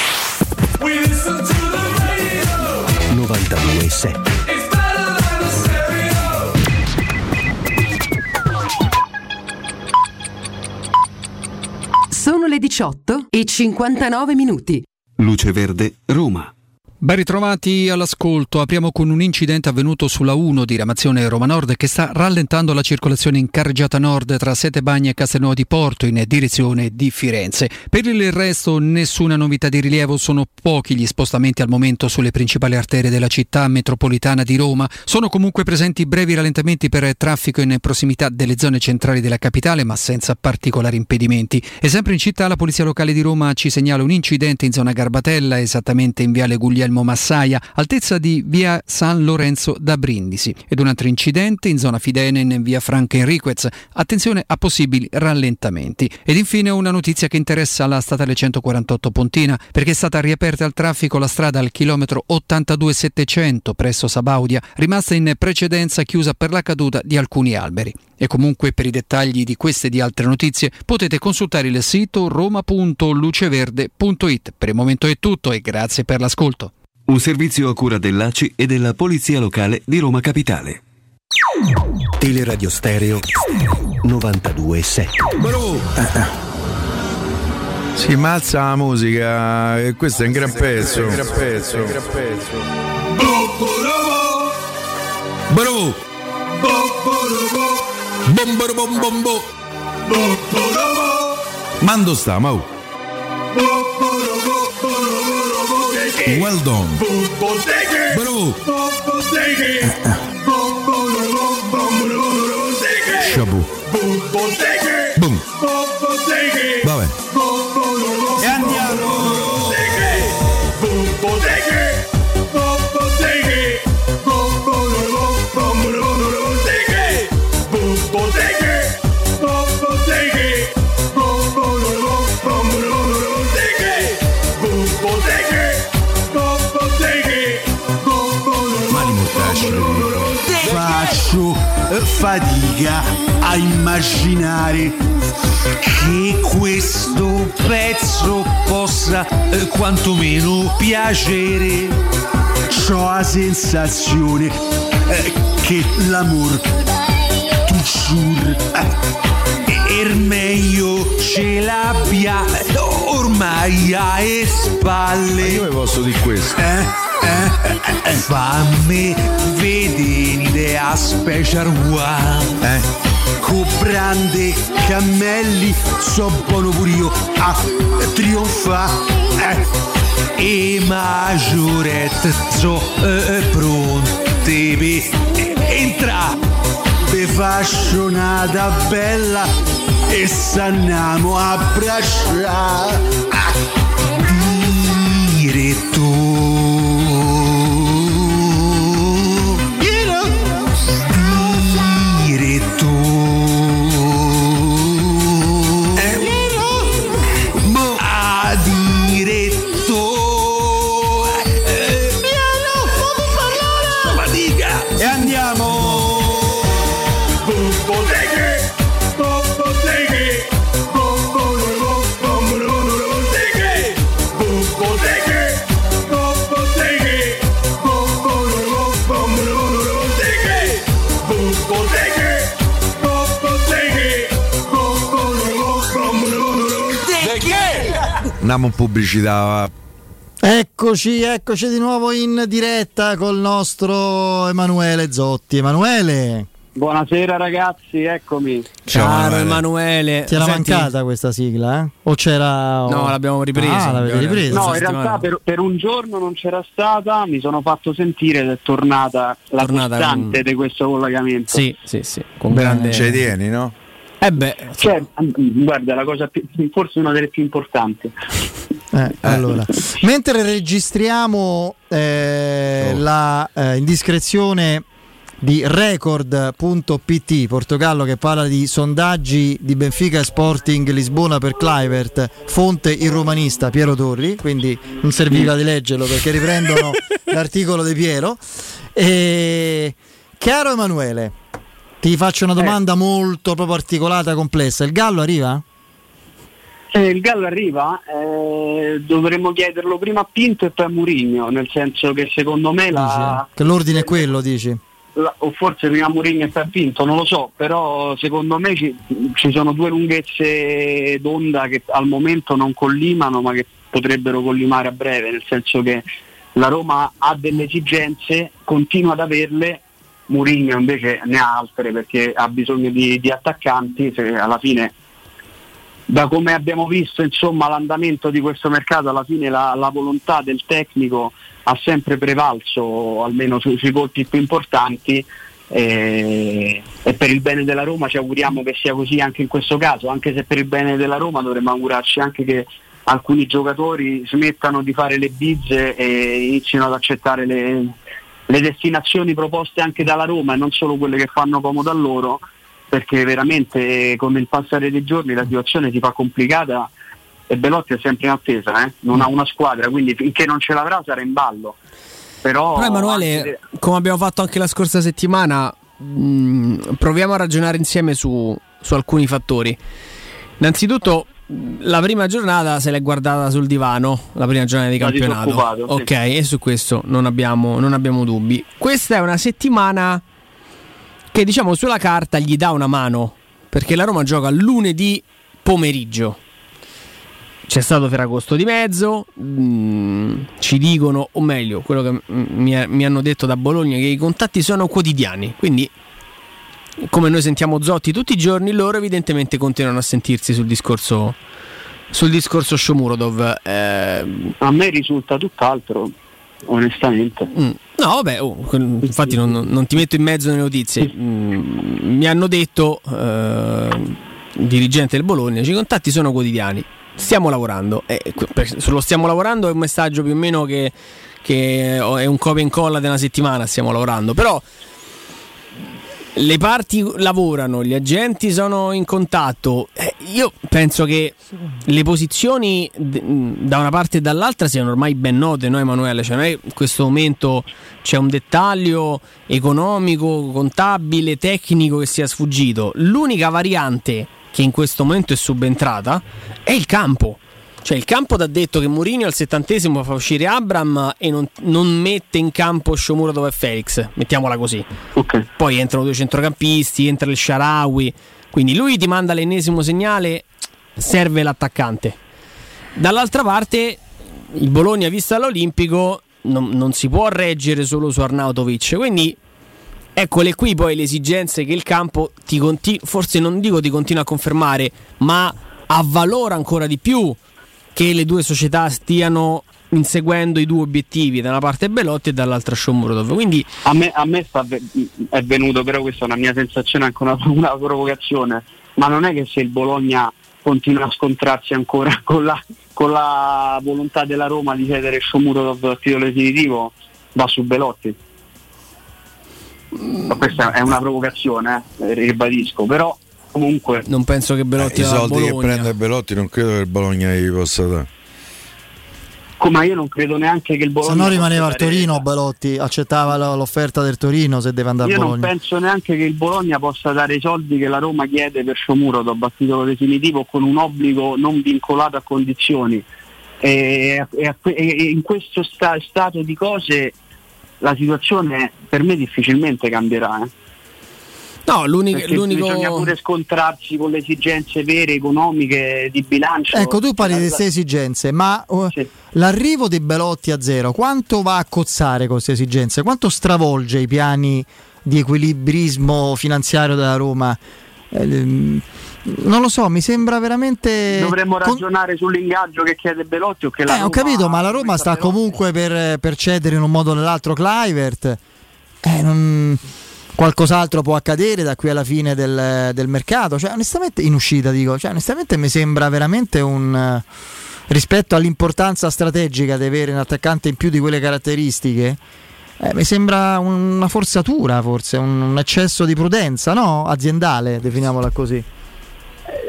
92.7 Sono le 18 e 59 minuti. Luce Verde, Roma. Ben ritrovati all'ascolto. Apriamo con un incidente avvenuto sulla 1 di Ramazione Roma Nord che sta rallentando la circolazione in carreggiata nord tra Sette Bagni e Castelnuovo di Porto in direzione di Firenze. Per il resto nessuna novità di rilievo, sono pochi gli spostamenti al momento sulle principali arterie della città metropolitana di Roma. Sono comunque presenti brevi rallentamenti per traffico in prossimità delle zone centrali della capitale ma senza particolari impedimenti. E sempre in città la Polizia Locale di Roma ci segnala un incidente in zona Garbatella, esattamente in viale Guglielmo Massaia, altezza di via San Lorenzo da Brindisi. Ed un altro incidente in zona Fidene in via Franca Enriquez. Attenzione a possibili rallentamenti. Ed infine una notizia che interessa la statale 148 Pontina, perché è stata riaperta al traffico la strada al chilometro 82700 presso Sabaudia, rimasta in precedenza chiusa per la caduta di alcuni alberi. E comunque per i dettagli di queste e di altre notizie potete consultare il sito roma.luceverde.it. Per il momento è tutto e grazie per l'ascolto. Un servizio a cura dell'ACI e della Polizia Locale di Roma Capitale. Teleradio Stereo 92.7. Bro! Si ma alza la musica, e questo è un gran pezzo. Un gran pezzo. Bro! Bomboro bom bombo! Mando sta, Mau. Well done. Bro! Shabu. Boom. Vabbè. E fatica a immaginare che questo pezzo possa eh, quantomeno piacere. Ho la sensazione eh, che l'amor toujours eh, er meglio ce l'abbia ormai alle spalle. Io vi posso dire questo. Eh, eh, eh, fammi vedere a special one. Eh. Con brande cammelli so buono pure io a trionfare. E maggiorette so eh, pronte per entrare. Be fascionata bella e s'andiamo a abbracciare. Diretto. Andiamo in pubblicità. Eccoci, eccoci di nuovo in diretta col nostro Emanuele Zotti. Emanuele, Buonasera ragazzi, eccomi. Caro Emanuele. ti era Senti- mancata questa sigla? eh? O c'era. No, l'abbiamo ripresa. Ah, l'avete ripresa? No, in settimana. realtà per, per un giorno non c'era stata, mi sono fatto sentire ed è tornata la Tornata costante con- di questo collegamento. Sì, sì, sì. Con grande. Ci tieni, no? Eh beh, Cioè, mm, guarda, la cosa più, forse una delle più importanti. Eh, allora. Mentre registriamo eh, la eh, indiscrezione di record.pt Portogallo che parla di sondaggi di Benfica e Sporting Lisbona per Clivert, fonte il romanista Piero Torri, quindi non serviva di leggerlo perché riprendono l'articolo di Piero. E, caro Emanuele, ti faccio una domanda molto proprio articolata, complessa. Il Gallo arriva? Se il Gallo arriva, eh, dovremmo chiederlo prima a Pinto e poi a Murigno, nel senso che secondo me la, Che l'ordine è quello, dici? la- o forse prima Murigno e poi Pinto, non lo so, però secondo me ci, ci sono due lunghezze d'onda che al momento non collimano ma che potrebbero collimare a breve, nel senso che la Roma ha delle esigenze, continua ad averle, Murigno invece ne ha altre perché ha bisogno di, di attaccanti, se alla fine da come abbiamo visto insomma, l'andamento di questo mercato, alla fine la, la volontà del tecnico ha sempre prevalso, almeno su- sui colpi più importanti. E, e per il bene della Roma ci auguriamo che sia così anche in questo caso, anche se per il bene della Roma dovremmo augurarci anche che alcuni giocatori smettano di fare le bizze e inizino ad accettare le, le destinazioni proposte anche dalla Roma e non solo quelle che fanno comodo a loro, perché veramente con il passare dei giorni la situazione si fa complicata e Belotti è sempre in attesa, eh? non ha una squadra, quindi finché non ce l'avrà sarà in ballo. Però, Però Emanuele, anche- come abbiamo fatto anche la scorsa settimana, mh, proviamo a ragionare insieme su, su alcuni fattori. Innanzitutto, la prima giornata se l'è guardata sul divano, la prima giornata di campionato. disoccupato, sì. Ok, e su questo non abbiamo, non abbiamo dubbi. Questa è una settimana che diciamo sulla carta gli dà una mano, perché la Roma gioca lunedì pomeriggio. C'è stato Ferragosto di mezzo, mm, ci dicono, o meglio, quello che mi, mi hanno detto da Bologna, che i contatti sono quotidiani, quindi come noi sentiamo Zotti tutti i giorni, loro evidentemente continuano a sentirsi sul discorso sul discorso Shomurodov. Eh... A me risulta tutt'altro, onestamente. Mm. No, vabbè, oh, infatti non, non, ti metto in mezzo nelle notizie. Mm, mi hanno detto, eh, dirigente del Bologna, i contatti sono quotidiani. Stiamo lavorando. Eh, sullo stiamo lavorando è un messaggio più o meno che, che è un copia e incolla una settimana. Stiamo lavorando. Però le parti lavorano, gli agenti sono in contatto. Eh, io penso che le posizioni da una parte e dall'altra siano ormai ben note, no Emanuele? Cioè, non è in questo momento c'è un dettaglio economico, contabile, tecnico che sia sfuggito. L'unica variante che in questo momento è subentrata è il campo. Cioè il campo ti ha detto che Mourinho al settantesimo fa uscire Abram e non, non mette in campo Sciomuro dove è Felix, mettiamola così. Okay. Poi entrano due centrocampisti, entra il Sharawi, quindi lui ti manda l'ennesimo segnale, serve l'attaccante. Dall'altra parte il Bologna visto all'Olimpico non, non si può reggere solo su Arnautovic, quindi eccole qui poi le esigenze che il campo ti continua, forse non dico ti continua a confermare, ma avvalora ancora di più che le due società stiano inseguendo i due obiettivi, da una parte Belotti e dall'altra Shomurodov. Quindi a me, a me è venuto, però questa è una mia sensazione, anche una, una, provocazione, ma non è che se il Bologna continua a scontrarsi ancora con la, con la volontà della Roma di cedere Shomurodov a titolo definitivo, va su Belotti. Ma questa è una provocazione, eh, ribadisco, però comunque non penso che Belotti eh, i soldi che prende Belotti non credo che il Bologna gli possa dare. come io non credo neanche che il Bologna se no rimaneva al Torino Belotti accettava l'offerta del Torino se deve andare io a Bologna. io non penso neanche che il Bologna possa dare i soldi che la Roma chiede per Sciomuro dopo a titolo definitivo con un obbligo non vincolato a condizioni. E, e, e in questo sta, stato di cose la situazione per me difficilmente cambierà eh. No, l'unico, l'unico... bisogna pure scontrarsi con le esigenze vere, economiche, di bilancio. Ecco, tu parli di queste esigenze, ma uh, sì. l'arrivo di Belotti a zero, quanto va a cozzare con queste esigenze? Quanto stravolge i piani di equilibrismo finanziario della Roma? Eh, non lo so, mi sembra veramente. Dovremmo ragionare con... sull'ingaggio che chiede Belotti o che la eh, Roma ho capito, ma la Roma sta Belotti. comunque per, per, cedere in un modo o nell'altro Clivert. Eh, non qualcos'altro può accadere da qui alla fine del, del mercato. Cioè, onestamente, in uscita dico, cioè, onestamente mi sembra veramente un rispetto all'importanza strategica di avere un attaccante in più di quelle caratteristiche. Eh, mi sembra una forzatura, forse un, un, eccesso di prudenza, no? Aziendale, definiamola così.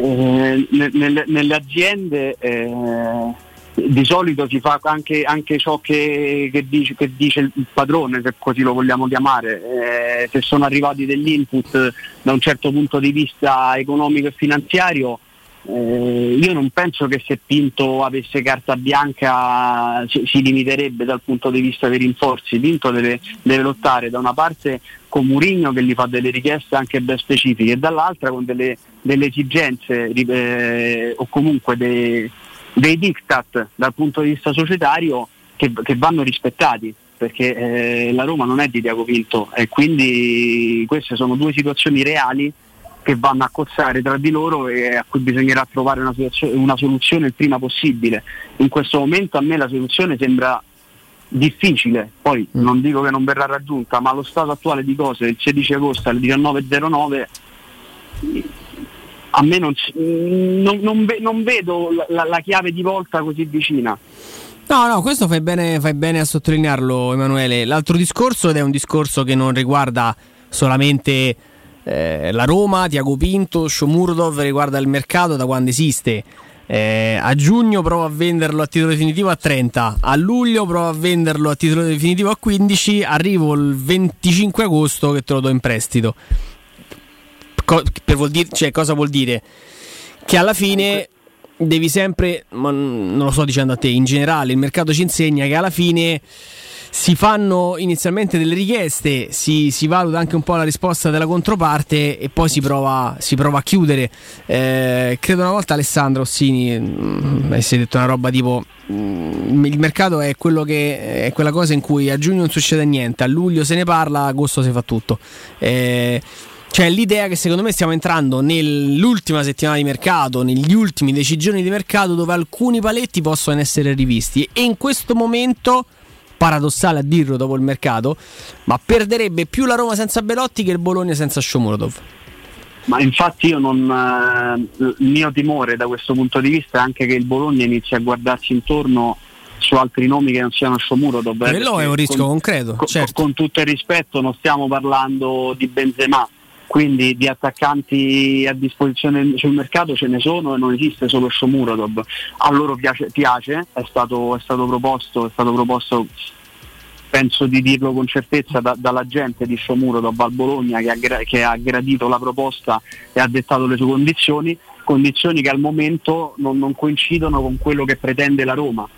Eh, nelle, nelle, aziende eh di solito si fa anche, anche ciò che, che, dice, che, dice, il padrone, se così lo vogliamo chiamare, eh, se sono arrivati degli input da un certo punto di vista economico e finanziario, eh, io non penso che se Pinto avesse carta bianca si, si, limiterebbe dal punto di vista dei rinforzi, Pinto deve, deve lottare da una parte con Murigno che gli fa delle richieste anche ben specifiche e dall'altra con delle, delle esigenze eh, o comunque dei dei diktat dal punto di vista societario che, che vanno rispettati perché eh, la Roma non è di Diago Pinto e quindi queste sono due situazioni reali che vanno a cozzare tra di loro e a cui bisognerà trovare una, una soluzione il prima possibile. In questo momento a me la soluzione sembra difficile, poi mm. non dico che non verrà raggiunta, ma allo stato attuale di cose, il 16 agosto alle 19.09 a me non, non, non, non vedo la, la, chiave di volta così vicina. No, no, questo fai bene, fai bene a sottolinearlo, Emanuele. L'altro discorso, ed è un discorso che non riguarda solamente eh, la Roma, Tiago Pinto, Shomurdov, riguarda il mercato da quando esiste. Eh, a giugno provo a venderlo a titolo definitivo a 30, a luglio provo a venderlo a titolo definitivo a 15, arrivo il 25 agosto che te lo do in prestito co- per vuol dire, cioè, cosa vuol dire? Che alla fine devi sempre, ma non lo sto dicendo a te, in generale il mercato ci insegna che alla fine si fanno inizialmente delle richieste, si, si, valuta anche un po' la risposta della controparte e poi si prova, si prova a chiudere. Eh, credo una volta Alessandro Ossini mh, avesse detto una roba tipo mh, il mercato è, quello che, è quella cosa in cui a giugno non succede niente, a luglio se ne parla, a agosto si fa tutto. Eh, cioè l'idea che secondo me stiamo entrando nell'ultima settimana di mercato, negli ultimi decisioni di mercato dove alcuni paletti possono essere rivisti e in questo momento paradossale a dirlo dopo il mercato, ma perderebbe più la Roma senza Belotti che il Bologna senza Shomurodov. Ma infatti io non, eh, il mio timore da questo punto di vista è anche che il Bologna inizi a guardarsi intorno su altri nomi che non siano Shomurodov. eh, Quello è un rischio concreto, Con, certo. con tutto il rispetto non stiamo parlando di Benzema, quindi di attaccanti a disposizione sul mercato ce ne sono e non esiste solo Shomurodov. A loro piace, piace è, stato, è stato proposto, è stato proposto penso di dirlo con certezza da- dalla gente di Shomurodov al Bologna che ha, che ha gradito la proposta e ha dettato le sue condizioni, condizioni che al momento non, non coincidono con quello che pretende la Roma.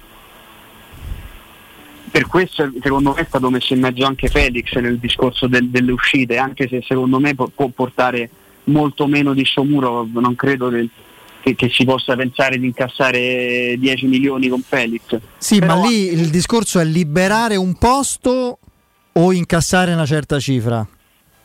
Per questo secondo me è stato messo in mezzo anche Felix nel discorso del- delle uscite, anche se secondo me può, può portare molto meno di Shomurodov, non credo che, che- che si possa pensare di incassare 10 milioni con Felix. Sì, Però- ma lì il discorso è liberare un posto o incassare una certa cifra?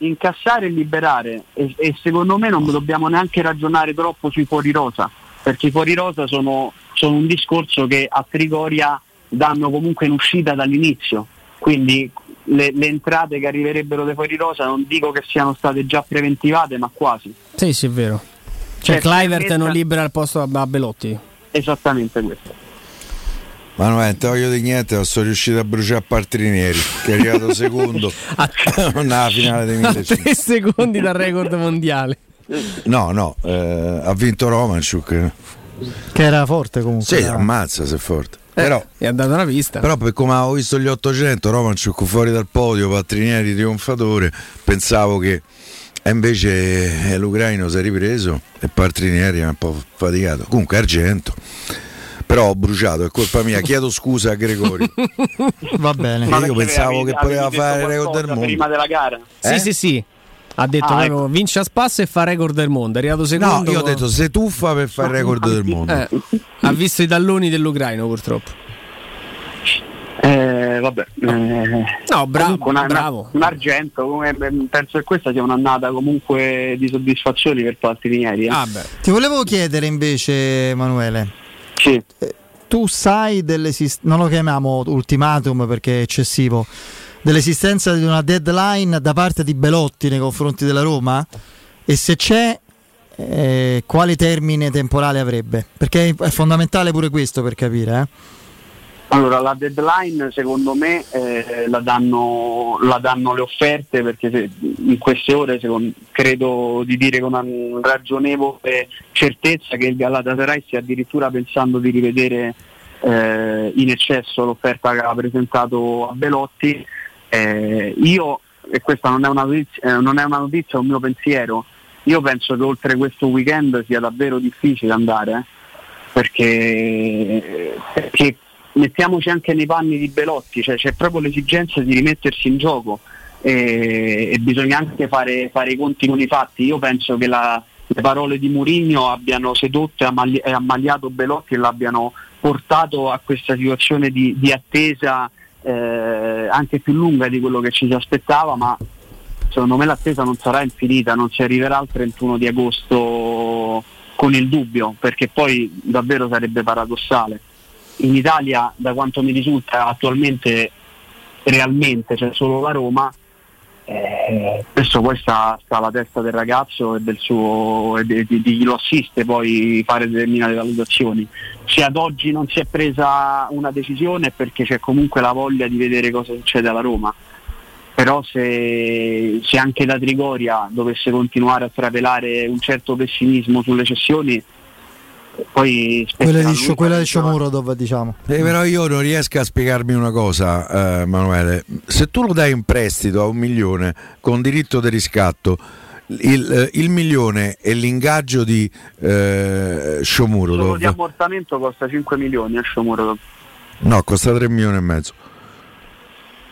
incassare e liberare e, e secondo me non dobbiamo neanche ragionare troppo sui fuori rosa perché i fuori rosa sono, sono un discorso che a Trigoria danno comunque in uscita dall'inizio quindi le, le entrate che arriverebbero dai fuori rosa non dico che siano state già preventivate ma quasi Sì, sì, è vero. Cioè, Cioè, Clivert non libera il posto a a Belotti. esattamente questo Ma non è, te voglio di niente, sono riuscito a bruciare Partinieri, che è arrivato secondo nella finale dei A 1500. tre secondi dal record mondiale. No, no, eh, ha vinto Romanchuk. Che era forte comunque. Sì, era- ammazza se è forte. Però, E ha dato una pista. però per come avevo visto gli 800, Romanchuk fuori dal podio, Patrinieri trionfatore, pensavo che e invece eh, l'ucraino si è ripreso e Patrinieri è un po' faticato. Comunque argento. Però ho bruciato, è colpa mia, chiedo scusa a Gregorio. Va bene. Ma io pensavo che poteva fare il record del mondo. prima della gara Sì, Eh? sì, sì. Ha detto Ah, proprio, vince a spasso e fa record del mondo. È arrivato secondo. No, io ho detto se tuffa per fare il record del mondo. Eh, ha visto i talloni dell'ucraino, purtroppo. Eh, vabbè. eh, No, bravo, una- bravo. Un argento, come- penso che questa sia un'annata comunque di soddisfazioni per Paltinieri. Eh. Ah. Ti volevo chiedere invece, Emanuele. Sì. Tu sai dell'esistenza, non lo chiamiamo ultimatum perché è eccessivo, dell'esistenza di una deadline da parte di Belotti nei confronti della Roma? E se c'è, eh, quale termine temporale avrebbe? Perché è fondamentale pure questo per capire. Eh? Allora, la deadline secondo me eh, la, danno, la danno le offerte perché se- in queste ore secondo- credo di dire con una ragionevole certezza che il Galatasaray stia addirittura pensando di rivedere eh, in eccesso l'offerta che aveva presentato a Belotti. Eh, io, e questa non è, una notizia, eh, non è una notizia, è un mio pensiero, io penso che oltre questo weekend sia davvero difficile andare. eh perché, perché mettiamoci anche nei panni di Belotti, cioè c'è proprio l'esigenza di rimettersi in gioco e, e bisogna anche fare, fare i conti con i fatti. Io penso che la- le parole di Murigno abbiano sedotto e ammaliato Belotti e l'abbiano portato a questa situazione di, di attesa eh, anche più lunga di quello che ci si aspettava, ma secondo me l'attesa non sarà infinita, non si arriverà al 31 di agosto con il dubbio, perché poi davvero sarebbe paradossale. In Italia, da quanto mi risulta attualmente, realmente c'è solo la Roma, eh, questo poi sta, sta alla testa del ragazzo e del suo, e di, di- di chi lo assiste poi fare determinate valutazioni. Se ad oggi non si è presa una decisione è perché c'è comunque la voglia di vedere cosa succede alla Roma però se, se anche la Trigoria dovesse continuare a trapelare un certo pessimismo sulle cessioni, poi Quella di, lui quella di Shomurodov, diciamo. Eh, però io non riesco a spiegarmi una cosa, eh, Emanuele. Se tu lo dai in prestito a un milione con diritto di riscatto, il, eh, il milione e l'ingaggio di eh, Solo Shomurodov, di ammortamento costa 5 milioni a Shomurodov. no, costa 3 milioni e mezzo.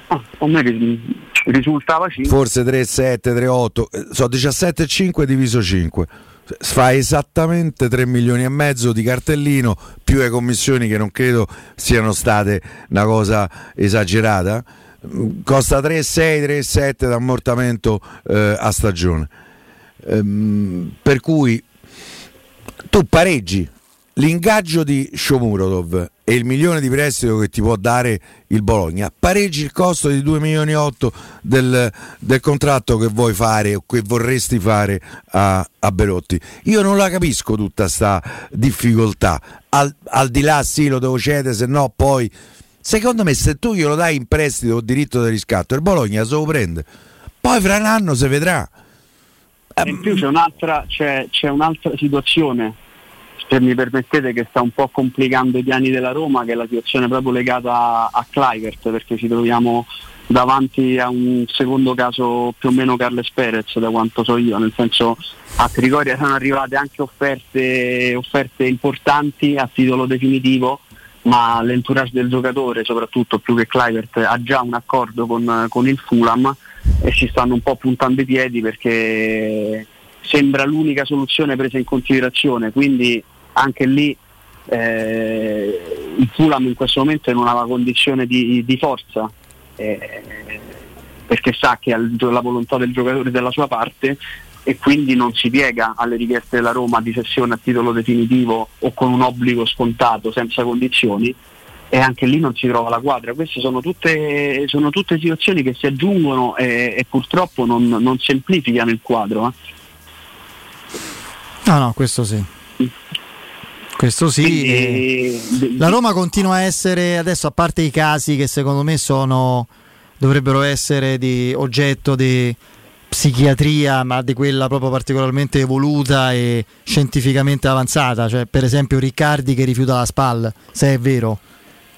Ah, a me ri- risultava 5. forse 3, 7, 3, 8, eh, so 17 e 5 diviso 5. Fa esattamente 3 milioni e mezzo di cartellino più le commissioni che non credo siano state una cosa esagerata. Costa 3, 6, 3, 7 d'ammortamento eh, a stagione. Ehm, per cui tu pareggi l'ingaggio di Shomurodov e il milione di prestito che ti può dare il Bologna, pareggi il costo di 2 milioni e 8 del, del contratto che vuoi fare o che vorresti fare a, a Belotti. Io non la capisco tutta sta difficoltà. Al, al di là sì lo devo cedere, se no poi secondo me se tu glielo dai in prestito o diritto di riscatto, il Bologna se lo prende. Poi fra un anno si vedrà. In più c'è un'altra, c'è, c'è un'altra situazione, se mi permettete, che sta un po' complicando i piani della Roma, che è la situazione proprio legata a, Clivert, perché ci troviamo davanti a un secondo caso più o meno Carles Perez, da quanto so io, nel senso a Trigoria sono arrivate anche offerte, offerte importanti a titolo definitivo, ma l'entourage del giocatore, soprattutto più che Clivert, ha già un accordo con, con il Fulham e si stanno un po' puntando i piedi perché sembra l'unica soluzione presa in considerazione, quindi anche lì eh, il Fulham in questo momento è in una condizione di, di forza eh, perché sa che ha la volontà del giocatore dalla sua parte e quindi non si piega alle richieste della Roma di cessione a titolo definitivo o con un obbligo scontato senza condizioni e anche lì non si trova la quadra. Queste sono tutte, sono tutte situazioni che si aggiungono e, e purtroppo non, non semplificano il quadro. eh. No, no, questo sì. Questo sì. Quindi, e- La Roma continua a essere, adesso a parte i casi che secondo me sono, dovrebbero essere di oggetto di psichiatria, ma di quella proprio particolarmente evoluta e scientificamente avanzata, cioè per esempio Riccardi che rifiuta la SPAL, se è vero.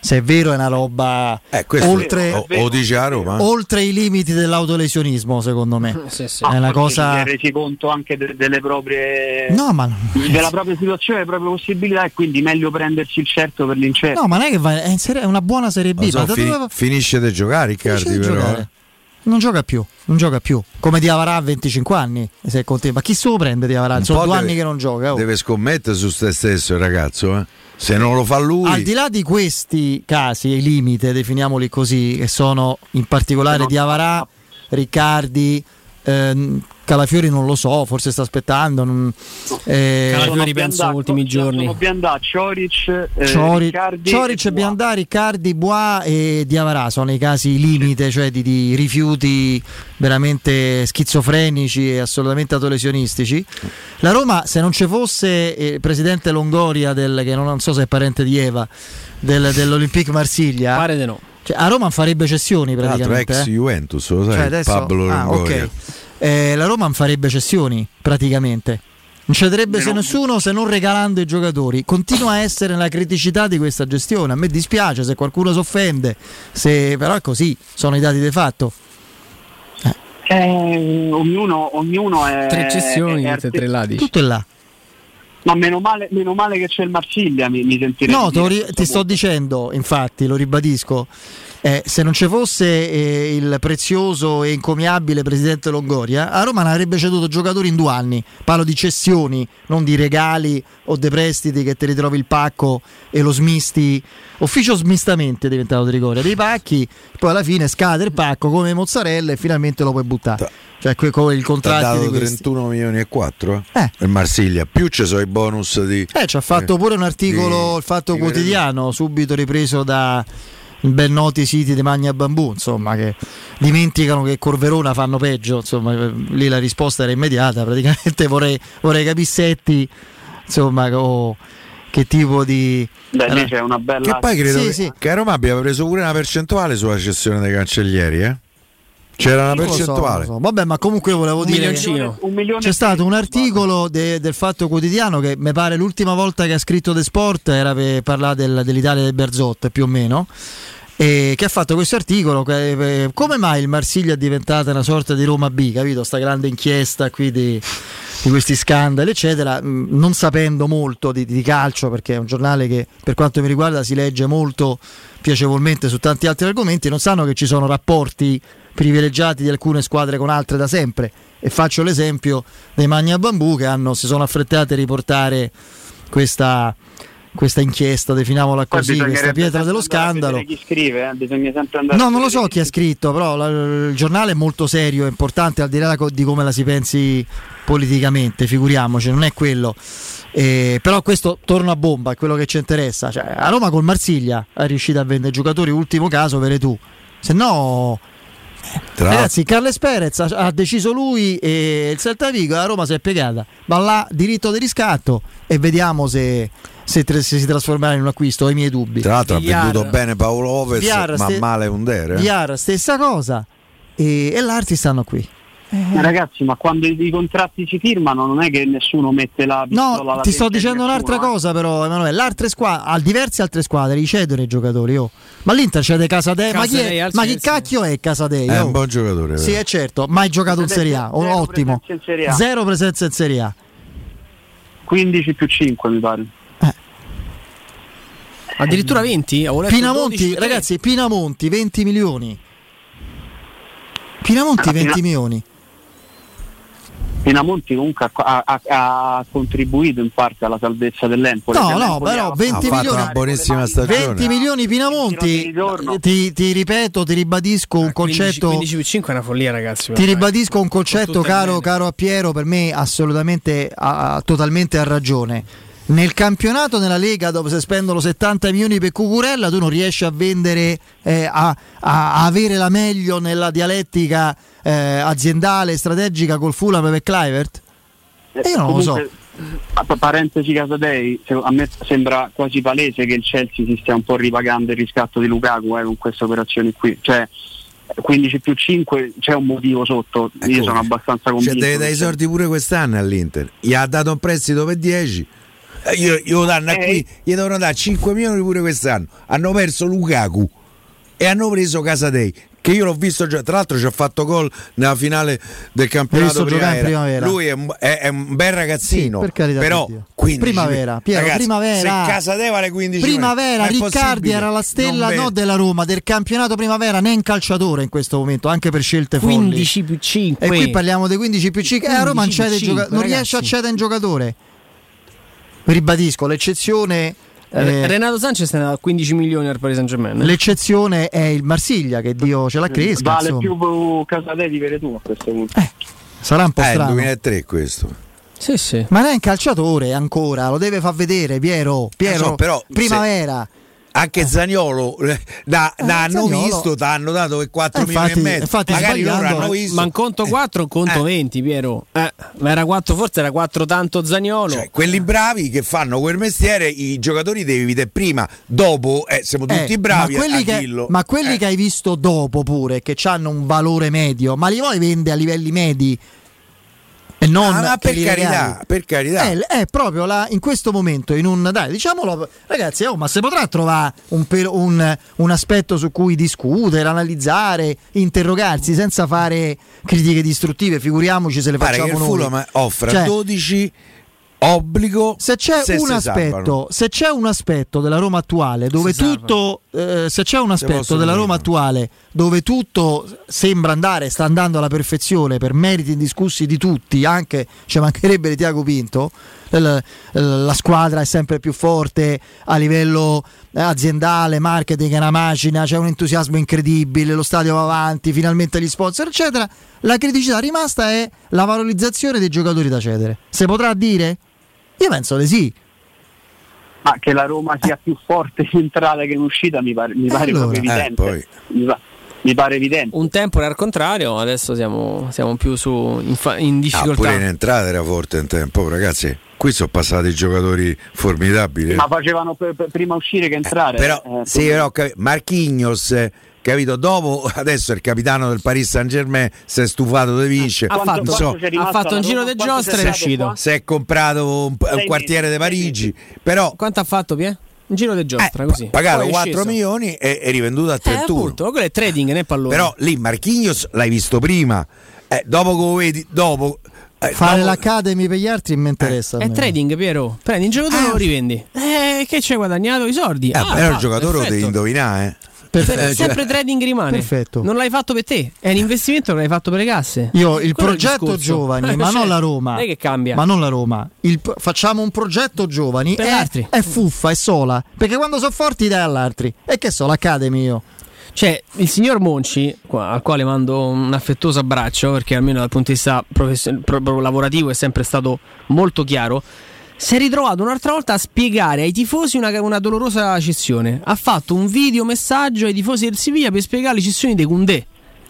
Se è vero è una roba Eh, oltre, o, o dice a Roma? oltre i limiti dell'autolesionismo, secondo me. È una Forse cosa... si è resi conto anche de- delle proprie No, ma della propria situazione, delle proprie possibilità e quindi meglio prendersi il certo per l'incerto. No, ma non è che va, è, in serie- è una buona Serie B. So, fini- dove finisce di giocare Riccardi però. giocare. Non gioca più, non gioca più. Come Diavarà a 25 anni. Se è contento. Ma chi se lo prende Diavarà? Sono due deve- anni che non gioca. oh. Deve scommettere su se stesso il ragazzo, eh. Se non lo fa lui, Al di là di questi casi, i limite, definiamoli così, che sono in particolare Diavarà, Riccardi, ehm, Calafiori non lo so, forse sta aspettando. non- eh, Sono Biandà- ultimi giorni. Sono Biandà, Cioric, eh, Ciori- Riccardi Cioric, e. Biandà, Riccardi, Bois e Diavarà sono i casi limite, cioè di, di rifiuti veramente schizofrenici e assolutamente autolesionistici. La Roma, se non ci fosse eh, il presidente Longoria, del, che non, non so se è parente di Eva, del- dell'Olympique Marsiglia, Pare di no. Cioè, a Roma farebbe cessioni tra l'altro praticamente. ex eh. Juventus, lo sai, Cioè, adesso- Pablo ah, Longoria. ok. Eh, la Roma farebbe cessioni praticamente. Non cederebbe se nessuno se non regalando i giocatori. Continua a essere la criticità di questa gestione. A me dispiace se qualcuno si offende, se- però è così, sono i dati di fatto. Eh, ognuno, ognuno è Tre cessioni, è- è tre dici. Tutto è là. Ma meno male, meno male che c'è il Marsiglia, mi, mi sentirei No, te ri- ti sto dicendo, infatti, lo ribadisco. eh, se non ci fosse eh, il prezioso e incommiabile presidente Longoria, a Roma ne avrebbe ceduto giocatori in due anni. Parlo di cessioni, non di regali o dei prestiti che ti ritrovi il pacco e lo smisti. Ufficio smistamento è diventato di Trigoria. Dei pacchi, poi alla fine scade il pacco come mozzarella e finalmente lo puoi buttare. Cioè, come il contratto di dato questi. 31 milioni e 4 Eh. il Marsiglia più ci sono i bonus di Eh, ci ha fatto pure un articolo, di- il Fatto di- Quotidiano, subito ripreso da ben noti siti di Magna Bambù, insomma, che dimenticano che Corverona fanno peggio, insomma, eh, lì la risposta era immediata, praticamente vorrei, vorrei capire Setti, insomma, o che tipo di... Beh, lì c'è una bella che poi credo Sì, che, sì. che a Roma abbia preso pure una percentuale sulla cessione dei cancellieri eh? c'era una so, percentuale lo so. Vabbè, ma comunque volevo Un dire milione C'è stato un articolo de- del Fatto Quotidiano che mi pare l'ultima volta che ha scritto The Sport era per parlare del- dell'Italia del Berzot più o meno. E che ha fatto questo articolo? Eh, come mai il Marsiglia è diventata una sorta di Roma B capito? Sta grande inchiesta qui di, di questi scandali, eccetera, mh, non sapendo molto di, di calcio, perché è un giornale che per quanto mi riguarda si legge molto piacevolmente su tanti altri argomenti, non sanno che ci sono rapporti privilegiati di alcune squadre con altre da sempre. E faccio l'esempio dei Magna Bambù che hanno, si sono affrettati a riportare questa, questa inchiesta, definiamola così, questa pietra dello scandalo. Chi scrive, eh, bisogna sempre andare No, non lo so chi ha scritto, però la- il giornale è molto serio, è importante al di là di come la si pensi politicamente, figuriamoci, non è quello. Eh, però questo torna a bomba, è quello che ci interessa. Cioè, a Roma col Marsiglia è riuscita a vendere giocatori, ultimo caso, vere tu. Se no, Tra ragazzi, Carles Perez ha, ha deciso lui e il Celta Vigo, la Roma si è piegata. Va là, diritto di riscatto e vediamo se, se tra- se si trasformerà in un acquisto. Ho i miei dubbi. Tra l'altro ha Villar- venduto bene Paolo Lopez, Villar, ma ste- male Under. Eh? Villar, stessa cosa. E, e l'Arti stanno qui. Eh, Ragazzi, ma quando i, i contratti si firmano non è che nessuno mette la pistola No, alla ti sto dicendo nessuno, un'altra eh. cosa, però, Emanuele. L'altre squadre, a diverse altre squadre, li cedono i giocatori. Oh. Ma l'Inter cede Casadei. Ma chi, è, al ma chi cacchio è Casadei? È oh? un buon giocatore. Sì, è certo, mai giocato in Serie A. Oh, Zero ottimo. presenza in Serie A. Zero presenza in Serie A. 15 più 5 mi pare. Addirittura 20? Avevo letto Pinamonti, 12, ragazzi, Pinamonti 20 milioni. Pinamonti Ah, 20 Pina- milioni. Pinamonti comunque ha, ha- ha contribuito in parte alla salvezza dell'Empoli. No, Cioè, no, però ha- 20 Ha fatto milioni. una buonissima 20 stagione. milioni Pinamonti, ti, ti ripeto, ti ribadisco un 15, concetto 15 più 5 è una follia, ragazzi. Ti ribadisco un concetto caro, caro a Piero, per me assolutamente ha totalmente ha ragione. Nel campionato, nella Lega, dove si spendono 70 milioni per Cucurella, tu non riesci a vendere, eh, a, a- avere la meglio nella dialettica eh, aziendale, strategica col Fulham per Clivert? E io non lo so. A pa- parentesi Casadei, se- a me sembra quasi palese che il Chelsea si stia un po' ripagando il riscatto di Lukaku eh, con queste operazioni qui. Cioè, 15 più 5 c'è un motivo sotto, io sono abbastanza Cioè, convinto. deve dare i soldi pure quest'anno all'Inter. Gli ha dato un prestito per 10. Eh, Io, io danno a Eh. qui, gli devono dare 5 milioni pure quest'anno. Hanno perso Lukaku e hanno preso Casadei. Che io l'ho visto già, tra l'altro ci ha fatto gol nella finale del campionato in primavera. primavera. Lui è un, è- è un bel ragazzino, Sì, per carità però di Dio. 15 primavera, Piero, ragazzi, primavera. Se Casadei vale 15 Primavera, Riccardi era la stella Non no, della Roma, del campionato primavera, né in calciatore in questo momento, anche per scelte folli. 15 più 5. E qui parliamo dei 15 più 5. E a Roma 15 non, cede più gioca- 5, non riesce a cedere un giocatore. Ribadisco, l'eccezione. eh, Renato Sanchez è andato a 15 milioni al Paris Saint Germain. L'eccezione è il Marsiglia, che Dio ce la cresca. Vale insomma. più Casadei di Veretù a questo punto. Sarà un po' Eh, il strano. 2003 questo. Sì, sì. Ma non è un calciatore ancora, lo deve far vedere Piero. Piero, Eh, so, però, primavera. Anche Zaniolo eh, da, da hanno Zaniolo- visto, ti hanno dato per 4 Eh, milioni e infatti- mezzo. infatti Magari loro hanno visto. Ma un conto 4 un conto 20, Piero. Eh, ma era 4, forse era 4 tanto Zagnolo. Cioè, quelli bravi che fanno quel mestiere, i giocatori devi vedere prima, dopo, eh, siamo Eh, tutti bravi ma quelli, a che, ma quelli Eh. che hai visto dopo pure, che hanno un valore medio, ma li vuoi vendere a livelli medi? E non Ah, ma che per carità, per carità. È, è proprio là, in questo momento, in un dai, diciamolo, ragazzi, oh, ma se potrà trovare un, un- un aspetto su cui discutere, analizzare, interrogarsi senza fare critiche distruttive, figuriamoci se le Pare che facciamo il noi. Fulham offra Cioè, 12 obbligo se c'è se un aspetto, se c'è un aspetto della Roma attuale dove Si tutto eh, se c'è un aspetto della. Roma attuale dove tutto sembra andare, sta andando alla perfezione per meriti indiscussi di tutti, anche ci mancherebbe di Tiago Pinto. l- La squadra è sempre più forte a livello aziendale, marketing è una macina, c'è un entusiasmo incredibile, lo stadio va avanti, finalmente gli sponsor, eccetera. La criticità rimasta è la valorizzazione dei giocatori da cedere. Se potrà dire? Io penso di sì. Ma che la Roma sia più forte in entrata che in uscita mi pare, mi pare allora. proprio Eh, evidente. poi. mi, pa- mi pare evidente. Un tempo era al contrario, adesso siamo, siamo più su, in, fa- in Ah, difficoltà. pure in entrata era forte in tempo, ragazzi. Qui sono passati giocatori formidabili. Ma facevano per- per- prima uscire che entrare. però, eh, sì, però Marchignos, eh, capito? Dopo, adesso è il capitano del Paris Saint Germain, si è stufato di vincere. Ha fatto- so, ha fatto un giro Roma? di Quanto giostra c'è e è uscito. si è comprato un, un quartiere di Parigi, però Quanto ha fatto Pie? Un giro di giostra, eh, così. pagato Poi è 4 sceso. milioni e è rivenduto a Eh, 31. appunto, ma quello è trading, né pallone. Però lì Marchignos l'hai visto prima. Eh, dopo che lo vedi, dopo Fare l'academy per gli altri mi interessa. a È trading, Piero. Prendi un giocatore e lo rivendi. Eh, che ci hai guadagnato i soldi? Eh, Ah, però il ah, giocatore lo perfetto. devi indovinare. Perfetto. Eh, cioè- Sempre trading rimane. Perfetto. Non l'hai fatto per te. È un investimento che l'hai fatto per le casse. Io il Quello progetto discorso. giovani, ma non la Roma. Non è che cambia. Ma non la Roma. Il- facciamo un progetto giovani Per è, l'altri. è fuffa, è sola. Perché quando sono forti dai all'altri. E che so, l'Academy io. Cioè, il signor Monci, al quale mando un affettuoso abbraccio, perché almeno dal punto di vista profession- lavorativo è sempre stato molto chiaro, si è ritrovato un'altra volta a spiegare ai tifosi una, una dolorosa cessione. Ha fatto un video messaggio ai tifosi del Siviglia per spiegare le cessioni dei Koundé.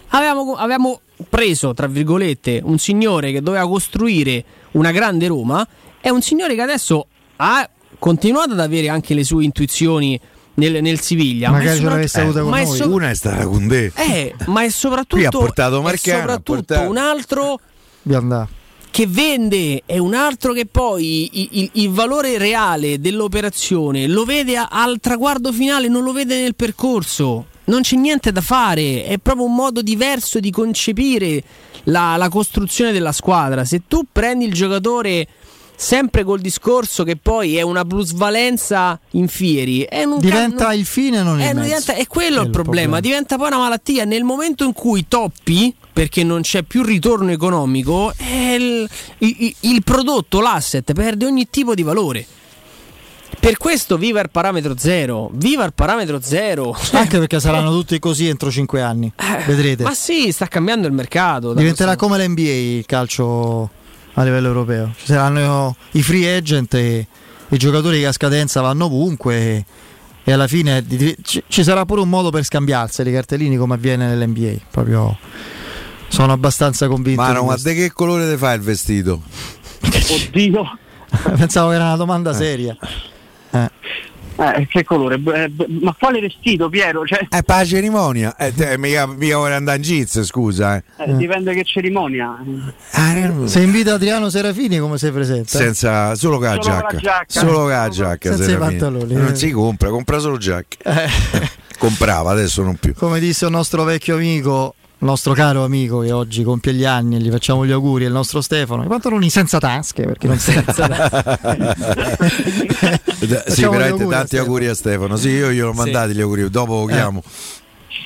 Avevamo, avevamo preso, tra virgolette, un signore che doveva costruire una grande Roma e un signore che adesso ha continuato ad avere anche le sue intuizioni nel, nel Siviglia. Magari ce l'avesse avuta con ma è noi. so- Una è stata Condé. eh, ma è soprattutto, Qui ha portato ha soprattutto portato- un altro. Che vende e un altro che poi il, il- il valore reale dell'operazione lo vede al traguardo finale, non lo vede nel percorso. Non c'è niente da fare, è proprio un modo diverso di concepire la, la costruzione della squadra. Se tu prendi il giocatore sempre col discorso che poi è una plusvalenza in fieri, è Diventa non- il fine, non il eh, non mezzo. diventa- è quello Quello il il problema. problema. diventa poi una malattia. Nel momento in cui toppi, perché non c'è più ritorno economico, eh, il, il- il prodotto, l'asset, perde ogni tipo di valore. Per questo viva il parametro zero, viva il parametro zero. Anche perché saranno tutti così entro 5 anni. Vedrete. Eh, Ma sì, sta cambiando il mercato. Diventerà come l'NBA il calcio a livello europeo. Ci saranno i free agent e i giocatori che a scadenza vanno ovunque e, alla fine ci sarà pure un modo per scambiarseli i cartellini come avviene nell'NBA. Proprio sono abbastanza convinto. Ma di no, ma di che colore ti fa il vestito? Oddio. Pensavo che era una domanda seria. Eh. Eh, che colore? Eh, ma quale vestito, Piero? Cioè, È per la cerimonia. Eh, te, mica, mica vuole andare in jeans, scusa. Eh. eh, dipende che cerimonia. Se invita Adriano Serafini come si presenta? Senza, solo con la giacca. giacca. Solo con la giacca. Senza i Serafini. pantaloni, Non eh. si compra, compra solo giacca. Comprava, adesso non più. Come disse un nostro vecchio amico, il nostro caro amico che oggi compie gli anni e gli facciamo gli auguri, il nostro Stefano, i pantaloni senza tasche, perché non senza sì, Facciamo gli veramente auguri a tanti Stefano. auguri a Stefano. Sì, io glielo ho Sì. mandati gli auguri, dopo lo Eh. chiamo.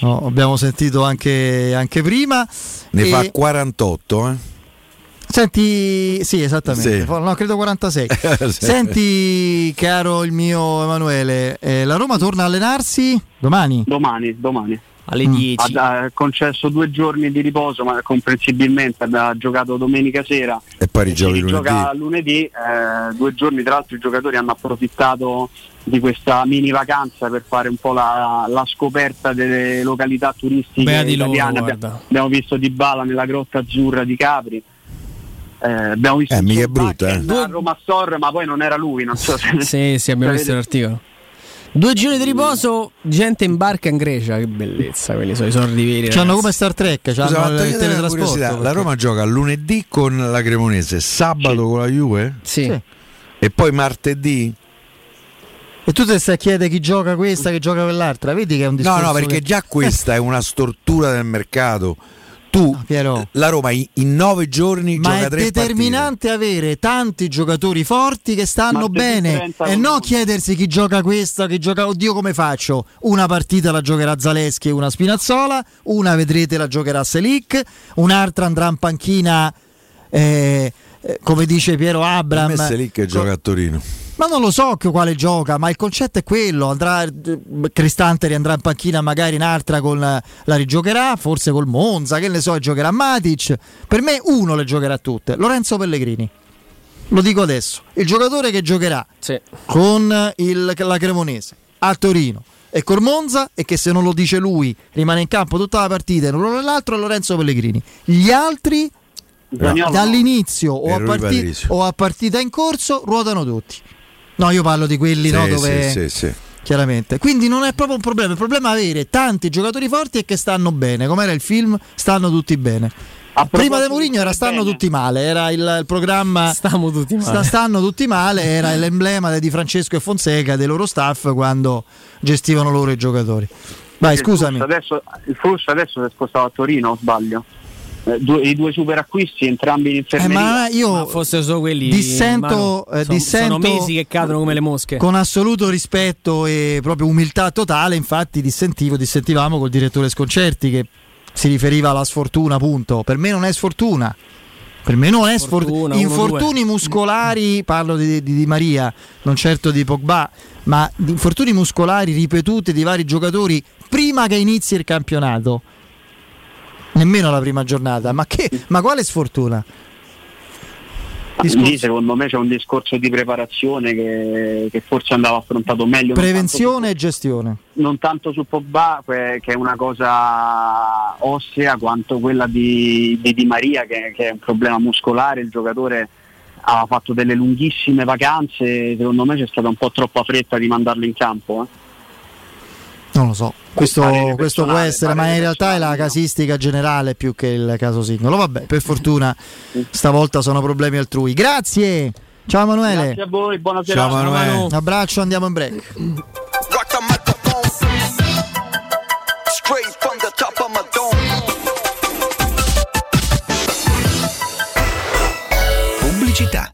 No, abbiamo sentito anche, anche prima. Ne E- fa 48, eh. Senti, sì, esattamente, Sì. no, credo 46. Sì. Senti, caro il mio Emanuele, eh, la Roma torna a allenarsi domani? Domani, domani. Alle Mm. 10. Ha, ha concesso due giorni di riposo, ma comprensibilmente ha giocato domenica sera. E poi rigiochi Si lunedì. gioca lunedì, eh, due giorni tra l'altro i giocatori hanno approfittato di questa mini vacanza per fare un po' la, la scoperta delle località turistiche loro, italiane. Guarda. abbiamo visto Di Bala nella grotta azzurra di Capri. Eh, abbiamo visto Eh, mica è brutta, eh. a Roma Store, ma poi non era lui, non so se Sì, sì, abbiamo visto l'articolo. Due giorni di riposo, gente in barca in Grecia, che bellezza, quelli sono i soldi veri. C'hanno come Star Trek, c'hanno ma il una teletrasporto. curiosità, La Roma gioca lunedì con la Cremonese, sabato con la Juve Sì. Sì. e poi martedì. E tu ti stai a chiedere chi gioca questa, chi gioca quell'altra, vedi che è un No, discorso no, perché che- già questa è una stortura del mercato. Tu, Piero. la Roma in, in nove giorni Ma gioca è tre determinante avere tanti giocatori forti che stanno bene 30 e non chiedersi chi gioca questa, chi gioca. Oddio, come faccio? Una partita la giocherà Zaleschi e una Spinazzola, una vedrete la giocherà Selic, un'altra andrà in panchina, eh, eh, come dice Piero partite. Abram. A me se lì che gioca a Torino. Ma non lo so quale gioca, ma il concetto è quello. Andrà, Cristante riandrà in panchina magari un'altra con la, rigiocherà, forse col Monza, che ne so, giocherà Matic. Per me uno le giocherà tutte, Lorenzo Pellegrini. Lo dico adesso, il giocatore che giocherà Sì. con il- la Cremonese a Torino e col Monza e che se non lo dice lui rimane in campo tutta la partita e non uno nell'altro è Lorenzo Pellegrini. Gli altri no. dall'inizio o E a, Rui parti- Patricio. o a partita in corso ruotano tutti. No, io parlo di quelli no, Sì, dove sì, sì, sì. chiaramente. Quindi non è proprio un problema, il problema è avere tanti giocatori forti e che stanno bene. Com'era il film? Stanno tutti bene. Prima di Mourinho era stanno bene. tutti male, era il, il programma Stiamo tutti male. Sta- stanno tutti male, era l'emblema di Francesco e Fonseca dei loro staff quando gestivano loro i giocatori. Vai, Il scusami. Flusso adesso, il flusso adesso si è spostato a Torino, o sbaglio? Eh, due- i due super acquisti, entrambi in Eh, infermeria. ma io Ma fosse solo quelli dissento, Manu, eh, son- dissento sono mesi che cadono come le mosche. con assoluto rispetto e proprio umiltà totale. Infatti, dissentivo, dissentivamo col direttore Sconcerti che si riferiva alla sfortuna. Punto. Per me non è sfortuna. Per me non è sfortuna. Sfortuna, uno, Infortuni due. muscolari, parlo di, di, di Maria, non certo di Pogba, ma di infortuni muscolari ripetuti di vari giocatori prima che inizi il campionato. Nemmeno la prima giornata, ma, che, ma quale sfortuna? Lì secondo me c'è un discorso di preparazione che, che forse andava affrontato meglio. Prevenzione e gestione. Non tanto su Pogba, que- che è una cosa ossea, quanto quella di Di, Di Maria, che, che è un problema muscolare. Il giocatore ha fatto delle lunghissime vacanze, secondo me c'è stata un po' troppa fretta di mandarlo in campo. eh. Non lo so, questo, questo può essere, ma in realtà è la casistica generale più che il caso singolo. Vabbè, per fortuna stavolta sono problemi altrui. Grazie! Ciao Emanuele! Grazie a voi, buona serata. Ciao Emanuele! Un abbraccio, andiamo in break.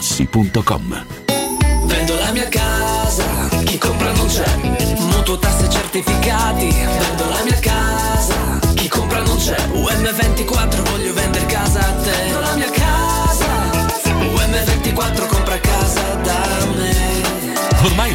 artigianamaterassi.com. Vendo la mia casa, chi compra non c'è. Mutuo tasse certificati. Vendo la mia casa, chi compra non c'è. UM24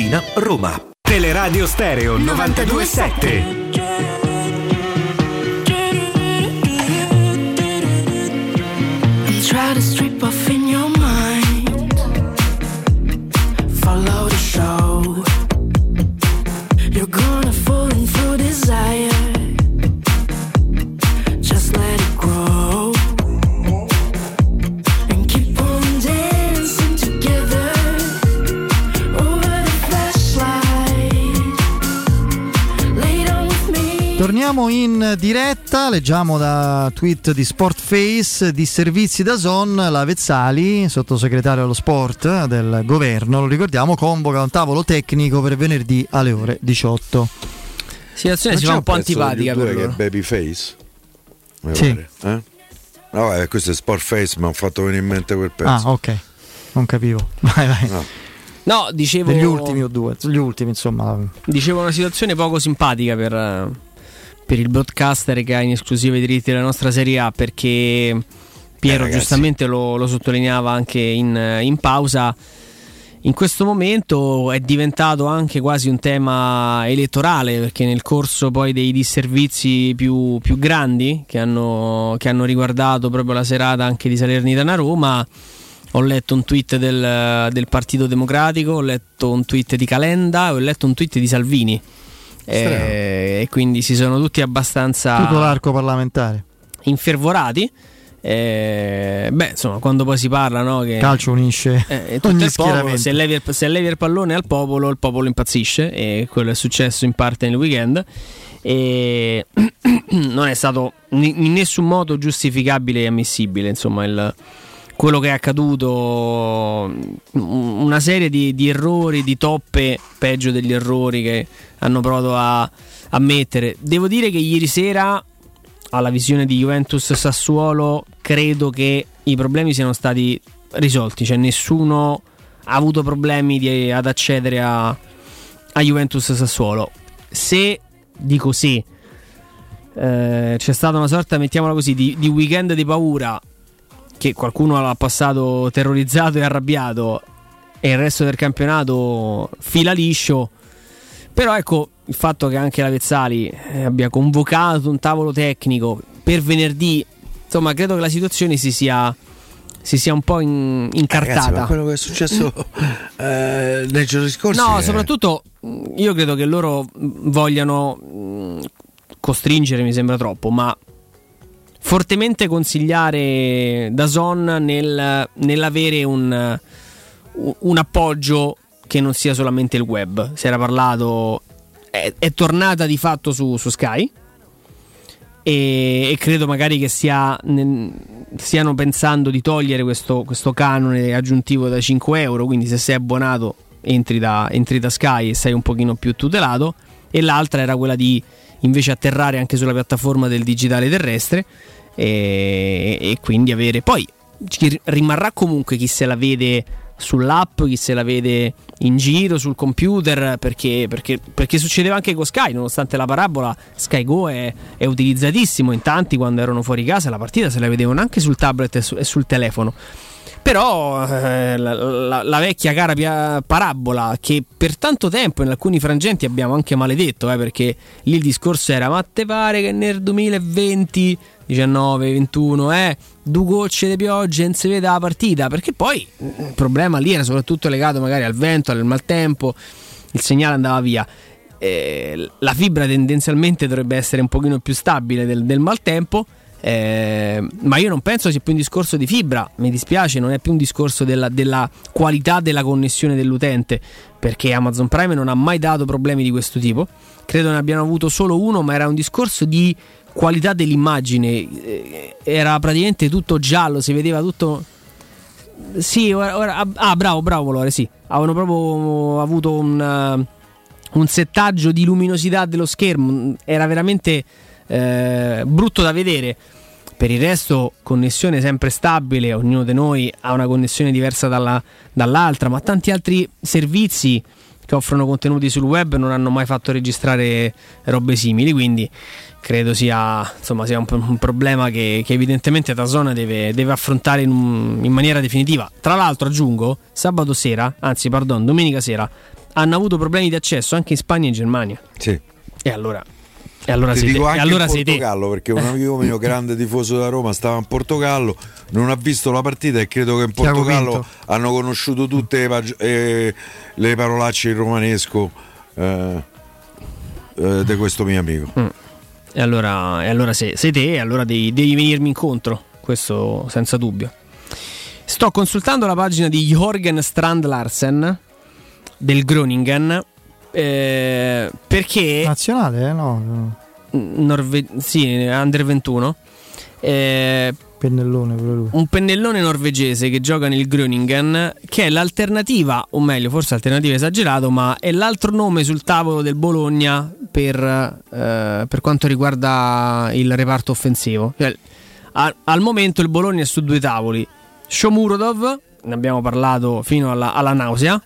Tiburtina, Roma. Teleradio Stereo 927. And try to strip off in your mind. Follow the show. You're gonna fall into desire. Just let it Torniamo in diretta, leggiamo da tweet di Sportface di Servizi da Zon, la Vezzali, sottosegretario allo sport del governo, lo ricordiamo, convoca un tavolo tecnico per venerdì alle ore 18. Situazione si fa un po' antipatica per che è loro. Babyface. Sì. eh? No, eh, questo è Sportface, mi ha fatto venire in mente quel pezzo. Ah, ok, non capivo. Vai, vai. No, dicevo. Degli ultimi o due, gli ultimi insomma. Dicevo una situazione poco simpatica per, per il broadcaster che ha in esclusiva i diritti della nostra Serie A perché Piero Eh, giustamente lo, lo sottolineava anche in, in pausa. In questo momento è diventato anche quasi un tema elettorale perché nel corso poi dei disservizi più, più grandi che hanno, che hanno riguardato proprio la serata anche di Salernitana Roma ho letto un tweet del, del Partito Democratico, ho letto un tweet di Calenda, ho letto un tweet di Salvini. Eh, e quindi si sono tutti abbastanza Tutto l'arco parlamentare. infervorati. Eh, beh, insomma, quando poi si parla, no, che Calcio unisce eh, tutto ogni il popolo, se levi, il, se levi il pallone al popolo, il popolo impazzisce e quello è successo in parte nel weekend. E non è stato in in nessun modo giustificabile e ammissibile, insomma, il- quello che è accaduto, una serie di, di errori, di toppe, peggio degli errori che hanno provato a, a mettere. Devo dire che ieri sera alla visione di Juventus Sassuolo credo che i problemi siano stati risolti, cioè nessuno ha avuto problemi di- ad accedere a, a Juventus Sassuolo. Se dico sì, eh, c'è stata una sorta, mettiamola così, di, di weekend di paura che qualcuno l'ha passato terrorizzato e arrabbiato e il resto del campionato fila liscio. Però ecco il fatto che anche la Vezzali eh, abbia convocato un tavolo tecnico per venerdì, insomma, credo che la situazione si sia, si sia un po' in- incartata. Ragazzi, ma quello che è successo eh, nei giorni scorsi. No, è- soprattutto mh, io credo che loro mh, vogliano mh, costringere, mi sembra troppo, ma fortemente consigliare Dazon nel, nell'avere un, un appoggio che non sia solamente il web. Si era parlato, è, è tornata di fatto su, su Sky. E, e credo magari che sia, nel- stiano pensando di togliere questo, questo canone aggiuntivo da 5 euro. Quindi, se sei abbonato, entri da, entri da Sky e sei un pochino più tutelato. E l'altra era quella di invece atterrare anche sulla piattaforma del digitale terrestre e, e quindi avere poi rimarrà comunque chi se la vede sull'app, chi se la vede in giro sul computer perché, perché- perché succedeva anche con Sky nonostante la parabola Sky Go è, è utilizzatissimo. In tanti quando erano fuori casa la partita se la vedevano anche sul tablet e, su- e sul telefono però eh, la, la- la vecchia cara parabola che per tanto tempo in alcuni frangenti abbiamo anche maledetto, eh, perché lì il discorso era: ma te pare che nel 2020, 19, 21, eh, due gocce di pioggia non si vede la partita? Perché poi il problema lì era soprattutto legato magari al vento, al maltempo, il segnale andava via. Eh, la fibra tendenzialmente dovrebbe essere un pochino più stabile del, del maltempo. Eh, ma io non penso sia più un discorso di fibra, mi dispiace, non è più un discorso della, della qualità della connessione dell'utente, perché Amazon Prime non ha mai dato problemi di questo tipo. Credo ne abbiano avuto solo uno, ma era un discorso di qualità dell'immagine. Eh, Era praticamente tutto giallo, si vedeva tutto sì, ora, ora- ah, bravo, bravo Lore, sì. Avevano proprio avuto un, eh, un settaggio di luminosità dello schermo. Era veramente eh, brutto da vedere. Per il resto, connessione sempre stabile, ognuno di noi ha una connessione diversa dalla- dall'altra, ma tanti altri servizi che offrono contenuti sul web non hanno mai fatto registrare robe simili, quindi credo sia, insomma, sia un, un problema che, che evidentemente Tazona deve, deve affrontare in, in maniera definitiva. Tra l'altro aggiungo, sabato sera, anzi pardon, domenica sera, hanno avuto problemi di accesso anche in Spagna e in Germania. Sì. E allora... E allora Ti siete, dico e anche allora in siete- Portogallo perché un amico mio grande tifoso da Roma stava in Portogallo non ha visto la partita e credo che in Portogallo hanno conosciuto tutte le, pag- eh, le parolacce in romanesco eh, eh, di questo mio amico Mm. E allora, e allora se sei te, allora devi, devi venirmi incontro, questo senza dubbio. Sto consultando la pagina di Jorgen Strand Larsen del Groningen eh, perché Nazionale, eh? No. Norve- sì, under 21 eh, Pennellone un pennellone norvegese che gioca nel Groningen, che è l'alternativa, o meglio, forse alternativa esagerato, ma è l'altro nome sul tavolo del Bologna per, eh, per quanto riguarda il reparto offensivo. Cioè, a- al momento il Bologna è su due tavoli: Shomurodov, ne abbiamo parlato fino alla, alla nausea,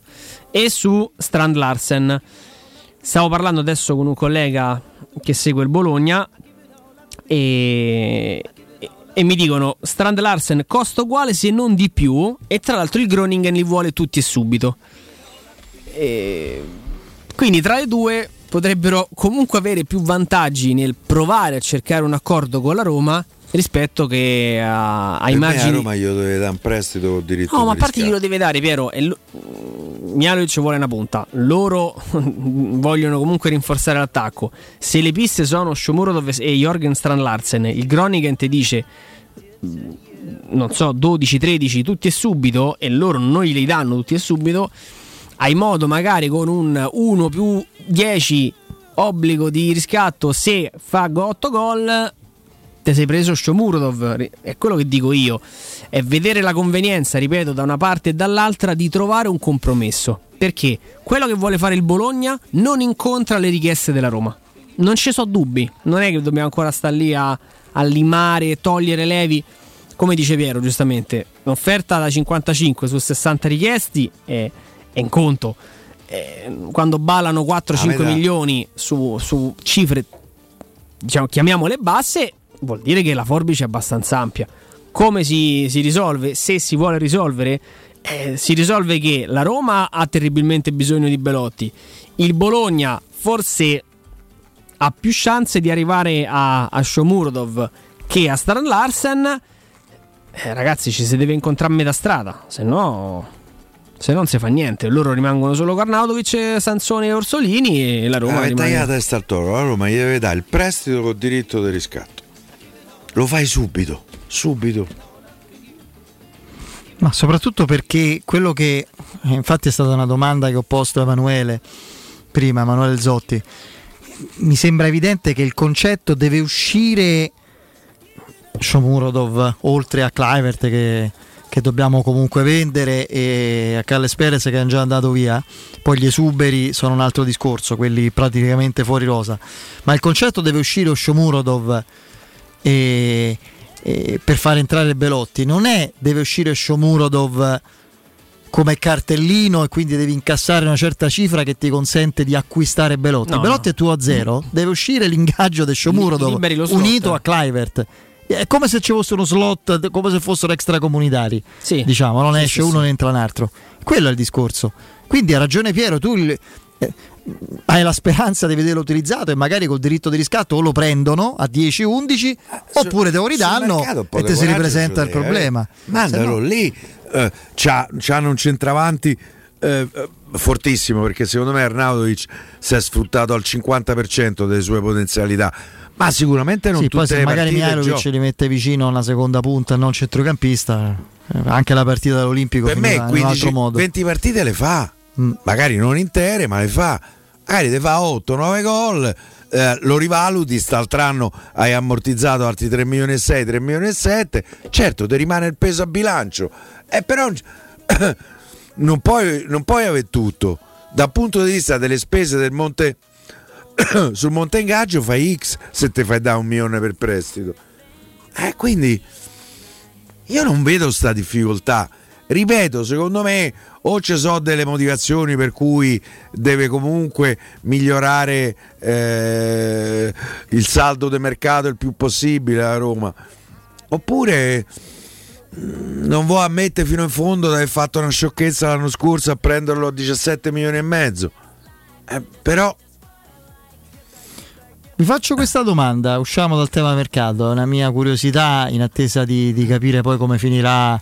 e su Strand Larsen. Stavo parlando adesso con un collega che segue il Bologna e, e- mi dicono Strand Larsen costa uguale se non di più e tra l'altro il Groningen li vuole tutti e subito. E quindi tra le due potrebbero comunque avere più vantaggi nel provare a cercare un accordo con la Roma rispetto che a, ai Per me a Roma deve dare un prestito con diritto No, ma a parte chi riscatto. lo deve dare, Piero. E lo- Mialovic vuole una punta. Loro vogliono comunque rinforzare l'attacco. Se le piste sono Shomurodov e Jorgen Strand Larsen, il Groningen ti dice mh, non so, 12-13 tutti e subito e loro non li danno tutti e subito, hai modo magari con un 1 più 10 obbligo di riscatto se fa 8 gol ti sei preso Shomurodov, è quello che dico io, è vedere la convenienza, ripeto, da una parte e dall'altra di trovare un compromesso. Perché quello che vuole fare il Bologna non incontra le richieste della Roma. Non ci so dubbi, non è che dobbiamo ancora stare lì a, a limare e togliere levi. Come dice Piero, giustamente, un'offerta da 55 su 60 richiesti è, è in conto. Eh, quando ballano 4-5 Ah, metà. milioni su, su cifre, diciamo, chiamiamole basse, vuol dire che la forbice è abbastanza ampia. Come si, si risolve? Se si vuole risolvere, eh, si risolve che la Roma ha terribilmente bisogno di Belotti, il Bologna forse ha più chance di arrivare a, a Shomurodov che a Strand Larsen. Eh, ragazzi, ci si deve incontrare a metà strada, se no, se non si fa niente. Loro rimangono solo Karnautovic, Sansoni e Orsolini e la Roma Ah, rimane... tagliata testa al toro, la Roma gli deve dare il prestito con diritto di riscatto. Lo fai subito, subito. Ma soprattutto perché quello che eh, infatti è stata una domanda che ho posto a Emanuele prima, Emanuele Zotti. Mi sembra evidente che il concetto deve uscire Shomurodov oltre a Clivert che, che dobbiamo comunque vendere e a Calles Perez che è già andato via. Poi gli esuberi sono un altro discorso, quelli praticamente fuori rosa. Ma il concetto deve uscire Shomurodov e, e per far entrare Belotti non è deve uscire Shomurodov come cartellino e quindi devi incassare una certa cifra che ti consente di acquistare Belotti. No, Belotti è tuo a zero, deve uscire l'ingaggio di Shomurodov slot. unito a Clivert. È come se ci fosse uno slot, come se fossero extracomunitari. Diciamo, non Sì, esce sì, uno, sì. ne entra un altro. Quello è il discorso. Quindi ha ragione Piero, tu il- eh, hai la speranza di vederlo utilizzato e magari col diritto di riscatto o lo prendono a 10-11 oppure te lo ridanno e ti si ripresenta il problema. eh. Mandalo no- lì. eh, c'ha, c'hanno un centravanti eh, eh, fortissimo perché secondo me Arnautovic si è sfruttato al 50% delle sue potenzialità. Ma sicuramente non Sì, tutte poi se magari partite Mihailovic gioca. li mette vicino a una seconda punta e non centrocampista, eh, anche la partita dell'Olimpico Per me finiva in un 15, altro modo. 20 partite le fa. Magari non intere, ma le fa. Magari te fa 8-9 gol, eh, lo rivaluti, st'altro anno hai ammortizzato altri 3 milioni e 6, 3 milioni e 7, certo ti rimane il peso a bilancio, eh, però non puoi, non puoi avere tutto. Dal punto di vista delle spese del monte sul monte ingaggio fai X se ti fai da un milione per prestito. Eh, quindi io non vedo sta difficoltà. Ripeto, secondo me o ci sono delle motivazioni per cui deve comunque migliorare eh, il saldo di mercato il più possibile a Roma, oppure mm, non vuoi ammettere fino in fondo di aver fatto una sciocchezza l'anno scorso a prenderlo a 17 milioni e mezzo. Eh, però Vi faccio questa domanda, usciamo dal tema mercato, è una mia curiosità in attesa di, di capire poi come finirà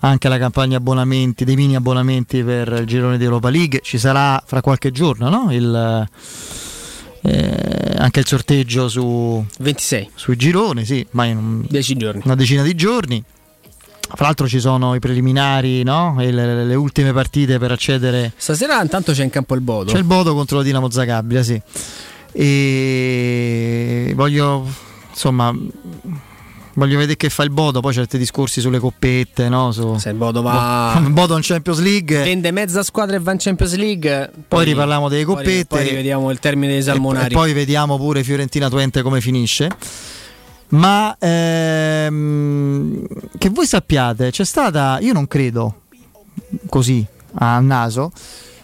anche la campagna abbonamenti, dei mini abbonamenti per il girone di Europa League, ci sarà fra qualche giorno no? il, eh, anche il sorteggio su 26 sui gironi, sì, ma in un- 10 giorni. una decina di giorni. Fra l'altro ci sono i preliminari, no? E le, le ultime partite per accedere Stasera intanto c'è in campo il Bodo. c'è il Bodo contro la Dinamo Zagabria, sì. E voglio insomma voglio vedere che fa il Bodo, poi certi discorsi sulle coppette, no? Su... Se il Bodo va Bodo in Champions League. vende mezza squadra e va in Champions League. Poi riparliamo delle poi- coppette. Poi, rivediamo il termine dei salmonari. e poi vediamo pure Fiorentina Twente come finisce. Ma ehm, che voi sappiate, c'è stata, io non credo così a naso,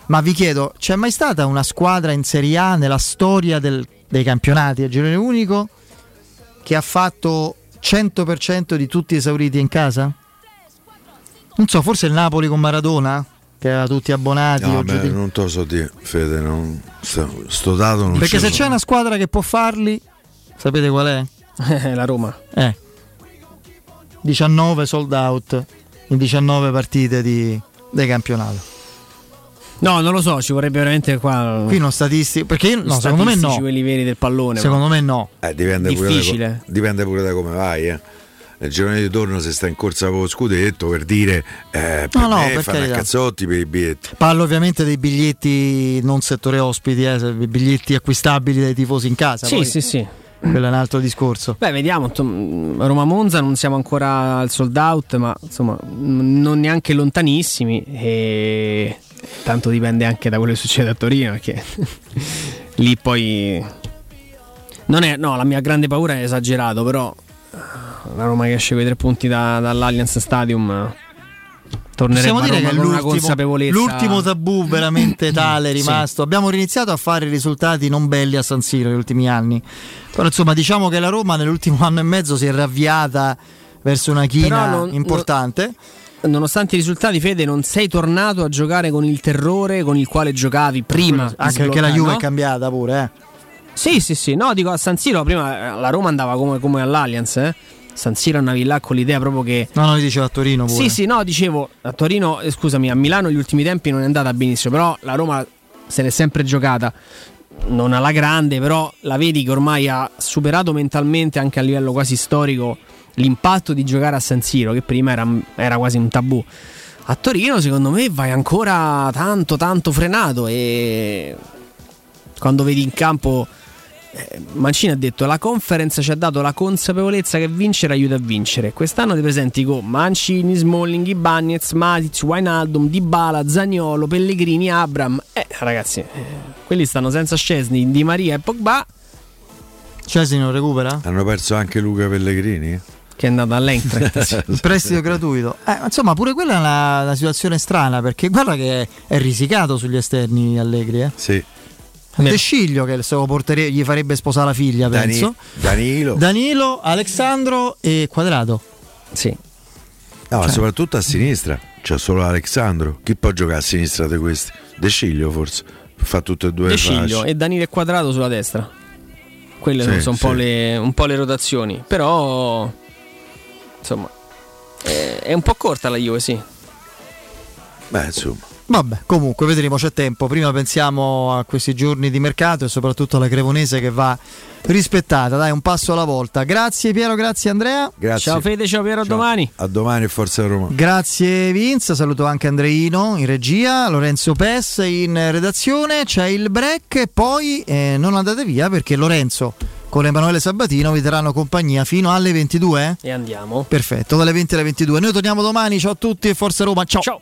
ma vi chiedo, c'è mai stata una squadra in Serie A nella storia del- dei campionati a girone unico che ha fatto 100% di tutti esauriti in casa? Non so, forse il Napoli con Maradona, che aveva tutti abbonati. No, beh, di- non te lo so dire, Fede, non, sto, sto dato non Perché se l'ho. c'è una squadra che può farli, sapete qual è? la Roma. Eh. 19 sold out in 19 partite di, di campionato. No, non lo so, ci vorrebbe veramente qua. Qui non statistici, perché io- no, secondo me no. quelli veri del pallone. Secondo me no. Eh, dipende, pure da, Difficile. dipende pure da come vai. Eh. Nel girone di torno se sta in corsa con lo scudetto per dire eh, per No, no, me per fanno cazzotti per i biglietti. Parlo ovviamente dei biglietti non settore ospiti, eh, biglietti acquistabili dai tifosi in casa. Sì, poi sì, sì. Quello è un altro discorso. Beh, vediamo. insomma, Roma-Monza non siamo ancora al sold out, ma insomma, non neanche lontanissimi. E tanto dipende anche da quello che succede a Torino, perché lì poi. Non è, no, la mia grande paura è esagerato, però la Roma che esce con i tre punti da- dall'Allianz Stadium tornerebbe Possiamo a dire Roma che è l'ultimo, consapevolezza. l'ultimo tabù veramente tale è Sì. rimasto. Abbiamo riniziato a fare risultati non belli a San Siro negli ultimi anni. Però insomma diciamo che la Roma nell'ultimo anno e mezzo si è ravviata verso una china non- importante. Nonostante i risultati, Fede, non sei tornato a giocare con il terrore con il quale giocavi prima. Anche perché la Juve è cambiata pure, eh. Sì, sì, sì. No, dico a San Siro prima eh, la Roma andava come, come all'Allianz, eh. San Siro andavi là con l'idea proprio che. No, no, io dicevo a Torino pure. Sì, sì, no, dicevo a Torino, eh, scusami, a Milano gli ultimi tempi non è andata benissimo, però la Roma se l'è sempre giocata. Non alla grande, però la vedi che ormai ha superato mentalmente anche a livello quasi storico l'impatto di giocare a San Siro, che prima era, era quasi un tabù. A Torino, secondo me, vai ancora tanto, tanto frenato e quando vedi in campo eh, Mancini ha detto la conference ci ha dato la consapevolezza che vincere aiuta a vincere. Quest'anno ti presenti con Mancini, Smalling, Ibagnez, Matic, Wijnaldum, Dybala, Zagnolo, Pellegrini, Abram. Eh ragazzi, eh, quelli stanno senza Scesni, Di Maria e Pogba Cesi non recupera? Hanno perso anche Luca Pellegrini? Che è andato all'Eintracht. Il prestito gratuito. Eh, insomma, pure quella è una, una situazione strana perché guarda che è risicato sugli esterni Allegri. Eh. Sì. De Sciglio che se lo portere- gli farebbe sposare la figlia, Dani- penso. Danilo. Danilo, Alessandro e Quadrato. Sì. No, ma Cioè- soprattutto a sinistra. C'è solo Alexandro. Chi può giocare a sinistra di questi? De Sciglio forse. Fa tutte e due De le Sciglio fasce. e Danilo e Quadrato sulla destra. Quelle Sì, sono un, po sì. le, un po' le rotazioni. Però, insomma, è, è un po' corta la Juve, sì. Beh, insomma. Vabbè, comunque vedremo, c'è tempo. Prima pensiamo a questi giorni di mercato e soprattutto alla Cremonese che va rispettata. Dai, un passo alla volta. Grazie Piero, grazie Andrea. Grazie. Ciao Fede, ciao Piero, a domani. A domani, Forza Roma. Grazie Vince, saluto anche Andreino in regia, Lorenzo Pes in redazione, c'è il break e poi eh, non andate via perché Lorenzo con Emanuele Sabatino vi terranno compagnia fino alle 22. E andiamo. Perfetto, dalle 20 alle 22. Noi torniamo domani, ciao a tutti e Forza Roma, ciao. Ciao.